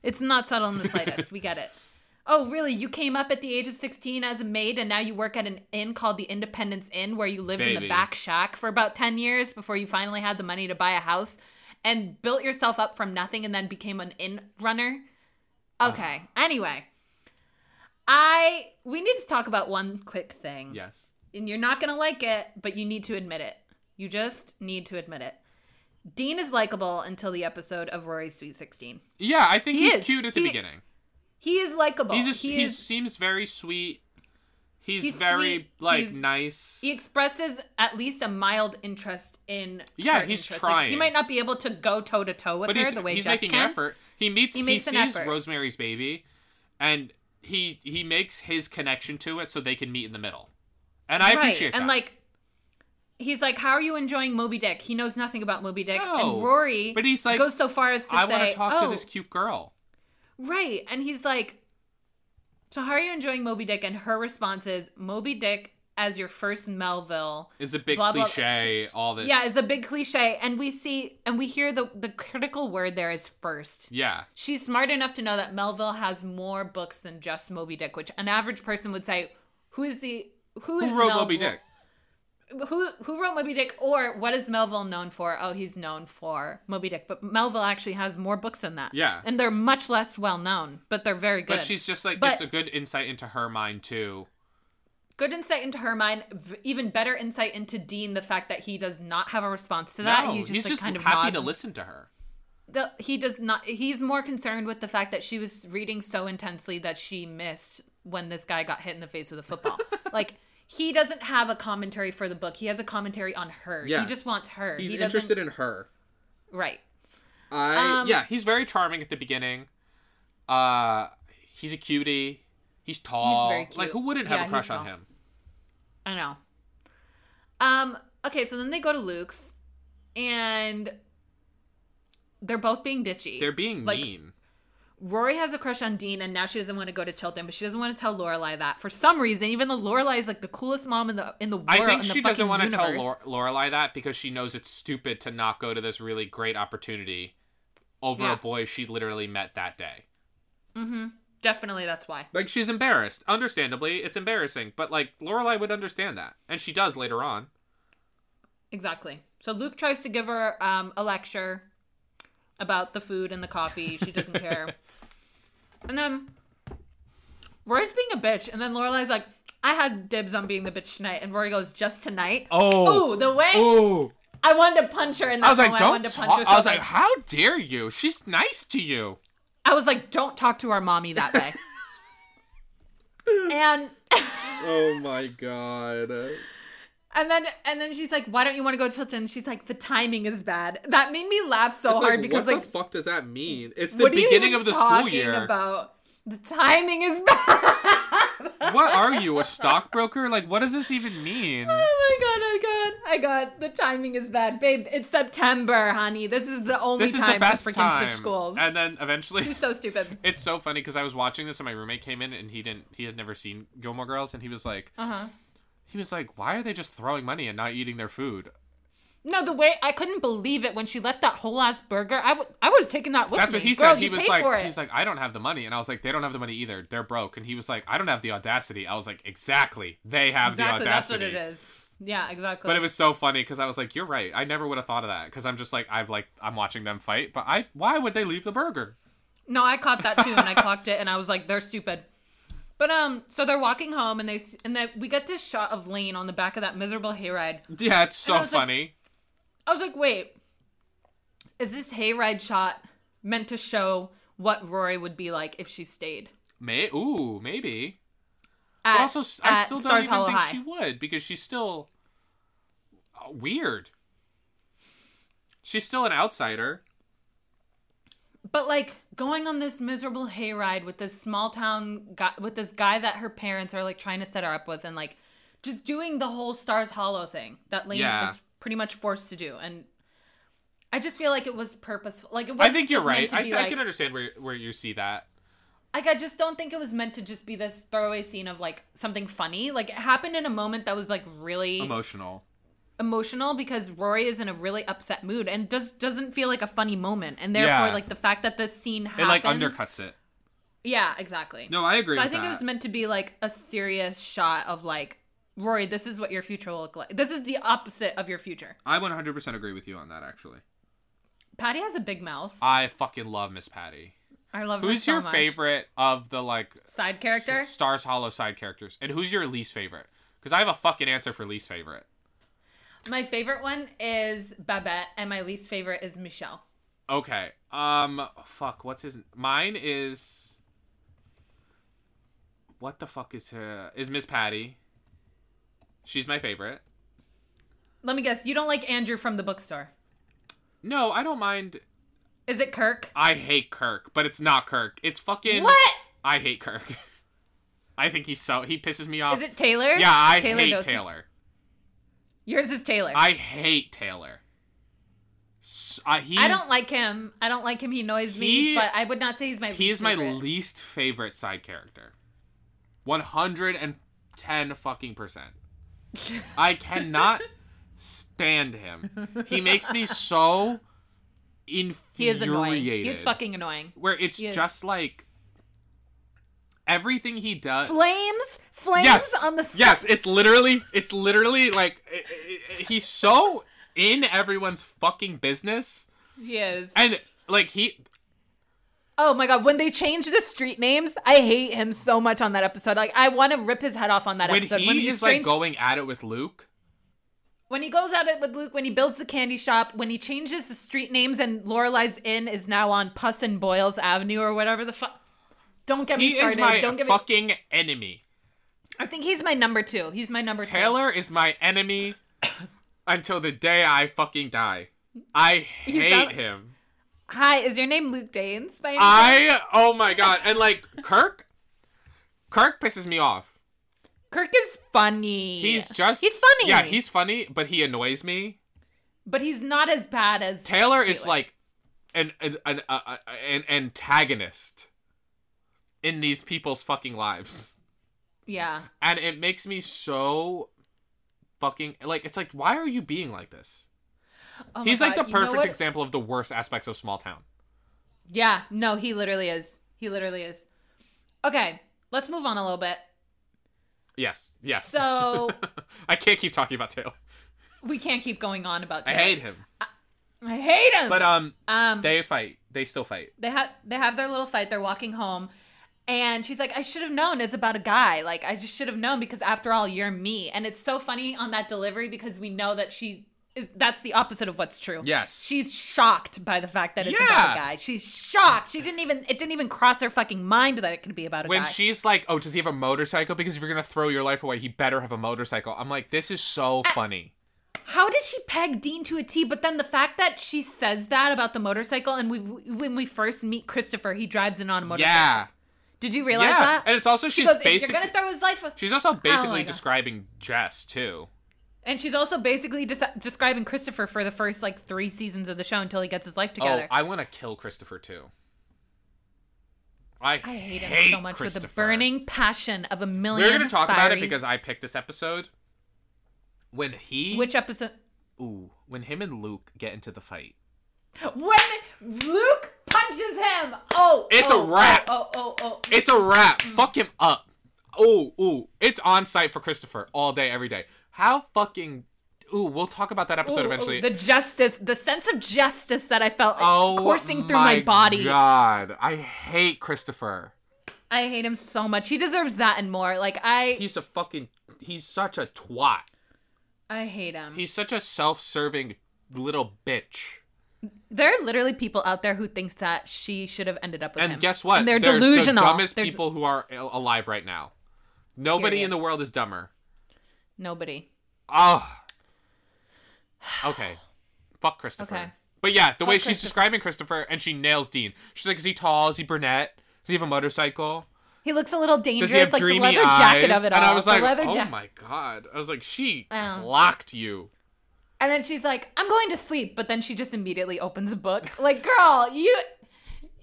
It's not subtle in the slightest. we get it. *laughs* Oh, really? You came up at the age of 16 as a maid and now you work at an inn called the Independence Inn where you lived in the back shack for about 10 years before you finally had the money to buy a house and built yourself up from nothing and then became an inn runner? Uh-huh. Okay. Anyway, I we need to talk about one quick thing yes and you're not gonna like it, but you need to admit it. You just need to admit it. Dean is likable until the episode of Rory's Sweet 16. yeah i think He he's is. cute at the He- beginning He is likable. he's just he he is, seems very sweet he's, He's very sweet. like He's- nice he expresses at least a mild interest in Yeah, he's interests. Like, he might not be able to go toe to toe with but her the way he's Jess making can. effort. He meets He he, makes an sees effort. Rosemary's Baby, and he he makes his connection to it so they can meet in the middle, and I right. appreciate that. And like he's like, How are you enjoying Moby Dick? He knows nothing about Moby Dick. No, and Rory but he's like, goes so far as to I say, "I want to talk oh, to this cute girl. Right. And he's like, So how are you enjoying Moby Dick? And her response is, Moby Dick as your first Melville. Is a big Blah, blah, cliche. all this. Yeah, is a big cliche. And we see and we hear the the critical word there is first. yeah. She's smart enough to know that Melville has more books than just Moby Dick, which an average person would say, Who is the who is Who wrote Melville? Moby Dick? Who who wrote Moby Dick or what is Melville known for? Oh, he's known for Moby Dick, but Melville actually has more books than that. Yeah. And they're much less well known, but they're very good. But she's just like But- it's a good insight into her mind too. good insight into her mind, even better insight into Dean. The fact that he does not have a response to that. no, he just, he's like, just kind of happy nods to listen to her. the, he does not he's more concerned with the fact that she was reading so intensely that she missed when this guy got hit in the face with a football *laughs* like he doesn't have a commentary for the book he has a commentary on her he just wants her He's he interested in her. right I Um, yeah, he's very charming at the beginning. Uh, he's a cutie. He's tall. He's very cute. Like who wouldn't have Yeah, a crush on him? i know um okay so then they go to luke's and they're both being bitchy They're being Like, mean. Rory has a crush on Dean, and now she doesn't want to go to Chilton, but she doesn't want to tell Lorelai that for some reason. Even though Lorelai is like the coolest mom in the in the world. I think she doesn't want to tell. Lore- Lorelai that because she knows it's stupid to not go to this really great opportunity over Yeah. a boy she literally met that day. Hmm. Definitely, that's why. Like she's embarrassed. Understandably, it's embarrassing, but like Lorelai would understand that, and she does later on. Exactly. So Luke tries to give her um, a lecture about the food and the coffee. She doesn't care. *laughs* And then Rory's being a bitch, and then Lorelai's like, "I had dibs on being the bitch tonight," and Rory goes, "Just tonight." Oh, Ooh, the way oh! I wanted to punch her in that I was like, moment. I don't wanted to punch talk. her so I was like, bad. how dare you? She's nice to you. I was like, don't talk to our mommy that *laughs* way. and Oh my god. And then and then she's like, why don't you want to go to Chilton? She's like, the timing is bad. That made me laugh so hard because like, what the fuck does that mean? It's the what are you beginning of the school talking year. About the timing is *laughs* bad. What are you, a stockbroker? Like, what does this even mean? Oh my god, I got, I got. The timing is bad, babe. It's September, honey. This is the only This is the best to freaking time. switch schools. And then eventually, She's so stupid. *laughs* it's so funny because I was watching this and my roommate came in and he didn't, he had never seen Gilmore Girls and he was like, Uh huh. He was like, why are they just throwing money and not eating their food? No, the way I couldn't believe it when she left that whole ass burger. I would, I would have taken that with That's me. That's what he Girl, said. He was like, he's like, I don't have the money, and I was like, they don't have the money either. They're broke. And he was like, I don't have the audacity. I was like, exactly, they have exactly, the audacity. that's what it is. Yeah, exactly. But it was so funny because I was like, "You're right. I never would have thought of that." Because I'm just like, I've like, I'm watching them fight, but I, why would they leave the burger? No, I caught that too, and I *laughs* clocked it, and I was like, they're stupid. But um, so they're walking home, and they and then we get this shot of Lane on the back of that miserable hayride. Yeah, it's so I was like- funny. I was like, wait, is this hayride shot meant to show what Rory would be like if she stayed? May, ooh, maybe. At, But also, I still don't Stars even Hollow think High. she would because she's still uh, weird. She's still an outsider. But like going on this miserable hayride with this small town guy, with this guy that her parents are like trying to set her up with, and like just doing the whole Stars Hollow thing that Lane Yeah. was pretty much forced to do, and I just feel like it was purposeful. Like it I wasn't think you're right. I, be, I can understand where where you see that. like I just don't think it was meant to just be this throwaway scene of like something funny. Like it happened in a moment that was like really Emotional. Emotional because Rory is in a really upset mood and just doesn't feel like a funny moment. And therefore Yeah. like the fact that this scene happens, It like undercuts it. Yeah, exactly. No, I agree. So I think that. it was meant to be like a serious shot of like Rory, this is what your future will look like. This is the opposite of your future. I 100% agree with you on that. Actually, Patty has a big mouth. I fucking love Miss Patty. I love her Who's so your much. favorite of the like side character? S- Stars Hollow side characters, and who's your least favorite? Because I have a fucking answer for least favorite. My favorite one is Babette, and my least favorite is Michel. Okay. Um. Fuck. What's his? Mine is. What the fuck is her? Is Miss Patty? She's my favorite. Let me guess, you don't like Andrew from the bookstore. No, I don't mind. Is it Kirk? I hate Kirk, but it's not Kirk. It's fucking. What? I hate Kirk. *laughs* I think he's so he pisses me off. Is it Taylor? Yeah, I Taylor hate. Taylor. Yours is Taylor. I hate Taylor. Uh, I don't like him. I don't like him. He annoys me, but I would not say he's my He least is my favorite. least favorite side character. One hundred and ten fucking percent. *laughs* I cannot stand him. He makes me so infuriated. He is annoying. He's fucking annoying. Where it's just like everything he does. Flames, flames Yes, on the Yes, it's literally, it's literally like he's so in everyone's fucking business, He is. and like he, Oh my god, when they change the street names, I hate him so much on that episode. Like I want to rip his head off on that when episode. he when is he's like going at it with Luke. when he goes at it with Luke, when he builds the candy shop, when he changes the street names and Lorelai's Inn is now on Puss and Boyles Avenue or whatever the fuck. Don't get me He is my Don't get me. fucking enemy. I think he's my number two. He's my number two. Taylor is my enemy *coughs* until the day I fucking die. I hate not- him. Hi, is your name Luke Danes? By any chance? I oh my god, and like Kirk, Kirk pisses me off. Kirk is funny. He's just he's funny. Yeah, he's funny, but he annoys me. but he's not as bad as Taylor is like an an an, uh, uh, an antagonist in these people's fucking lives. Yeah. And it makes me so fucking like it's like why are you being like this? Oh He's like the God, you know perfect example of the worst aspects of small town. Yeah, no, he literally is. He literally is. Okay, let's move on a little bit. Yes. Yes. So- *laughs* I can't keep talking about Taylor. We can't keep going on about. I hate him. I hate him. But um um, they fight. They still fight. they have they have their little fight. They're walking home, and she's like, "I should have known it's about a guy. Like I just should have known because after all, you're me." And it's so funny on that delivery because we know that she is. That's the opposite of what's true. Yes. she's shocked by the fact that it's Yeah. about a guy. She's shocked. She didn't even. It didn't even cross her fucking mind that it could be about a when guy. When she's like, "Oh, does he have a motorcycle? Because if you're gonna throw your life away, he better have a motorcycle." I'm like, "This is so funny." How did she peg Dean to a T? But then the fact that she says that about the motorcycle, and we when we first meet Christopher, he drives in on a motorcycle. Yeah, Did you realize yeah, that? and it's also she she's goes, basically you're gonna throw his life, she's also oh basically God. describing Jess too. and she's also basically des- describing Christopher for the first like three seasons of the show until he gets his life oh, together. Oh, I want to kill Christopher too. I, I hate him so much with the burning passion of a million. We're gonna talk about it because I picked this episode. When he Which episode? ooh when him and Luke get into the fight. When Luke punches him. Oh, It's oh, a wrap. Oh, oh, oh. oh. It's a wrap. Mm. Fuck him up. Oh, ooh. It's on site for Christopher all day, every day. How fucking. Ooh, we'll talk about that episode Ooh, eventually. ooh, the justice, the sense of justice that I felt oh, coursing through my, body. God, I hate Christopher. I hate him so much. He deserves that and more. Like I, He's a fucking. He's such a twat. I hate him. He's such a self-serving little bitch. There are literally people out there who thinks that she should have ended up with him. And guess what? And they're, the delusional. dumbest They're- people who are alive right now. Nobody Period. in the world is dumber. Nobody. Oh. Okay. Fuck Christopher. Okay. But yeah, the way she's describing Christopher and she nails Dean. She's like, is he tall? Is he brunette? Does he have a motorcycle? He looks a little dangerous, Does he have like the dreamy leather eyes? jacket of it all. and I was The like, oh jacket. my god. I was like, she Oh. clocked you. And then she's like, "I'm going to sleep," but then she just immediately opens a book. Like, girl, you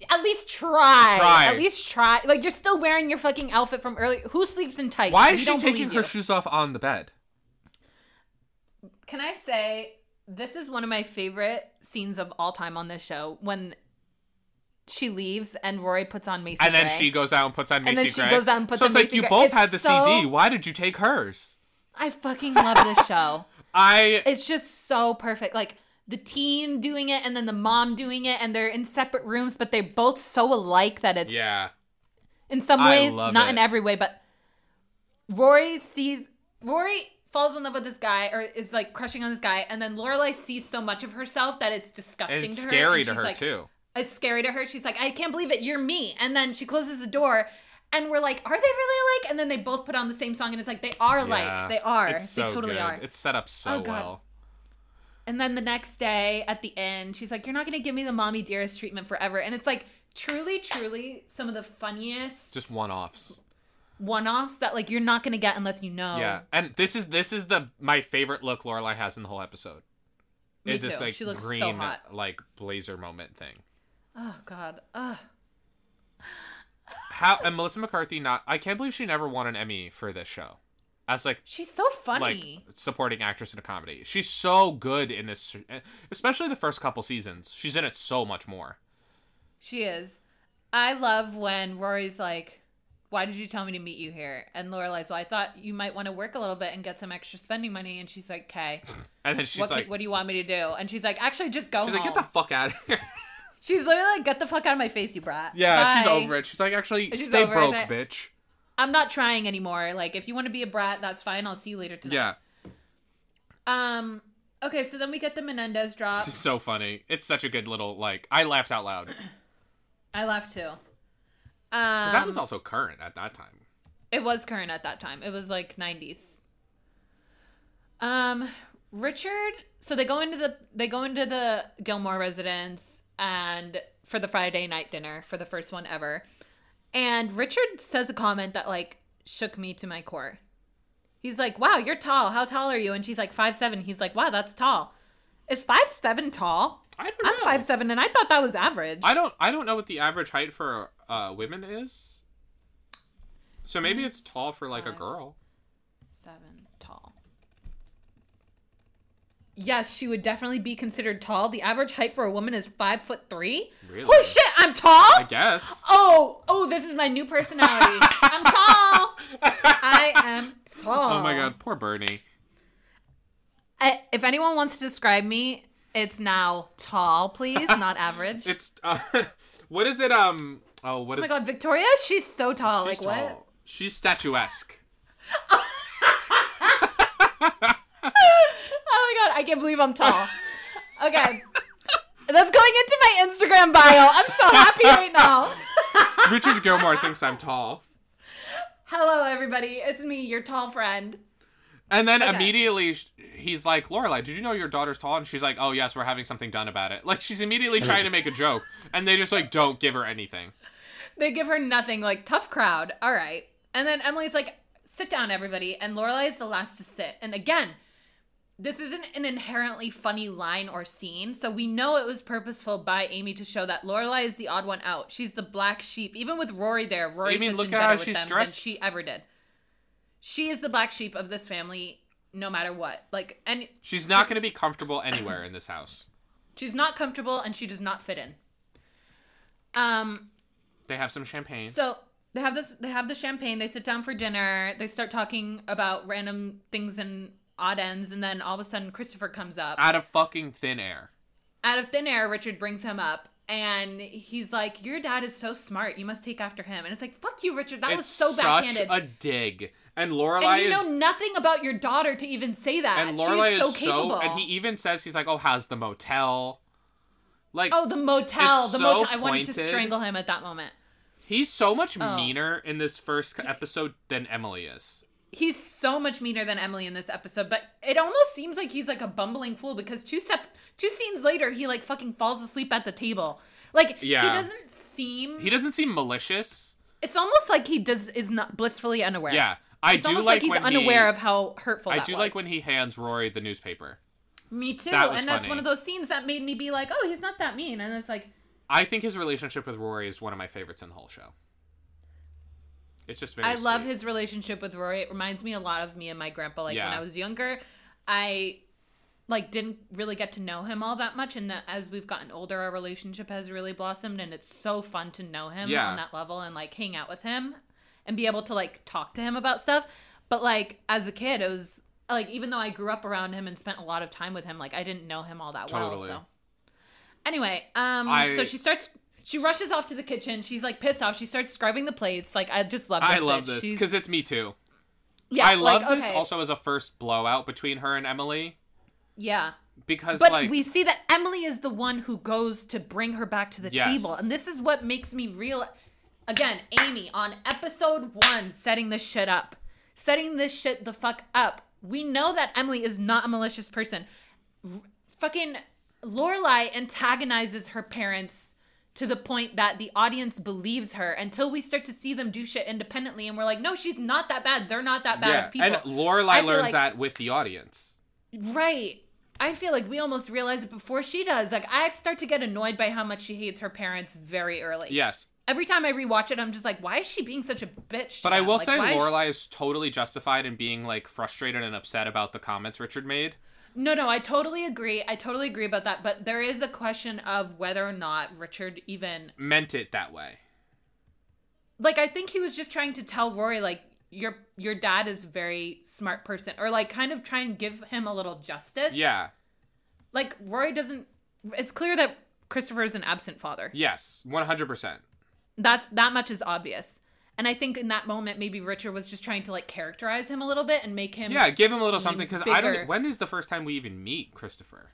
at least try. Try. At least try. Like, you're still wearing your fucking outfit from early. Who sleeps in tights? Why We is she taking her shoes off on the bed? Can I say this is one of my favorite scenes of all time on this show when she leaves and Rory puts on Macy And then Gray. she goes out and puts on Macy And then she Gray. goes out and puts so on it's like Macy you Gray. both It's had the so- CD. Why did you take hers? I fucking love this show. I It's just so perfect. Like the teen doing it and then the mom doing it, and they're in separate rooms, but they're both so alike that it's yeah. in some I ways, love not it. in every way, but Rory sees Rory falls in love with this guy or is like crushing on this guy, and then Lorelai sees so much of herself that it's disgusting it's to her. It's scary to she's her like- too. It's scary to her. She's like, I can't believe it. You're me. And then she closes the door. And we're like, are they really alike? And then they both put on the same song, and it's like they are Yeah. alike. They are. It's they so totally good. are. It's set up so Oh, well. And then the next day at the end, she's like, You're not going to give me the mommy dearest treatment forever. And it's like, truly, truly, some of the funniest Just one-offs. one offs that, like, you're not going to get unless you know. Yeah, and this is this is the my favorite look Lorelai has in the whole episode. Me is this like so green hot. like blazer moment thing? Oh, God. Ugh. How and Melissa McCarthy not? I can't believe she never won an Emmy for this show, as like She's so funny. like supporting actress in a comedy. She's so good in this, especially the first couple seasons. She's in it so much more. she is. I love when Rory's like, Why did you tell me to meet you here? And Lorelai's, Well, I thought you might want to work a little bit and get some extra spending money. And she's like, Okay. *laughs* And then she's What, like, what do you want me to do? And she's like, Actually, just go she's home. like, get the fuck out of here. She's literally like, Get the fuck out of my face, you brat. yeah, she's over it. She's like, actually, She's stay over it. broke, bitch. I'm not trying anymore. Like, if you want to be a brat, that's fine. I'll see you later tonight. Yeah, Um. Okay, so then we get the Menendez drop. it's so funny. It's such a good little like. I laughed out loud. *clears throat* I laughed too. Um, that was also current at that time. it was current at that time. It was like 90s. Um, Richard. So they go into the they go into the Gilmore residence and for the Friday night dinner for the first one ever. And Richard says a comment that like shook me to my core. He's like, "Wow, you're tall. How tall are you?" And she's like, five seven. He's like, "Wow, that's tall." Is five seven tall? I don't know. I'm five seven, and I thought that was average. I don't. I don't know what the average height for uh women is. So maybe it's tall for like a girl. Seven tall. Yes, she would definitely be considered tall. The average height for a woman is five foot three. Really? Holy shit, I'm tall. I guess. Oh, oh, this is my new personality. *laughs* I'm tall. I am tall. Oh my god, poor Bernie. I, if anyone wants to describe me, it's now tall, please, *laughs* not average. It's uh, *laughs* what is it? Um. Oh, what oh is? my god, Victoria, she's so tall. She's like what? She's statuesque. My god, I can't believe I'm tall. Okay. That's going into my Instagram bio. I'm so happy right now. *laughs* Richard Gilmore thinks I'm tall. Hello, everybody. It's me, your tall friend. And then Okay. immediately he's like, Lorelai, did you know your daughter's tall? And she's like, oh, yes, we're having something done about it. Like, she's immediately *laughs* trying to make a joke. And they just, like, don't give her anything. They give her nothing, like, tough crowd. All right. And then Emily's like, sit down, everybody. And Lorelai is the last to sit. And again, this isn't an inherently funny line or scene, so we know it was purposeful by Amy to show that Lorelai is the odd one out. She's the black sheep. Even with Rory there, Rory Amy, fits look in at better how with she's them dressed. than she ever did. She is the black sheep of this family, no matter what. Like, and She's not going to be comfortable anywhere in this house. she's not comfortable, and she does not fit in. Um, They have some champagne. So they have this. They have the champagne. They sit down for dinner. They start talking about random things and odd ends, and then all of a sudden, Christopher comes up out of fucking thin air. out of thin air. Richard brings him up, and he's like, "Your dad is so smart. You must take after him." And it's like, "Fuck you, Richard. That it's was so such backhanded." a dig. And and Lorelai you is know nothing about your daughter to even say that. and Lorelai so is so and he even says he's like, "Oh, how's the motel?" Like oh, the motel. The so motel. I wanted to strangle him at that moment. he's so much Oh. meaner in this first episode than Emily is. He's so much meaner than Emily in this episode, but it almost seems like he's like a bumbling fool because two step two scenes later he like fucking falls asleep at the table. Like Yeah. he doesn't seem He doesn't seem malicious. it's almost like he does is not blissfully unaware. Yeah, I It's do almost like, like, he's when unaware he, of how hurtful I do was. like when he hands Rory the newspaper. Me too. that was and that's funny. one of those scenes that made me be like, "Oh, he's not that mean." And it's like I think his relationship with Rory is one of my favorites in the whole show. It's just very. I love his relationship with Rory. It reminds me a lot of me and my grandpa. Like when I was younger, I like didn't really get to know him all that much, and that as we've gotten older, our relationship has really blossomed, and it's so fun to know him Yeah. on that level and like hang out with him and be able to like talk to him about stuff. But like as a kid, it was like even though I grew up around him and spent a lot of time with him, like I didn't know him all that Totally. well. So anyway, um, I- so she starts. She rushes off to the kitchen. She's like pissed off. She starts scrubbing the plates. Like I just love. This I love bitch. this because it's me too. yeah, I love like, this also as a first blowout between her and Emily Yeah, because but like we see that Emily is the one who goes to bring her back to the Yes. table, and this is what makes me real. Again, Amy on episode one setting this shit up, setting this shit the fuck up. We know that Emily is not a malicious person. R- fucking Lorelai antagonizes her parents to the point that the audience believes her until we start to see them do shit independently, and we're like, no, she's not that bad. They're not that bad yeah, of people. and Lorelai learns like- that with the audience. Right. I feel like we almost realize it before she does. Like I start to get annoyed by how much she hates her parents very early. Yes, Every time I rewatch it, I'm just like, why is she being such a bitch? but I will Like, say is she- Lorelai is totally justified in being like frustrated and upset about the comments Richard made. No, no, I totally agree. I totally agree about that. But there is a question of whether or not Richard even Meant it that way. like. I think he was just trying to tell Rory like your your dad is a very smart person, or like kind of try and give him a little justice. Yeah. Like Rory doesn't. It's clear that Christopher is an absent father. Yes. One hundred percent. That's that much is obvious. And I think in that moment, maybe Richard was just trying to like characterize him a little bit and make him. Yeah, give him a little something because I don't. When is the first time we even meet Christopher?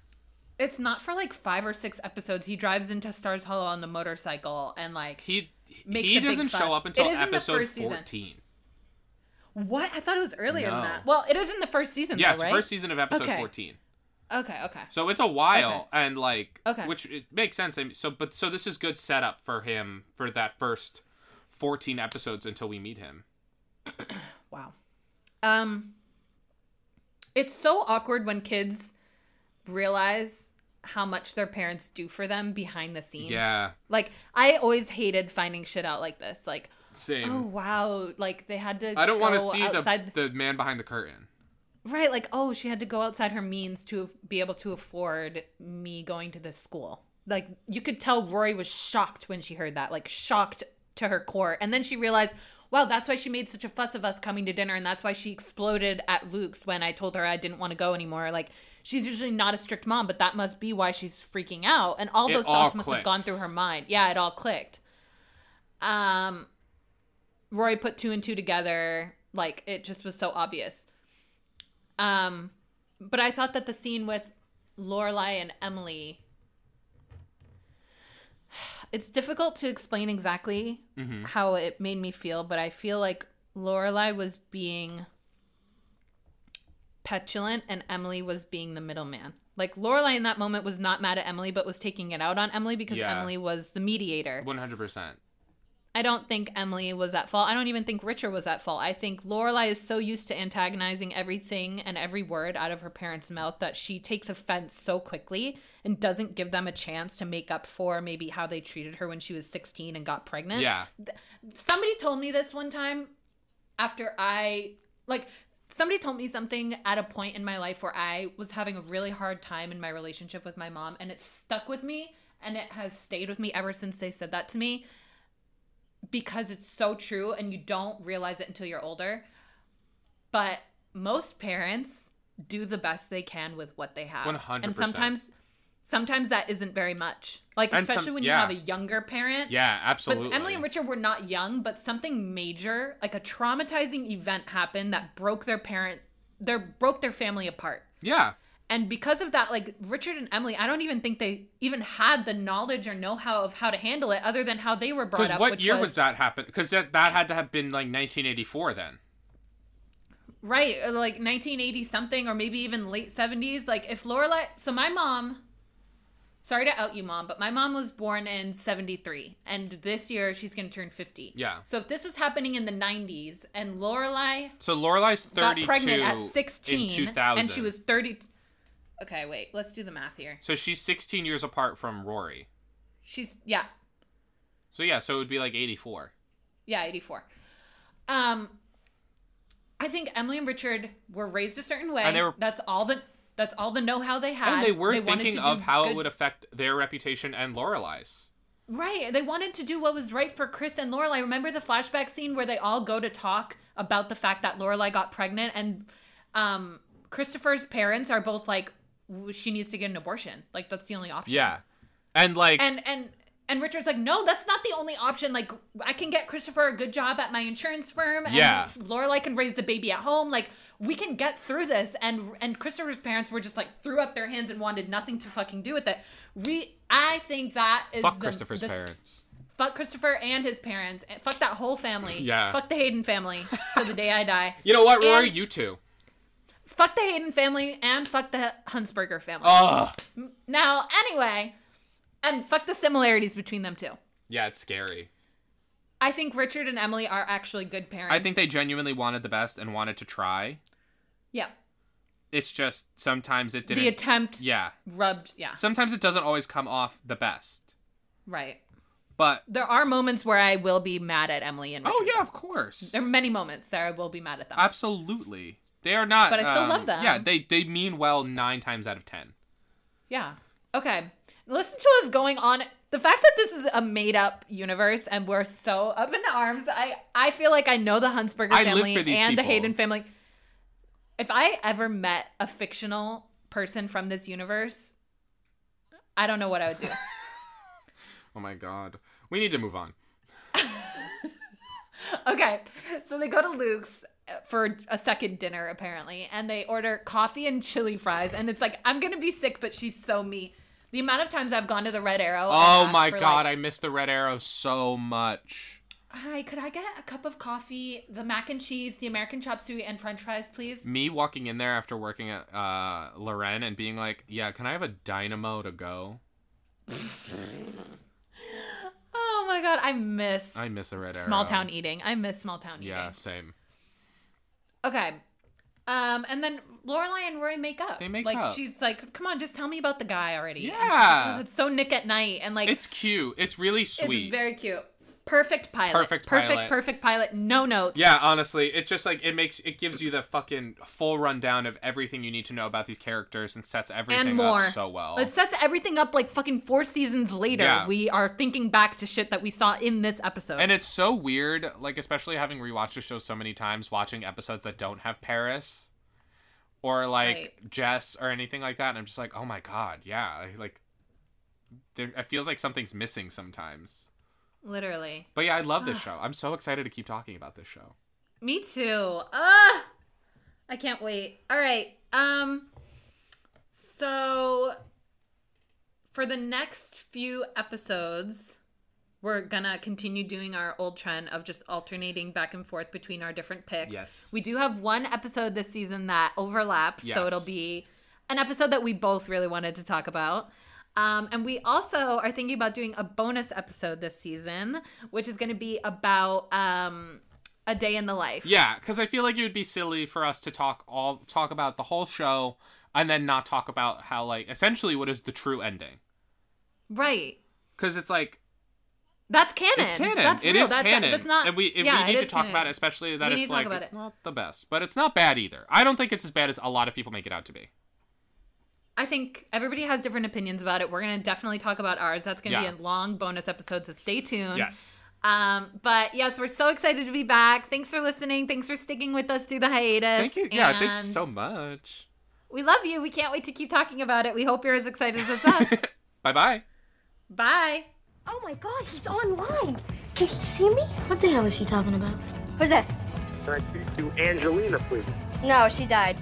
It's not for like five or six episodes. He drives into Stars Hollow on the motorcycle and like. He he doesn't show up until It is in the episode season. fourteen. What? I thought it was earlier No. than that. Well, it is in the first season, Yes, though, right? first season of episode Okay. fourteen. Okay, okay. So it's a while, and like, Okay. which it makes sense. I mean, so, but so this is good setup for him for that first fourteen episodes until we meet him. *clears throat* Wow. Um it's so awkward when kids realize how much their parents do for them behind the scenes. Yeah. Like I always hated finding shit out like this. Like, Same. Oh wow! Like they had to. I don't want to see outside. the the man behind the curtain. Right, like oh, she had to go outside her means to be able to afford me going to this school. Like you could tell Rory was shocked when she heard that, like shocked to her core. And then she realized, wow, that's why she made such a fuss of us coming to dinner and that's why she exploded at Luke's when I told her I didn't want to go anymore. Like she's usually not a strict mom, but that must be why she's freaking out. And all It those all thoughts must have gone through her mind. Yeah, it all clicked. Um Rory put two and two together. Like it just was so obvious. Um, but I thought that the scene with Lorelai and Emily, it's difficult to explain exactly Mm-hmm. how it made me feel, but I feel like Lorelai was being petulant and Emily was being the middleman. Like Lorelai in that moment was not mad at Emily, but was taking it out on Emily because Yeah. Emily was the mediator. One hundred percent. I don't think Emily was at fault. I don't even think Richard was at fault. I think Lorelai is so used to antagonizing everything and every word out of her parents' mouth that she takes offense so quickly and doesn't give them a chance to make up for maybe how they treated her when she was 16 and got pregnant. Yeah. Somebody told me this one time after I like somebody told me something at a point in my life where I was having a really hard time in my relationship with my mom and it stuck with me and it has stayed with me ever since they said that to me because it's so true and you don't realize it until you're older. But most parents do the best they can with what they have. 100%. And sometimes sometimes that isn't very much. Like And some- especially when yeah. you have a younger parent. Yeah, absolutely. But Emily and Richard were not young, but something major, like a traumatizing event happened that broke their parent their broke their family apart. Yeah. And because of that, like Richard and Emily, I don't even think they even had the knowledge or know-how of how to handle it other than how they were brought Because up. what year was, that happen? Because that that had to have been like 1984 then. Right, uh, like 1980 something, or maybe even late 70s. Like if Lorelai, so my mom, sorry to out you, mom, but my mom was born in 73, and this year she's gonna turn 50. Yeah. So if this was happening in the 90s, and Lorelai So Lorelai's 32 got pregnant at 16, in 2000. and she was 30. Okay, wait, let's do the math here. So she's 16 years apart from Rory. She's yeah, So yeah, so it would be like 84. Yeah, 84. Um I think Emily and Richard were raised a certain way. And they were- that's all the that's all the know-how they had. And they were wanted thinking of how good- it would affect their reputation and Lorelai's. Right. They wanted to do what was right for Chris and Lorelai. Remember the flashback scene where they all go to talk about the fact that Lorelai got pregnant and um Christopher's parents are both like she needs to get an abortion. Like that's the only option. Yeah. And like And and and Richard's like, no, that's not the only option. Like, I can get Christopher a good job at my insurance firm, and Yeah. Lorelai can raise the baby at home. Like, we can get through this. And and Christopher's parents were just like threw up their hands and wanted nothing to fucking do with it. Re- I think that is fuck the- Christopher's the parents. Fuck Christopher and his parents. And fuck that whole family. *laughs* Yeah. Fuck the Hayden family to the day I die. *laughs* You know what, Rory? And- you too. Fuck the Hayden family and fuck the Huntzberger family. Ugh. Now, anyway, and fuck the similarities between them too. Yeah, it's scary. I think Richard and Emily are actually good parents. I think they genuinely wanted the best and wanted to try. yeah. It's just sometimes it didn't. The attempt yeah. rubbed. Yeah. Sometimes it doesn't always come off the best. Right. But There are moments where I will be mad at Emily and Richard. oh yeah, of course. There are many moments that I will be mad at them. Absolutely. They are not. But I still um, love them. Yeah, they they mean well nine times out of ten. yeah. Okay. Listen to us going on. The fact that this is a made up universe and we're so up in arms, I I feel like I know the Huntzberger I family and the. Hayden family. If I ever met a fictional person from this universe, I don't know what I would do. *laughs* Oh my god. We need to move on. *laughs* Okay, so they go to Luke's uh, for a second dinner apparently, and they order coffee and chili fries, and it's like I'm gonna be sick, but she's so me. The amount of times I've gone to the Red Arrow. Oh my god, like, I miss the red arrow so much. Hi, could I get a cup of coffee, the mac and cheese, the American chop suey, and French fries, please? Me walking in there after working at uh Loren and being like, "Yeah, can I have a dynamo to go?" *laughs* Oh my god, I miss. I miss a red arrow. small town eating. I miss small town eating. Yeah, same. Okay. Um, and then Lorelai and Rory make up. They make like, up. she's like, "Come on, just tell me about the guy already." Yeah. like, "Oh, it's so Nick at night, and like It's cute. It's really sweet. It's very cute. Perfect pilot. Perfect Perfect, pilot. perfect pilot. No notes. Yeah, honestly, it just like it makes it gives you the fucking full rundown of everything you need to know about these characters and sets everything and more. up so well. It sets everything up like fucking four seasons later. Yeah. We are thinking back to shit that we saw in this episode. And it's so weird, like especially having rewatched the show so many times, watching episodes that don't have Paris or like Right. Jess or anything like that, and I'm just like, oh my god, yeah, like there, it feels like something's missing sometimes. Literally. But yeah, I love this show. I'm so excited to keep talking about this show. Me too. Ah, I can't wait. All right. Um. So, for the next few episodes, we're gonna continue doing our old trend of just alternating back and forth between our different picks. Yes. We do have one episode this season that overlaps, yes. so it'll be an episode that we both really wanted to talk about. Um, and we also are thinking about doing a bonus episode this season, which is going to be about um, a day in the life. Yeah, because I feel like it would be silly for us to talk all talk about the whole show and then not talk about how like essentially what is the true ending. Right. Because it's like That's canon. it's canon. That's It real. is that's, canon. That's not. and we, yeah, we need to talk canon. about it, especially that We it's like it's it. not the best, but it's not bad either. I don't think it's as bad as a lot of people make it out to be. I think everybody has different opinions about it. We're gonna definitely talk about ours. That's gonna Yeah. be a long bonus episode, so stay tuned. Yes. Um, but yes, we're so excited to be back. Thanks for listening. Thanks for sticking with us through the hiatus. Thank you. Yeah, thank you so much. We love you. We can't wait to keep talking about it. We hope you're as excited as us. *laughs* Bye bye. Bye. Oh my god, he's online. Can he see me? What the hell is she talking about? Who's this? Can I speak to Angelina, please? No, she died.